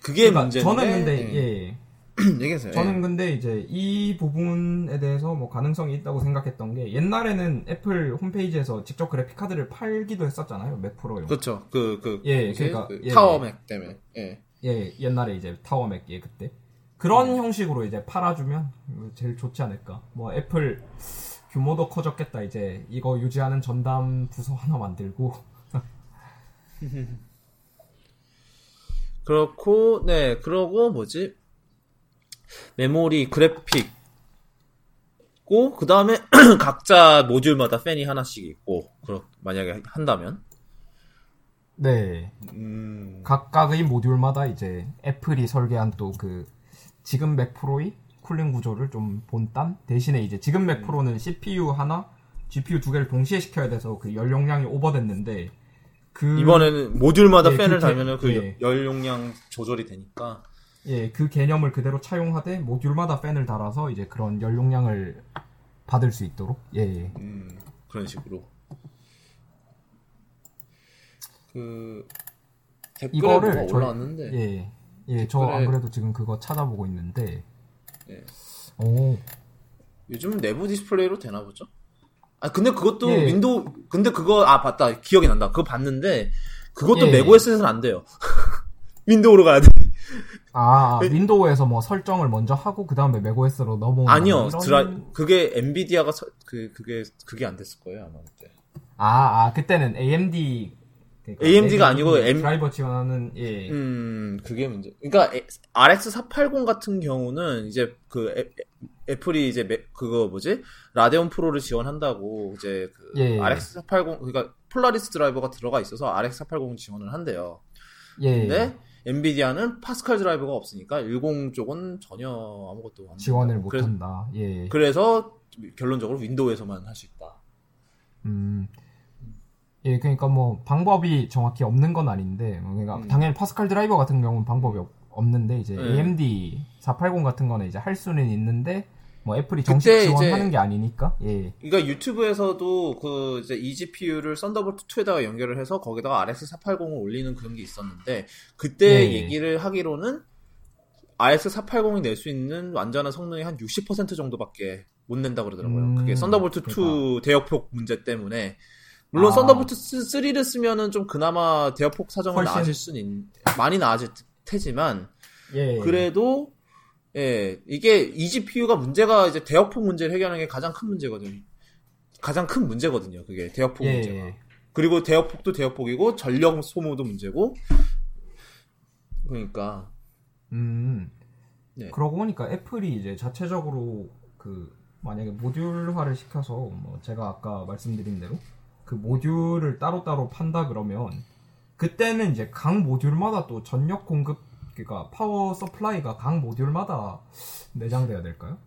그게 그러니까 문제인데. 저는 근데 네. 예. 얘기했어요. 저는 예. 근데 이제 이 부분에 대해서 뭐 가능성이 있다고 생각했던 게 옛날에는 애플 홈페이지에서 직접 그래픽 카드를 팔기도 했었잖아요. 맥 프로용. 그렇죠. 그, 그, 예, 그러니까 그 예, 타워 맥 때문에. 예. 예, 옛날에 이제 타워 맥, 예, 그때. 그런 음. 형식으로 이제 팔아주면 제일 좋지 않을까. 뭐 애플 규모도 커졌겠다. 이제 이거 유지하는 전담 부서 하나 만들고. 그렇고 네 그러고 뭐지 메모리 그래픽. 있고 그 다음에 각자 모듈마다 팬이 하나씩 있고 그렇 만약에 한다면? 네. 음... 각각의 모듈마다 이제 애플이 설계한 또 그 지금 맥 프로의 쿨링 구조를 좀 본딴 대신에 이제 지금 맥 음. 프로는 CPU 하나 GPU 두 개를 동시에 시켜야 돼서 그 열 용량이 오버됐는데 그 이번에는 모듈마다 예, 팬을 그 달면은 그 예. 열 용량 조절이 되니까 예, 그 개념을 그대로 차용하되 모듈마다 팬을 달아서 이제 그런 열 용량을 받을 수 있도록 예, 예. 음, 그런 식으로 그 댓글에 이거를 뭐가 올라왔는데 저, 예, 예, 저 안 그래도 지금 그거 찾아보고 있는데 예. 오 요즘 내부 디스플레이로 되나 보죠? 아 근데 그것도 예. 윈도우 근데 그거 아 봤다 기억이 난다 그거 봤는데 그것도 예. 맥OS에서는 안 돼요 윈도우로 가야 돼 아, 그 윈도우에서 뭐 설정을 먼저 하고 그 다음에 맥OS로 넘어오는 아니요, 이런... 드라 그게 엔비디아가 서, 그 그게 그게 안 됐을 거예요 아마 그때. 아, 아 그때는 AMD 그러니까 AMD가 아니고 M... 드라이버 지원하는 예. 음, 그게 문제. 그러니까 RX 480 같은 경우는 이제 그 애, 애플이 이제 매, 그거 뭐지 라데온 프로를 지원한다고 이제 그 예. RX 480 그러니까 폴라리스 드라이버가 들어가 있어서 RX 480 지원을 한대요. 예. 근데 엔비디아는 파스칼 드라이버가 없으니까 10 쪽은 전혀 아무것도 안 지원을 못 한다. 예. 그래서 결론적으로 윈도우에서만 할 수 있다. 음. 예, 그러니까 뭐 방법이 정확히 없는 건 아닌데 그러니까 음. 당연히 파스칼 드라이버 같은 경우는 방법이 없 는데 이제 네. AMD 480 같은 거는 이제 할 수는 있는데 뭐 애플이 정식 지원하는 게 아니니까. 예. 그러니까 유튜브에서도 그 이제 eGPU를 썬더볼트 2에다가 연결을 해서 거기다가 RX 480을 올리는 그런 게 있었는데 그때 예. 얘기를 하기로는 RX 480이 낼 수 있는 완전한 성능이 한 60% 정도밖에 못 낸다 그러더라고요. 음, 그게 Thunderbolt 2 그러니까. 대역폭 문제 때문에 물론 아. Thunderbolt 3를 쓰면은 좀 그나마 대역폭 사정은 훨씬... 나아질 수는 있, 많이 나아질 테지만 예. 그래도 예, 이게 eGPU가 문제가 이제 대역폭 문제를 해결하는 게 가장 큰 문제거든요. 가장 큰 문제거든요. 그게 대역폭 예, 문제가. 예. 그리고 대역폭도 대역폭이고 전력 소모도 문제고. 그러니까. 음. 네. 그러고 보니까 애플이 이제 자체적으로 그 만약에 모듈화를 시켜서 뭐 제가 아까 말씀드린 대로 그 모듈을 따로따로 판다 그러면 그때는 이제 각 모듈마다 또 전력 공급 그러니까 power supply가 각 모듈마다 내장돼야 될까요?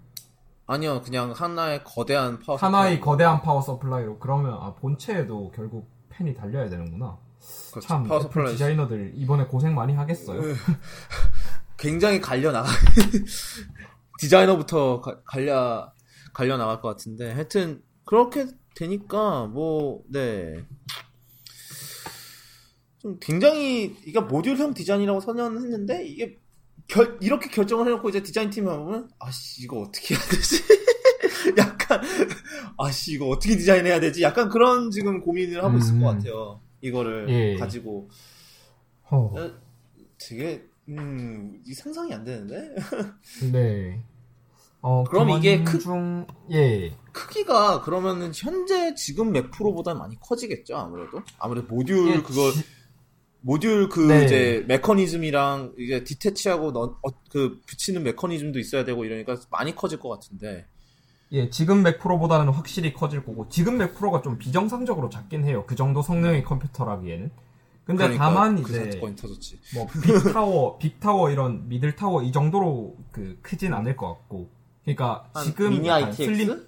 아니요, 그냥 하나의 거대한 파워 하나의. 거대한 power supply로 그러면 아 본체에도 결국 팬이 달려야 되는구나. 그렇죠. 참 power supply 디자이너들 이번에 고생 많이 하겠어요. 굉장히 갈려 나가. 디자이너부터 가, 갈려 갈려 나갈 것 같은데 하여튼 그렇게 되니까 뭐 네. 굉장히 이게 모듈형 디자인이라고 선언했는데 이게 결, 이렇게 결정을 해놓고 이제 디자인 팀이 보면 아씨 이거 어떻게 해야 되지? 약간 아씨 이거 어떻게 디자인해야 되지? 약간 그런 지금 고민을 하고 음. 있을 것 같아요. 이거를 예. 가지고 어. 되게 음 상상이 안 되는데. 네. 어, 그럼 이게 크, 중... 예. 크기가 그러면은 현재 지금 맥 프로보다 많이 커지겠죠 아무래도 아무래도 모듈 예, 그거 지... 모듈 그 네. 이제 메커니즘이랑 이제 디테치하고 너, 어, 그 붙이는 메커니즘도 있어야 되고 이러니까 많이 커질 것 같은데. 예, 지금 Mac Pro보다는 확실히 커질 거고 지금 Mac Pro가 좀 비정상적으로 작긴 해요. 그 정도 성능의 컴퓨터라기에는. 근데 그러니까, 다만 그 이제 뭐 big tower, big tower 이런 middle tower 이 정도로 그 크진 않을 것 같고. 그러니까 지금 미니 ITX? 슬림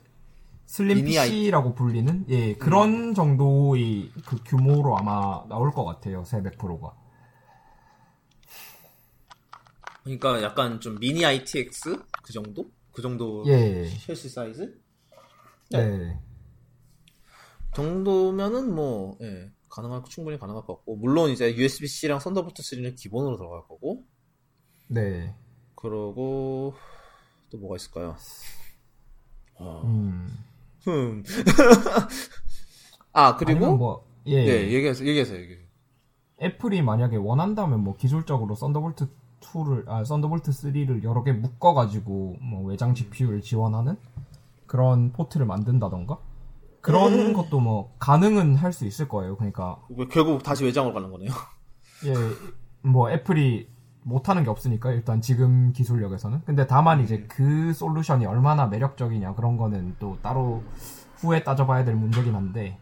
슬림 PC라고 불리는 예 그런 음. 정도의 그 규모로 아마 나올 것 같아요 새 Mac Pro가. 그러니까 약간 좀 미니 ITX 그 정도? 그 정도 예. 쉘시 사이즈? 네. 네. 정도면은 뭐 예, 가능할 충분히 가능할 것 같고 물론 이제 USB-C랑 썬더볼트 3는 기본으로 들어갈 거고. 네. 그러고 또 뭐가 있을까요? 어. 음. 흠. 아 그리고 뭐, 예, 네, 얘기해서 얘기해서 얘기. 애플이 만약에 원한다면 뭐 기술적으로 Thunderbolt 2를 아 Thunderbolt 3를 여러 개 묶어 가지고 뭐 외장 GPU를 지원하는 그런 포트를 만든다던가 그런 음. 것도 뭐 가능은 할 수 있을 거예요. 그러니까 결국 다시 외장으로 가는 거네요. 예, 뭐 애플이 못하는 게 없으니까 일단 지금 기술력에서는. 근데 다만 이제 음. 그 솔루션이 얼마나 매력적이냐 그런 거는 또 따로 후에 따져봐야 될 문제긴 한데.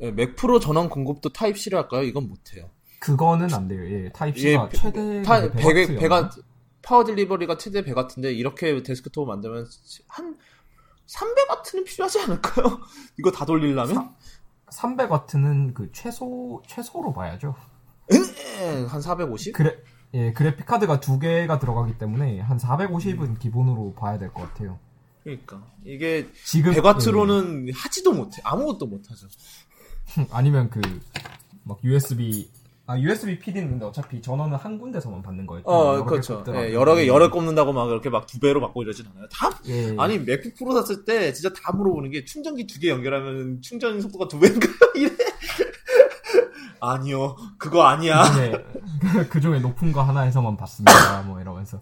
예, Mac Pro 전원 공급도 타입 C로 할까요? 이건 못해요. 그거는 안 돼요. 예, 타입 C가 예, 최대 타, 100, 100, power delivery가 최대 100 같은데 이렇게 데스크톱 만들면 한 300와트는 필요하지 않을까요? 이거 다 돌리려면? 300와트는 그 최소 최소로 봐야죠. 한 450? 그래 예, 그래픽 카드가 두 개가 들어가기 때문에 한 450은 음. 기본으로 봐야 될 것 같아요. 그러니까 이게 지금 100와트로는 예. 하지도 못해. 아무것도 못 하죠. 아니면 그 막 USB 아 USB PD는 근데 어차피 전원은 한 군데서만 받는 거예요. 어, 그렇죠. 예, 여러 개 여러 꼽는다고 막 이렇게 막 두 배로 받고 이러진 않아요. 다 예. 아니 맥북 프로 샀을 때 진짜 다 물어보는 게 충전기 두 개 연결하면 충전 속도가 두 배인가요? 이래. 아니요, 그거 아니야. 그 중에, 그 중에 높은 거 하나에서만 받습니다. 뭐 이러면서.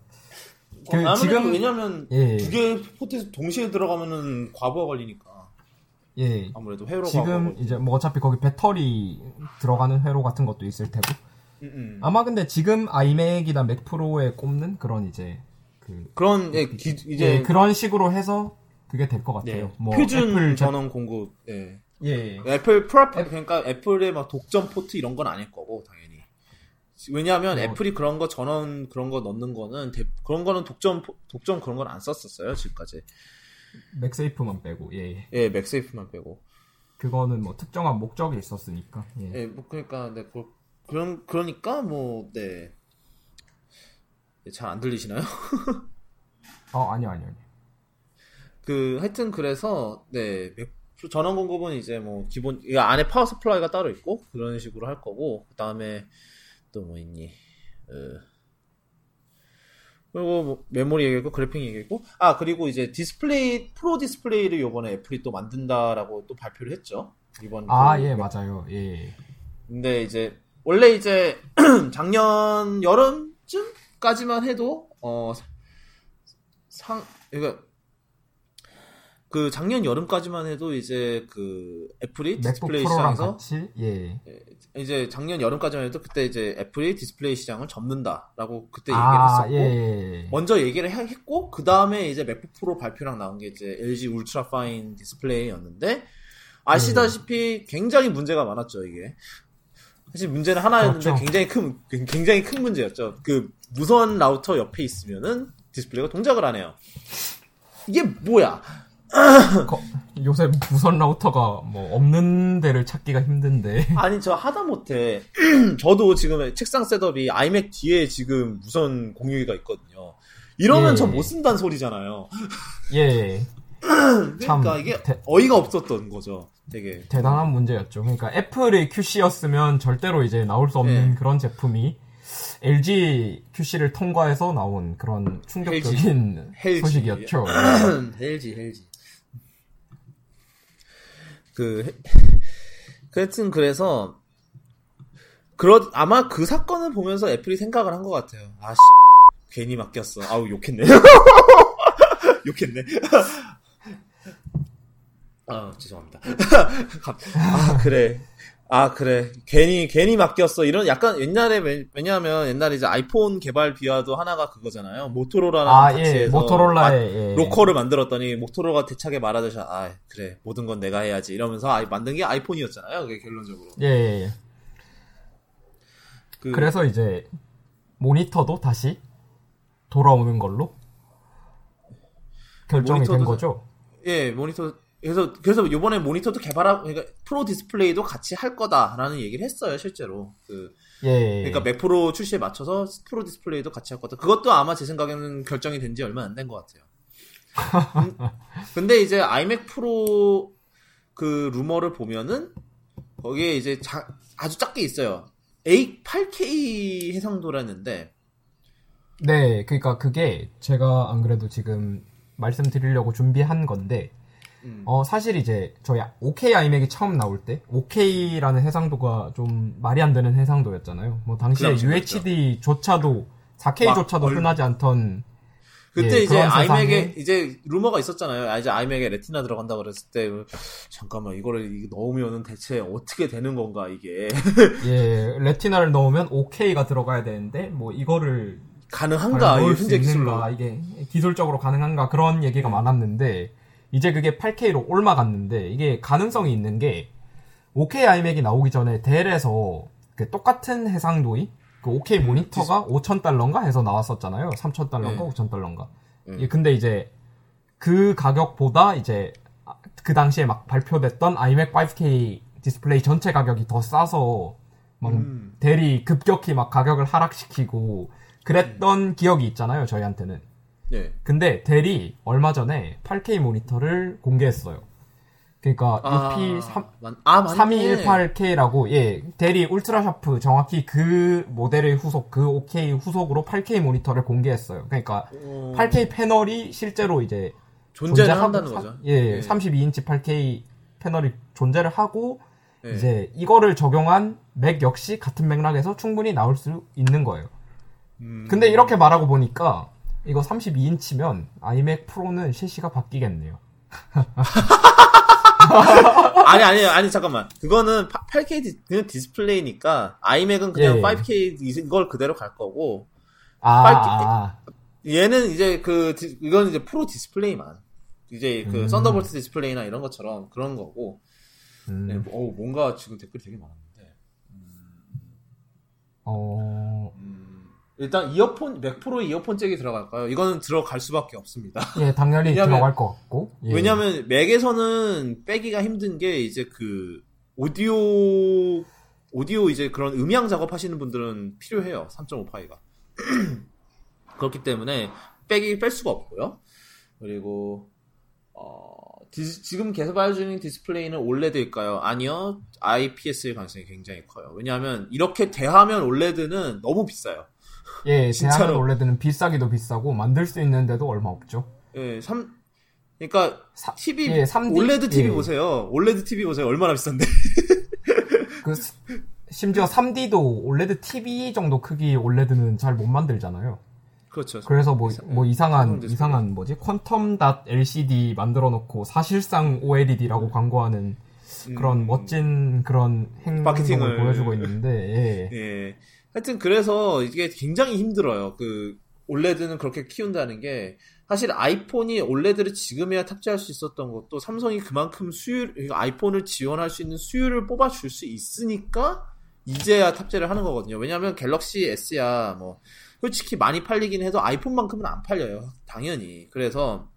그 어, 지금 왜냐면 예. 두개 포트에서 동시에 들어가면은 과부하 걸리니까. 예. 아무래도 회로가 지금 이제 뭐 어차피 거기 배터리 들어가는 회로 같은 것도 있을 테고. 음, 음. 아마 근데 지금 iMac이나 Mac Pro에 꼽는 그런 이제 그 그런 예, 기, 이제 예, 그런 식으로 해서 그게 될 것 같아요. 예. 뭐 표준 애플 전원 공급. 예. 예. 애플 프로 그러니까 애플의 막 독점 포트 이런 건 아닐 거고 당연히. 왜냐하면 어. 애플이 그런 거 전원 그런 거 넣는 거는 대, 그런 거는 독점 독점 그런 건 안 썼었어요 지금까지. MagSafe만 빼고 예. 예, MagSafe만 빼고. 그거는 뭐 특정한 목적이 있었으니까. 예, 예 뭐 그러니까 네, 그, 그런 그러니까 뭐 네. 네 잘안 들리시나요? 어, 아니요, 아니요, 아니요. 그 하여튼 그래서 네, 맥 전원 공급은 이제 뭐 기본 이 안에 power supply가 따로 있고 그런 식으로 할 거고 그 다음에 또 뭐 있니? 어. 그리고 뭐 메모리 얘기했고 그래픽 얘기했고. 아 그리고 이제 디스플레이 프로 디스플레이를 요번에 애플이 또 만든다라고 또 발표를 했죠? 이번 아예 그 맞아요. 예. 근데 이제 원래 이제 작년 여름쯤까지만 해도 어 상 그러니까 그 작년 여름까지만 해도 이제 그 애플이 디스플레이 시장에서 같이? 예. 예. 이제 작년 여름까지만 해도 그때 이제 애플이 디스플레이 시장을 접는다라고 그때 아, 얘기를 했었고 예, 예. 먼저 얘기를 했고 그 다음에 이제 MacBook Pro 발표랑 나온 게 이제 LG UltraFine 디스플레이였는데 아시다시피 음. 굉장히 문제가 많았죠 이게 사실 문제는 하나였는데 그렇죠. 굉장히 큰 굉장히 큰 문제였죠 그 무선 라우터 옆에 있으면은 디스플레이가 동작을 안 해요 이게 뭐야 거, 요새 무선 라우터가 뭐 없는 데를 찾기가 힘든데. 아니 저 하다 못해. 저도 지금 책상 setup이 iMac 뒤에 지금 무선 공유기가 있거든요. 이러면 예. 저 못 쓴다는 소리잖아요. 예. 그러니까 이게 대, 어이가 없었던 거죠. 되게 대단한 문제였죠. 그러니까 애플의 QC였으면 절대로 이제 나올 수 없는 예. 그런 제품이 LG QC를 통과해서 나온 그런 충격적인 헬지. 소식이었죠. 헬지, 헬지. 그, 하여튼 그래서, 그러, 아마 그 사건을 보면서 애플이 생각을 한 것 같아요. 아, 씨, 괜히 맡겼어. 아우, 욕했네. 욕했네. 아, 죄송합니다. 아, 그래. 아 그래. 괜히 괜히 맡겼어. 이런 약간 옛날에 왜냐하면 옛날에 이제 아이폰 개발 비화도 하나가 그거잖아요. 모토로라랑 아, 예, 모토로라의 예. 로커를 만들었더니 모토로가 대차게 말하듯이 아 그래. 모든 건 내가 해야지. 이러면서 아, 만든 게 아이폰이었잖아요. 그게 결론적으로. 예, 예, 예. 그, 그래서 이제 모니터도 다시 돌아오는 걸로 결정이 된 거죠? 예 모니터 그래서 그래서 요번에 모니터도 개발하고 그러니까 프로 디스플레이도 같이 할 거다라는 얘기를 했어요 실제로. 그 예, 예, 예. 그러니까 맥 프로 출시에 맞춰서 프로 디스플레이도 같이 할 거다. 그것도 아마 제 생각에는 결정이 된 지 얼마 안 된 것 같아요. 음, 근데 이제 아이맥 프로 그 루머를 보면은 거기에 이제 자, 아주 작게 있어요. A 8K 해상도라는데. 네 그러니까 그게 제가 안 그래도 지금 말씀드리려고 준비한 건데 음. 어, 사실 이제 저희 OK 아이맥이 처음 나올 때 OK라는 해상도가 좀 말이 안 되는 해상도였잖아요. 뭐 당시에 UHD조차도 4K조차도 흔하지 않던 그때 예, 이제 아이맥에 이제 루머가 있었잖아요. 아, 이제 아이맥에 레티나 들어간다 그랬을 때 잠깐만 이거를 넣으면은 대체 어떻게 되는 건가 이게. 예, 레티나를 넣으면 5K가 들어가야 되는데 뭐 이거를 가능한가 이 현재 기술로 이게 기술적으로 가능한가 그런 얘기가 많았는데 이제 그게 8K로 올라갔는데 이게 가능성이 있는 게 5K 아이맥이 나오기 전에 델에서 그 똑같은 해상도의 그 OK 모니터가 5천 달러인가 해서 나왔었잖아요. 3천 달러인가 네. 5천 달러인가. 네. 예, 근데 이제 그 가격보다 이제 그 당시에 막 발표됐던 iMac 5K 디스플레이 전체 가격이 더 싸서 막 음. Dell이 급격히 막 가격을 하락시키고 그랬던 음. 기억이 있잖아요. 저희한테는. 네. 근데 Dell이 얼마 전에 8K 모니터를 공개했어요. 그러니까 아, UP3, 아, 3218K라고 예 Dell의 UltraSharp 정확히 그 모델의 후속 그 5K 후속으로 8K 모니터를 공개했어요. 그러니까 오. 8K 패널이 실제로 이제 존재를 한다는 거죠. 예, 예, 32인치 8K 패널이 존재를 하고 예. 이제 이거를 적용한 맥 역시 같은 맥락에서 충분히 나올 수 있는 거예요. 음... 근데 이렇게 말하고 보니까 이거 32인치면 아이맥 프로는 섀시가 바뀌겠네요. 아니 아니 아니 잠깐만 그거는 8K 디, 그냥 디스플레이니까 아이맥은 그냥 예. 5K 이걸 그대로 갈 거고 아, 5K, 아. 얘는 이제 그 이건 이제 프로 디스플레이만 이제 그 음. Thunderbolt 디스플레이나 이런 것처럼 그런 거고 음. 네, 어 뭔가 지금 댓글이 되게 많았는데 음. 어 음. 일단 이어폰 맥 프로 이어폰 잭이 들어갈까요? 이거는 들어갈 수밖에 없습니다. 예, 당연히 왜냐면, 들어갈 것 같고. 예. 왜냐하면 맥에서는 빼기가 힘든 게 이제 그 오디오 오디오 이제 그런 음향 작업하시는 분들은 필요해요. 3.5파이가. 그렇기 때문에 빼기 뺄 수가 없고요. 그리고 어, 디스, 지금 개발 중인 디스플레이는 OLED일까요? 아니요. IPS일 가능성이 굉장히 커요. 왜냐하면 이렇게 대화면 OLED는 너무 비싸요. 예, 대화면 OLED는 비싸기도 비싸고 만들 수 있는 데도 얼마 없죠. 예, 3 그러니까 사, TV 예, 3D, OLED TV 예. 보세요. OLED TV 보세요. 얼마나 비싼데. 그 심지어 3D도 올레드 TV 정도 크기 올레드는 잘 못 만들잖아요. 그렇죠. 그래서 뭐, 뭐 이상한, 이상한 뭐지? 퀀텀 닷 LCD 만들어 놓고 사실상 OLED라고 광고하는 그런 음... 멋진 그런 행동을 보여주고 있는데, 예. 예. 하여튼 그래서 이게 굉장히 힘들어요. 그 올레드는 그렇게 키운다는 게 사실 아이폰이 올레드를 지금이야 탑재할 수 있었던 것도 삼성이 그만큼 수율 아이폰을 지원할 수 있는 수율을 뽑아줄 수 있으니까 이제야 탑재를 하는 거거든요. 왜냐하면 갤럭시 S야 뭐 솔직히 많이 팔리긴 해도 아이폰만큼은 안 팔려요. 당연히. 그래서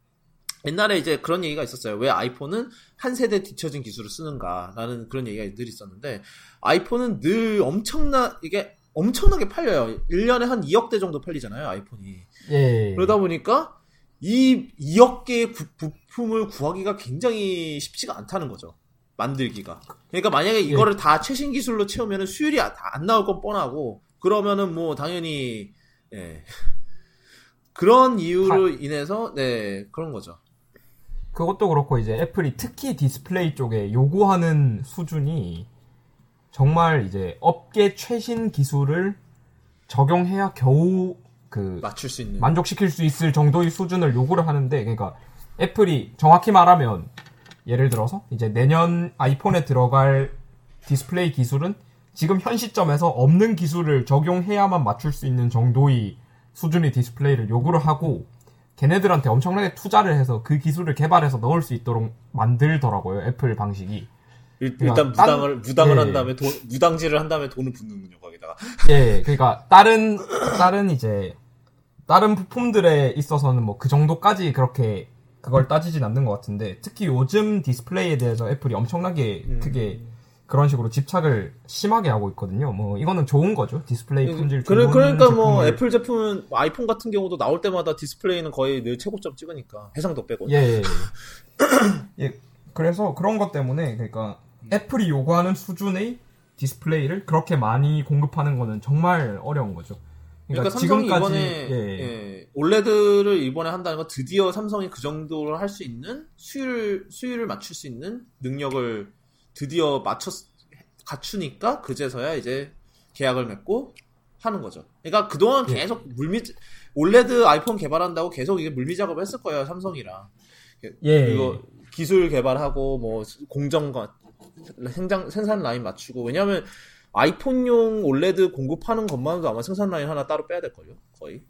옛날에 이제 그런 얘기가 있었어요. 왜 아이폰은 한 세대 뒤처진 기술을 쓰는가라는 그런 얘기가 늘 있었는데 아이폰은 늘 엄청나 이게 엄청나게 팔려요. 1년에 한 2억 대 정도 팔리잖아요, 아이폰이. 예. 그러다 보니까 이 2억 개의 부, 부품을 구하기가 굉장히 쉽지가 않다는 거죠. 만들기가. 그러니까 만약에 예. 이거를 예. 다 최신 기술로 채우면 수율이 다 안 나올 건 뻔하고 그러면은 뭐 당연히 예. 그런 이유로 다... 인해서 네, 그런 거죠. 그것도 그렇고 이제 애플이 특히 디스플레이 쪽에 요구하는 수준이 정말 이제 업계 최신 기술을 적용해야 겨우 그 맞출 수 있는. 만족시킬 수 있을 정도의 수준을 요구를 하는데 그러니까 애플이 정확히 말하면 예를 들어서 이제 내년 아이폰에 들어갈 디스플레이 기술은 지금 현 시점에서 없는 기술을 적용해야만 맞출 수 있는 정도의 수준의 디스플레이를 요구를 하고 걔네들한테 엄청나게 투자를 해서 그 기술을 개발해서 넣을 수 있도록 만들더라고요 애플 방식이 일, 단 무당을 무당을 예. 한 다음에 돈 무당질을 한 다음에 돈을 붓는군요 거기다가. 예, 그러니까 다른 다른 이제 다른 부품들에 있어서는 뭐 그 정도까지 그렇게 그걸 따지진 않는 것 같은데 특히 요즘 디스플레이에 대해서 애플이 엄청나게 음. 크게 그런 식으로 집착을 심하게 하고 있거든요. 뭐 이거는 좋은 거죠. 디스플레이 예, 품질 그래, 그러니까 뭐 애플 제품은 뭐 아이폰 같은 경우도 나올 때마다 디스플레이는 거의 늘 최고점 찍으니까 해상도 빼고. 예. 예. 예. 그래서 그런 것 때문에 그러니까 애플이 요구하는 수준의 디스플레이를 그렇게 많이 공급하는 거는 정말 어려운 거죠. 그러니까, 그러니까 삼성이 지금까지, 이번에 예. 예, 올레드를 이번에 한다는 건 드디어 삼성이 그 정도로 할 수 있는 수율 수율을 맞출 수 있는 능력을 드디어 맞췄 갖추니까 그제서야 이제 계약을 맺고 하는 거죠. 그러니까 그동안 예. 계속 물밑 올레드 아이폰 개발한다고 계속 이게 물밑 작업을 했을 거예요 삼성이랑. 예. 이거 기술 개발하고 뭐 공정 과 생장 생산 라인 맞추고 왜냐하면 아이폰용 OLED 공급하는 것만으로도 아마 생산 라인 하나 따로 빼야 될 걸요 거의.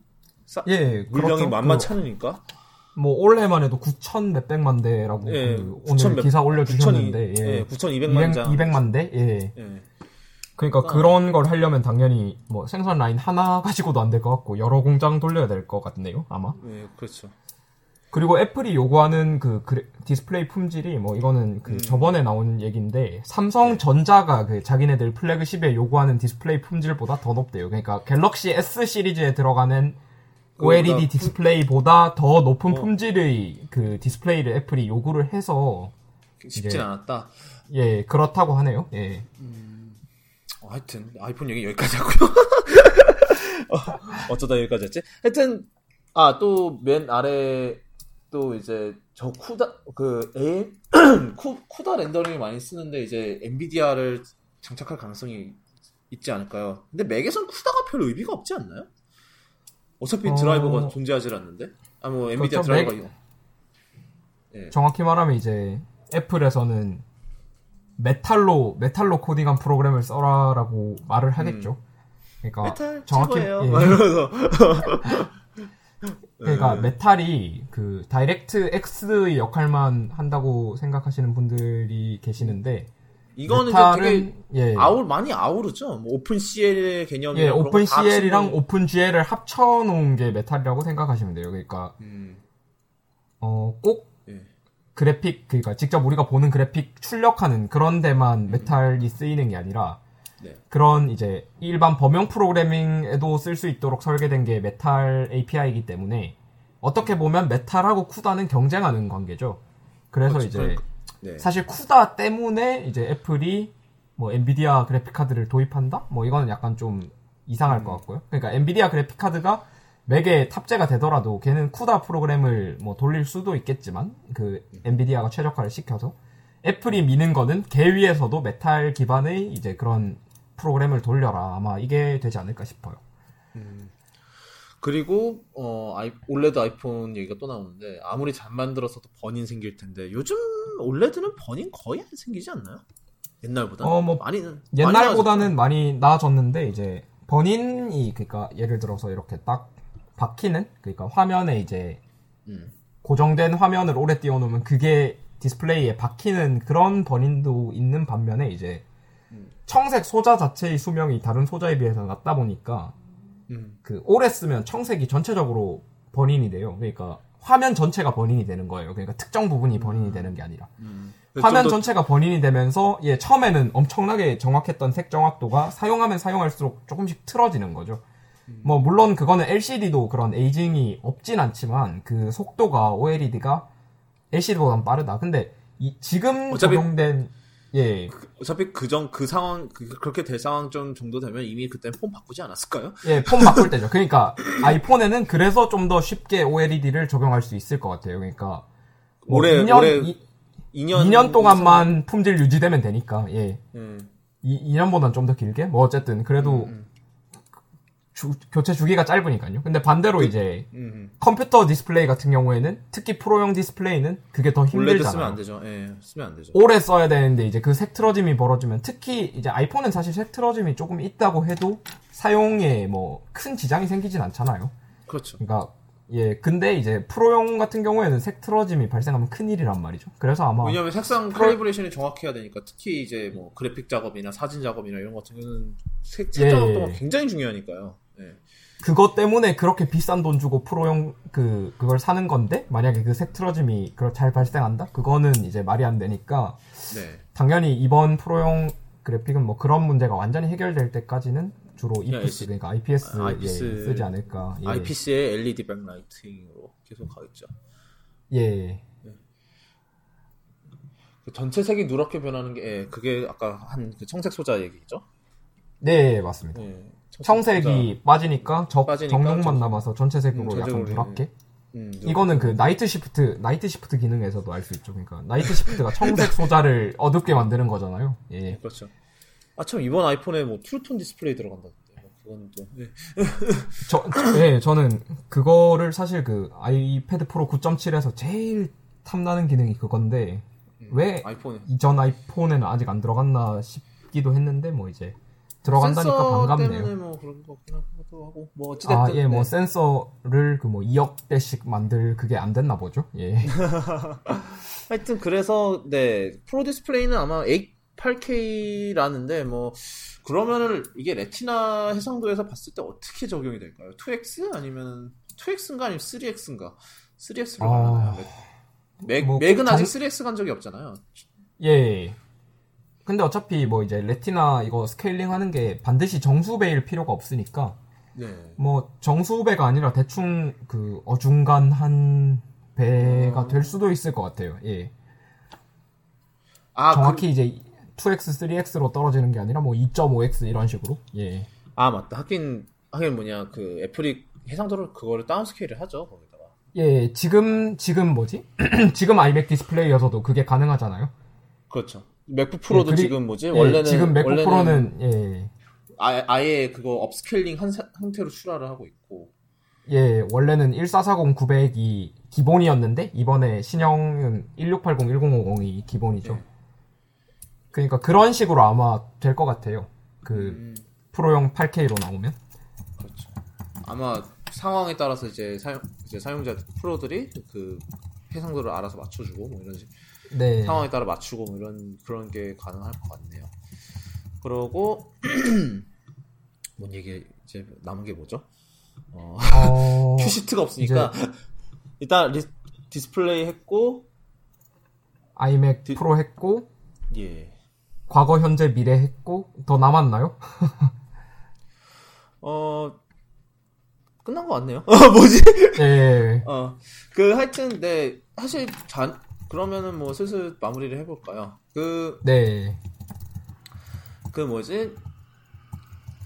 싸, 예, 물량이 그렇죠. 만만찮으니까. 그, 뭐 올해만 해도 9천 몇백만 대라고 예, 그 오늘 몇, 기사 올려주셨는데 9 예, 9,200만 200, 200 만 대. 예. 예. 그러니까 그런 걸 하려면 당연히 뭐 생산 라인 하나 가지고도 안 될 것 같고 여러 공장 돌려야 될 것 같네요 아마. 네, 그렇죠. 그리고 애플이 요구하는 그 그래, 디스플레이 품질이 뭐 이거는 그 음. 저번에 나온 얘기인데 삼성전자가 그 자기네들 flagship에 요구하는 디스플레이 품질보다 더 높대요. 그러니까 갤럭시 S 시리즈에 들어가는 OLED 디스플레이보다 더 높은 어. 품질의 그 디스플레이를 애플이 요구를 해서 쉽진 않았다. 예, 그렇다고 하네요. 예. 음, 어, 하여튼 아이폰 얘기 여기까지 하고요. 어, 어쩌다 여기까지 했지? 하여튼 아 또 맨 아래 또 이제 저 쿠다 그 A 쿠, 쿠다 렌더링을 많이 쓰는데 이제 엔비디아를 장착할 가능성이 있지 않을까요? 근데 맥에선 CUDA가 별 의미가 없지 않나요? 어차피 어... 드라이버가 존재하지 않는데 아 뭐 엔비디아 그렇죠. 드라이버가 맥... 예. 정확히 말하면 이제 애플에서는 Metal로 Metal로 코딩한 프로그램을 써라라고 말을 하겠죠. 음. 그러니까 메탈 정확히 예. 그러니까 네. Metal이 그 DirectX의 역할만 한다고 생각하시는 분들이 계시는데 이거는 Metal은, 되게 예. 아울 많이 아우르죠. 뭐 OpenCL의 개념이 예, OpenCL이랑 OpenGL을 합쳐 놓은 게 Metal이라고 생각하시면 돼요. 그러니까 음. 어 꼭 예. 그래픽 그러니까 직접 우리가 보는 그래픽 출력하는 그런 데만 음. Metal이 쓰이는 게 아니라 네. 그런 이제 일반 범용 프로그래밍에도 쓸 수 있도록 설계된 게 Metal API이기 때문에 어떻게 보면 Metal하고 CUDA는 경쟁하는 관계죠. 그래서 그렇죠. 이제 네. 사실 CUDA 때문에 이제 애플이 뭐 엔비디아 그래픽 카드를 도입한다? 뭐 이거는 약간 좀 이상할 음. 것 같고요. 그러니까 엔비디아 그래픽 카드가 맥에 탑재가 되더라도 걔는 CUDA 프로그램을 뭐 돌릴 수도 있겠지만 그 엔비디아가 최적화를 시켜서 애플이 미는 거는 걔 위에서도 메탈 기반의 이제 그런 프로그램을 돌려라. 아마 이게 되지 않을까 싶어요. 음. 그리고 어 아이, OLED 아이폰 얘기가 또 나오는데 아무리 잘 만들어서도 burn-in 생길 텐데 요즘 올레드는 번인 거의 안 생기지 않나요? 옛날보다 어뭐 많이 옛날보다는 많이, 나아졌는데 이제 번인이 그러니까 예를 들어서 이렇게 딱 박히는 그러니까 화면에 이제 음. 고정된 화면을 오래 띄워놓으면 그게 디스플레이에 박히는 그런 번인도 있는 반면에 이제 청색 소자 자체의 수명이 다른 소자에 비해서 낮다 보니까 음. 그 오래 쓰면 청색이 전체적으로 번인이 돼요. 그러니까 화면 전체가 번인이 되는 거예요. 그러니까 특정 부분이 음. 번인이 되는 게 아니라 음. 화면 더... 전체가 번인이 되면서 예 처음에는 엄청나게 정확했던 색 정확도가 사용하면 사용할수록 조금씩 틀어지는 거죠. 음. 뭐 물론 그거는 LCD도 그런 에이징이 없진 않지만 그 속도가 OLED가 LCD보다는 빠르다. 근데 이, 지금 어차피... 적용된 예. 그, 어차피 그정 그 상황 그, 그렇게 될 상황 좀 정도 되면 이미 그때 폰 바꾸지 않았을까요? 예, 폰 바꿀 때죠. 그러니까 아이폰에는 그래서 좀 더 쉽게 OLED를 적용할 수 있을 것 같아요. 그러니까 뭐 올해 2년, 올해 2 년 2년 동안만 품질 유지되면 되니까 예. 음. 2, 2년보다는 좀더 길게 뭐 어쨌든 그래도 음, 음. 주, 교체 주기가 짧으니까요. 근데 반대로 그, 이제 음. 컴퓨터 디스플레이 같은 경우에는 특히 프로용 디스플레이는 그게 더 힘들잖아요. 쓰면 안 되죠. 예, 쓰면 안 되죠. 오래 써야 되는데 이제 그 색 틀어짐이 벌어지면 특히 이제 아이폰은 사실 색 틀어짐이 조금 있다고 해도 사용에 뭐 큰 지장이 생기진 않잖아요. 그렇죠. 그러니까 예, 근데 이제 프로용 같은 경우에는 색 틀어짐이 발생하면 큰 일이란 말이죠. 그래서 아마 왜냐하면 색상. 칼리브레이션이 정확해야 되니까 특히 이제 뭐 그래픽 작업이나 사진 작업이나 이런 것 같은 경우는 색, 색 예. 작업도가 굉장히 중요하니까요. 네. 그것 때문에 그렇게 비싼 돈 주고 프로용 그 그걸 사는 건데 만약에 그색 틀어짐이 잘 발생한다? 그거는 이제 말이 안 되니까 네. 당연히 이번 프로용 그래픽은 뭐 그런 문제가 완전히 해결될 때까지는 주로 EPS 그러니까 IPS, 아, IPS 예, 쓰지 않을까. 예. IPS의 LED backlighting으로 계속 가겠죠. 예. 네. 그 전체 색이 누렇게 변하는 게 예, 그게 아까 한 그 청색 소자 얘기죠? 네 맞습니다. 예. 청색이 빠지니까 적, 빠지니까 적록만 저, 남아서 전체 색으로 음, 약간 누렇게. 음, 이거는 그 Night Shift Night Shift 기능에서도 알 수 있죠. 그러니까 Night Shift가 청색 소자를 어둡게 만드는 거잖아요. 예. 그렇죠. 아 참 이번 아이폰에 뭐 True Tone 디스플레이 들어간다던데. 그건 또. 네. 저, 네, 저는 그거를 사실 그 아이패드 프로 9.7에서 제일 탐나는 기능이 그건데 음, 왜 아이폰에. 이전 아이폰에는 아직 안 들어갔나 싶기도 했는데 뭐 이제 들어간다니까 반갑네요. 뭐 그런 거 하고 뭐 어찌됐든 아, 예, 뭐 네. 뭐 센서를 그 뭐 2억 대씩 만들 그게 안 됐나 보죠. 예. 하여튼 그래서 네 프로 디스플레이는 아마 8K라는데 뭐 그러면은 이게 Retina 해상도에서 봤을 때 어떻게 적용이 될까요? 2X 아니면 2X인가 아니면 3X인가? 3X로 아... 가나요? 맥, 뭐 맥은 정... 아직 3X 간 적이 없잖아요. 예. 근데 어차피 뭐 이제 Retina 이거 scaling 하는 게 반드시 정수배일 필요가 없으니까 네. 뭐 정수배가 아니라 대충 그 어중간한 배가 어... 될 수도 있을 것 같아요. 예. 아, 정확히 그... 이제 2x, 3x로 떨어지는 게 아니라 뭐 2.5x 이런 식으로. 예. 아 맞다. 하긴 하긴 뭐냐 그 애플이 해상도를 그거를 downscale을 하죠 거기다가. 예, 지금 지금 뭐지? 지금 아이맥 디스플레이여서도 그게 가능하잖아요. 그렇죠. 맥북 프로도 예, 그리, 지금 뭐지? 예, 원래는 지금 맥북 원래는 프로는 예. 아, 아예 그거 upscaling 한 상태로 출하를 하고 있고. 예, 원래는 1440 900이 기본이었는데 이번에 신형은 1680 1050이 기본이죠. 예. 그러니까 그런 식으로 아마 될 것 같아요. 그 음. 프로용 8K로 나오면. 그렇죠. 아마 상황에 따라서 이제 사용 이제 사용자 프로들이 그 해상도를 알아서 맞춰주고 뭐 이런 식 네. 상황에 따라 맞추고 뭐 이런 그런 게 가능할 것 같네요. 그러고 뭔 얘기 이제 남은 게 뭐죠? 어, 어... 큐시트가 없으니까 이제... 일단 리, 디스플레이 했고 아이맥 디... 프로 했고 예. 과거, 현재, 미래 했고 더 남았나요? 어 끝난 것 같네요. 어, 뭐지? 네. 어, 그 하여튼 네 사실 잔 그러면은 뭐 슬슬 마무리를 해볼까요? 그 네. 그 뭐지?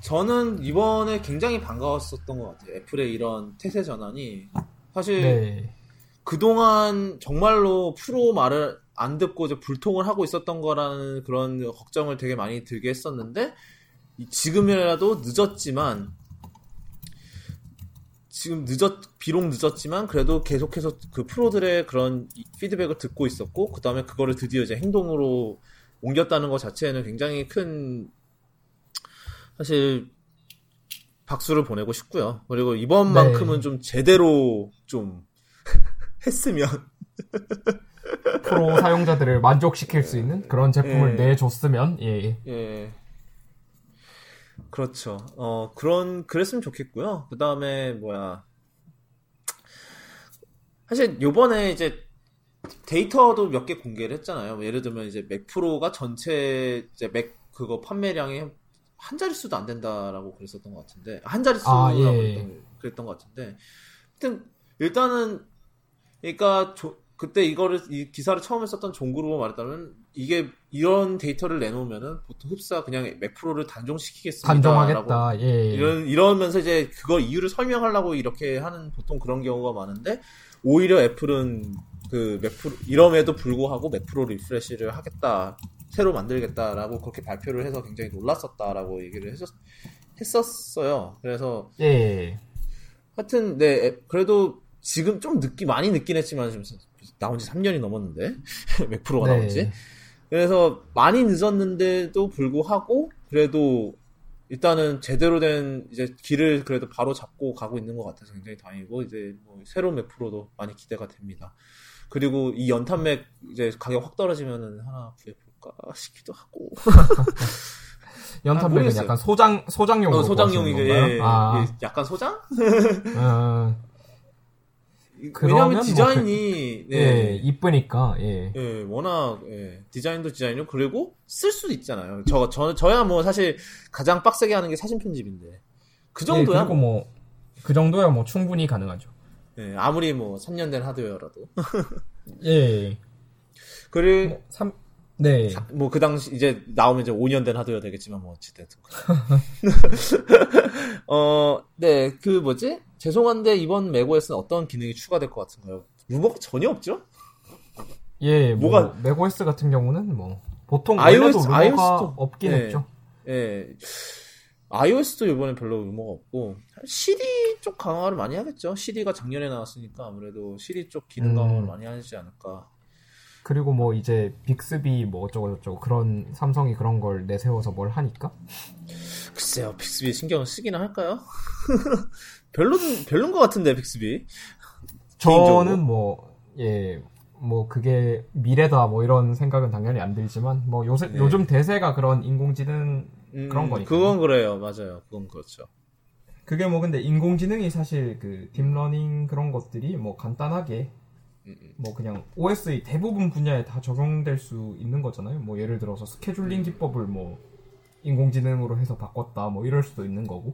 저는 이번에 굉장히 반가웠었던 것 같아요. 애플의 이런 태세 전환이 사실 네. 그동안 정말로 프로 말을 안 듣고 이제 불통을 하고 있었던 거라는 그런 걱정을 되게 많이 들게 했었는데 지금이라도 늦었지만 지금 늦었 비록 늦었지만 그래도 계속해서 그 프로들의 그런 피드백을 듣고 있었고 그 다음에 그거를 드디어 이제 행동으로 옮겼다는 것 자체에는 굉장히 큰 사실 박수를 보내고 싶고요. 그리고 이번만큼은 네. 좀 제대로 좀 했으면 프로 사용자들을 만족시킬 수 있는 그런 제품을 예. 내줬으면 예. 예. 그렇죠. 어 그런 그랬으면 좋겠고요. 그 다음에 뭐야 사실 요번에 이제 데이터도 몇 개 공개를 했잖아요. 뭐 예를 들면 이제 맥 프로가 전체 이제 맥 그거 판매량이 한 자릿수도 안 된다라고 그랬었던 것 같은데 한 자릿수라고 아, 예. 그랬던 것 같은데 하여튼 일단은 그러니까 조, 그때 이거를 이 기사를 처음 했었던 종그룹가 말했다면 이게 이런 데이터를 내놓으면은 보통 흡사 그냥 맥프로를 단종시키겠습니다. 단종하겠다. 예. 이런 이러면서 이제 그거 이유를 설명하려고 이렇게 하는 보통 그런 경우가 많은데 오히려 애플은 그 맥프로 이럼에도 불구하고 맥프로 refresh를 하겠다. 새로 만들겠다라고 그렇게 발표를 해서 굉장히 놀랐었다라고 얘기를 했었, 했었어요. 그래서 예. 하여튼 네 그래도 지금 좀 늦기 많이 늦긴 했지만 지금 나온 지 3년이 넘었는데 맥프로가 네. 나온 지 그래서 많이 늦었는데도 불구하고 그래도 일단은 제대로 된 이제 길을 그래도 바로 잡고 가고 있는 것 같아서 굉장히 다행이고 이제 뭐 새로운 맥프로도 많이 기대가 됩니다. 그리고 이 연탄 맥 이제 가격 확 떨어지면은 하나 구해볼까 싶기도 하고. 연탄 맥은 아, 약간 소장 소장용 어, 소장용이 예, 아. 약간 소장? 어. 왜냐하면 뭐 디자인이 그, 네. 예, 이쁘니까 예. 예, 워낙 예, 디자인도 디자인이고 그리고 쓸 수도 있잖아요. 저 저, 저야 뭐 사실 가장 빡세게 하는 게 사진 편집인데 그 예, 정도야. 예, 그리고 뭐 그 정도야 뭐 충분히 가능하죠. 예, 아무리 뭐 3년 된 하드웨어라도. 예. 그리고 뭐, 3, 네. 뭐 그 당시 이제 나오면 이제 5년 된 하드웨어 되겠지만 뭐 어찌됐든. 어, 네, 그 뭐지? 죄송한데 이번 맥OS는 어떤 기능이 추가될 것 같은가요? 루머가 전혀 없죠? 예, 뭐 뭐가 맥OS 같은 경우는 뭐 보통 iOS, 루머가 iOS도, 없긴 예, 했죠. 예. iOS도 이번에 별로 의무가 없고 CD 쪽 강화를 많이 하겠죠. CD가 작년에 나왔으니까 아무래도 CD 쪽 기능 강화를 음. 많이 하지 않을까. 그리고 뭐 이제 빅스비 뭐 어쩌고 저쩌고 그런 삼성이 그런 걸 내세워서 뭘 하니까? 글쎄요, 빅스비 신경을 쓰기는 할까요? 별로 별론 것 같은데 빅스비. 저는 뭐 예. 뭐 그게 미래다 뭐 이런 생각은 당연히 안 들지만 뭐 요새 네. 요즘 대세가 그런 인공지능 음, 그런 거니까. 그건 그래요. 맞아요. 그건 그렇죠. 그게 뭐 근데 인공지능이 사실 그 deep learning 그런 것들이 뭐 간단하게. 뭐 그냥 OS의 대부분 분야에 다 적용될 수 있는 거잖아요. 뭐 예를 들어서 scheduling 음. 기법을 뭐 인공지능으로 해서 바꿨다 뭐 이럴 수도 있는 거고.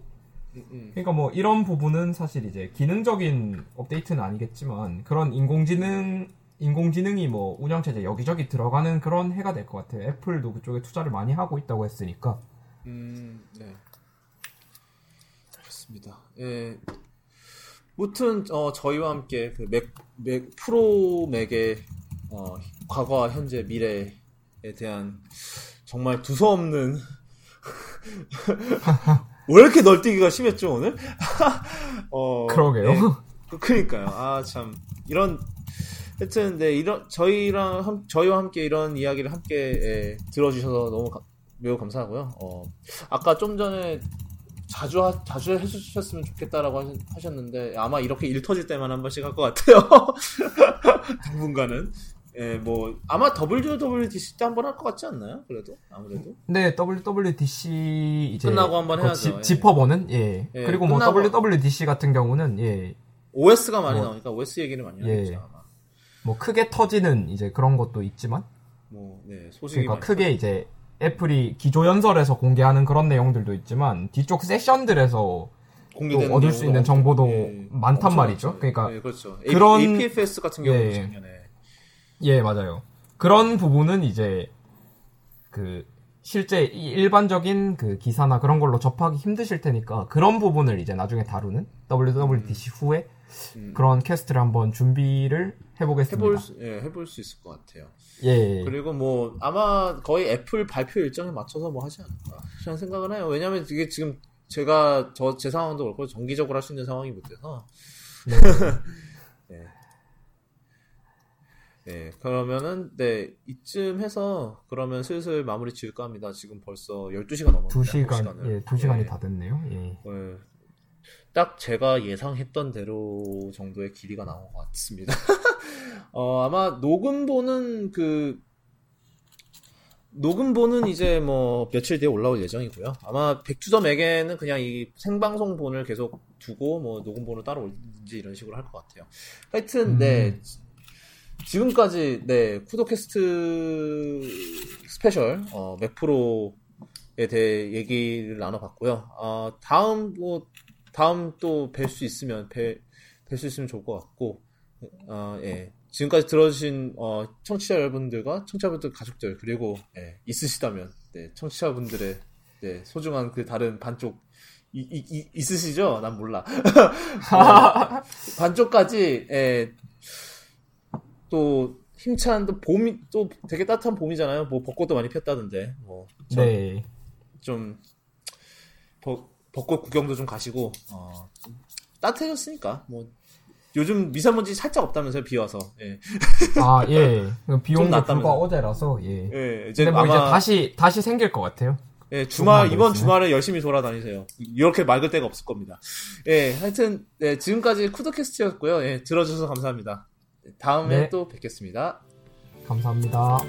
그러니까 뭐 이런 부분은 사실 이제 기능적인 업데이트는 아니겠지만 그런 인공지능 인공지능이 뭐 운영 체제 여기저기 들어가는 그런 해가 될 것 같아요. 애플도 그쪽에 투자를 많이 하고 있다고 했으니까. 음, 네. 알겠습니다. 예. 무튼 어, 저희와 함께 그 맥, 맥 프로 맥의 어, 과거와 현재 미래에 대한 정말 두서없는 왜 이렇게 널뛰기가 심했죠 오늘? 어, 그러게요. 네. 그러니까요. 아 참 이런 하여튼 네 이런 저희랑 함, 저희와 함께 이런 이야기를 함께 예, 들어주셔서 너무 가, 매우 감사하고요. 어, 아까 좀 전에 자주 하, 자주 해주셨으면 좋겠다라고 하셨는데 아마 이렇게 일 터질 때만 한 번씩 할 것 같아요. 당분간은. 예, 뭐 아마 WWDC 때 한 번 할 것 같지 않나요? 그래도 아무래도. 네, WWDC 이제 끝나고 한 번 해야죠. 지, 짚어보는 예. 예 그리고 뭐 WWDC 같은 경우는 예. OS가 많이 뭐, 나오니까 OS 얘기를 많이 예. 하죠. 아마. 뭐 크게 터지는 이제 그런 것도 있지만. 뭐 네, 소식이 그러니까 크게. 이제 애플이 기조 연설에서 공개하는 그런 내용들도 있지만 뒤쪽 세션들에서 또 얻을 수 있는 정보도 예, 많단 말이죠. 많죠. 그러니까 예, 그렇죠. 그런 APFS 같은 경우 예, 작년에 예 맞아요. 그런 부분은 이제 그 실제 일반적인 그 기사나 그런 걸로 접하기 힘드실 테니까 그런 부분을 이제 나중에 다루는 WWDC 음. 후에 음. 그런 캐스트를 한번 준비를 해보겠습니다. 해볼 수, 예, 해볼 수 있을 것 같아요. 예. 그리고 뭐 아마 거의 애플 발표 일정에 맞춰서 뭐 하지 않을까 저는 생각을 해요. 왜냐하면 이게 지금 제가 저 제 상황도 그렇고 정기적으로 할 수 있는 상황이 못 돼서. 네. 네. 네. 그러면은 네 이쯤 해서 그러면 슬슬 마무리 지을까 합니다. 지금 벌써 12시가 넘었네요. 2시간 예, 2시간이 네. 다 됐네요. 예. 네. 딱 제가 예상했던 대로 정도의 길이가 나온 것 같습니다. 어, 아마 녹음본은 그 녹음본은 이제 뭐 며칠 뒤에 올라올 예정이고요. 아마 백투더맥에는 그냥 이 생방송본을 계속 두고 뭐 녹음본을 따로 올릴지 이런 식으로 할 것 같아요. 하여튼 음. 네 지금까지 네 쿠도캐스트 special 어, 맥프로에 대해 얘기를 나눠봤고요. 어, 다음 뭐 다음 또 뵐 수 있으면 뵐 수 있으면 좋을 것 같고 어, 예. 지금까지 들어주신 어, 청취자 여러분들과 청취자분들 가족들 그리고 예, 있으시다면 네, 청취자분들의 네, 소중한 그 다른 반쪽 이, 이, 이, 있으시죠? 난 몰라. 어, 반쪽까지 예, 또 힘찬 또 봄이 또 되게 따뜻한 봄이잖아요. 뭐 벚꽃도 많이 폈다던데. 뭐 좀, 네. 좀 벚, 벚꽃 구경도 좀 가시고 어, 따뜻해졌으니까 뭐 요즘 미세먼지 살짝 없다면서요 비 와서 예. 아 예. 비온 게 불과 어제라서 예. 예 이제 근데 뭐 아마... 이제 다시 다시 생길 것 같아요. 예, 주말 이번 주말에 열심히 돌아다니세요. 이렇게 맑을 데가 없을 겁니다. 예, 하여튼 네, 지금까지 쿠드캐스트였고요. 예, 들어주셔서 감사합니다. 다음에 네. 또 뵙겠습니다. 감사합니다.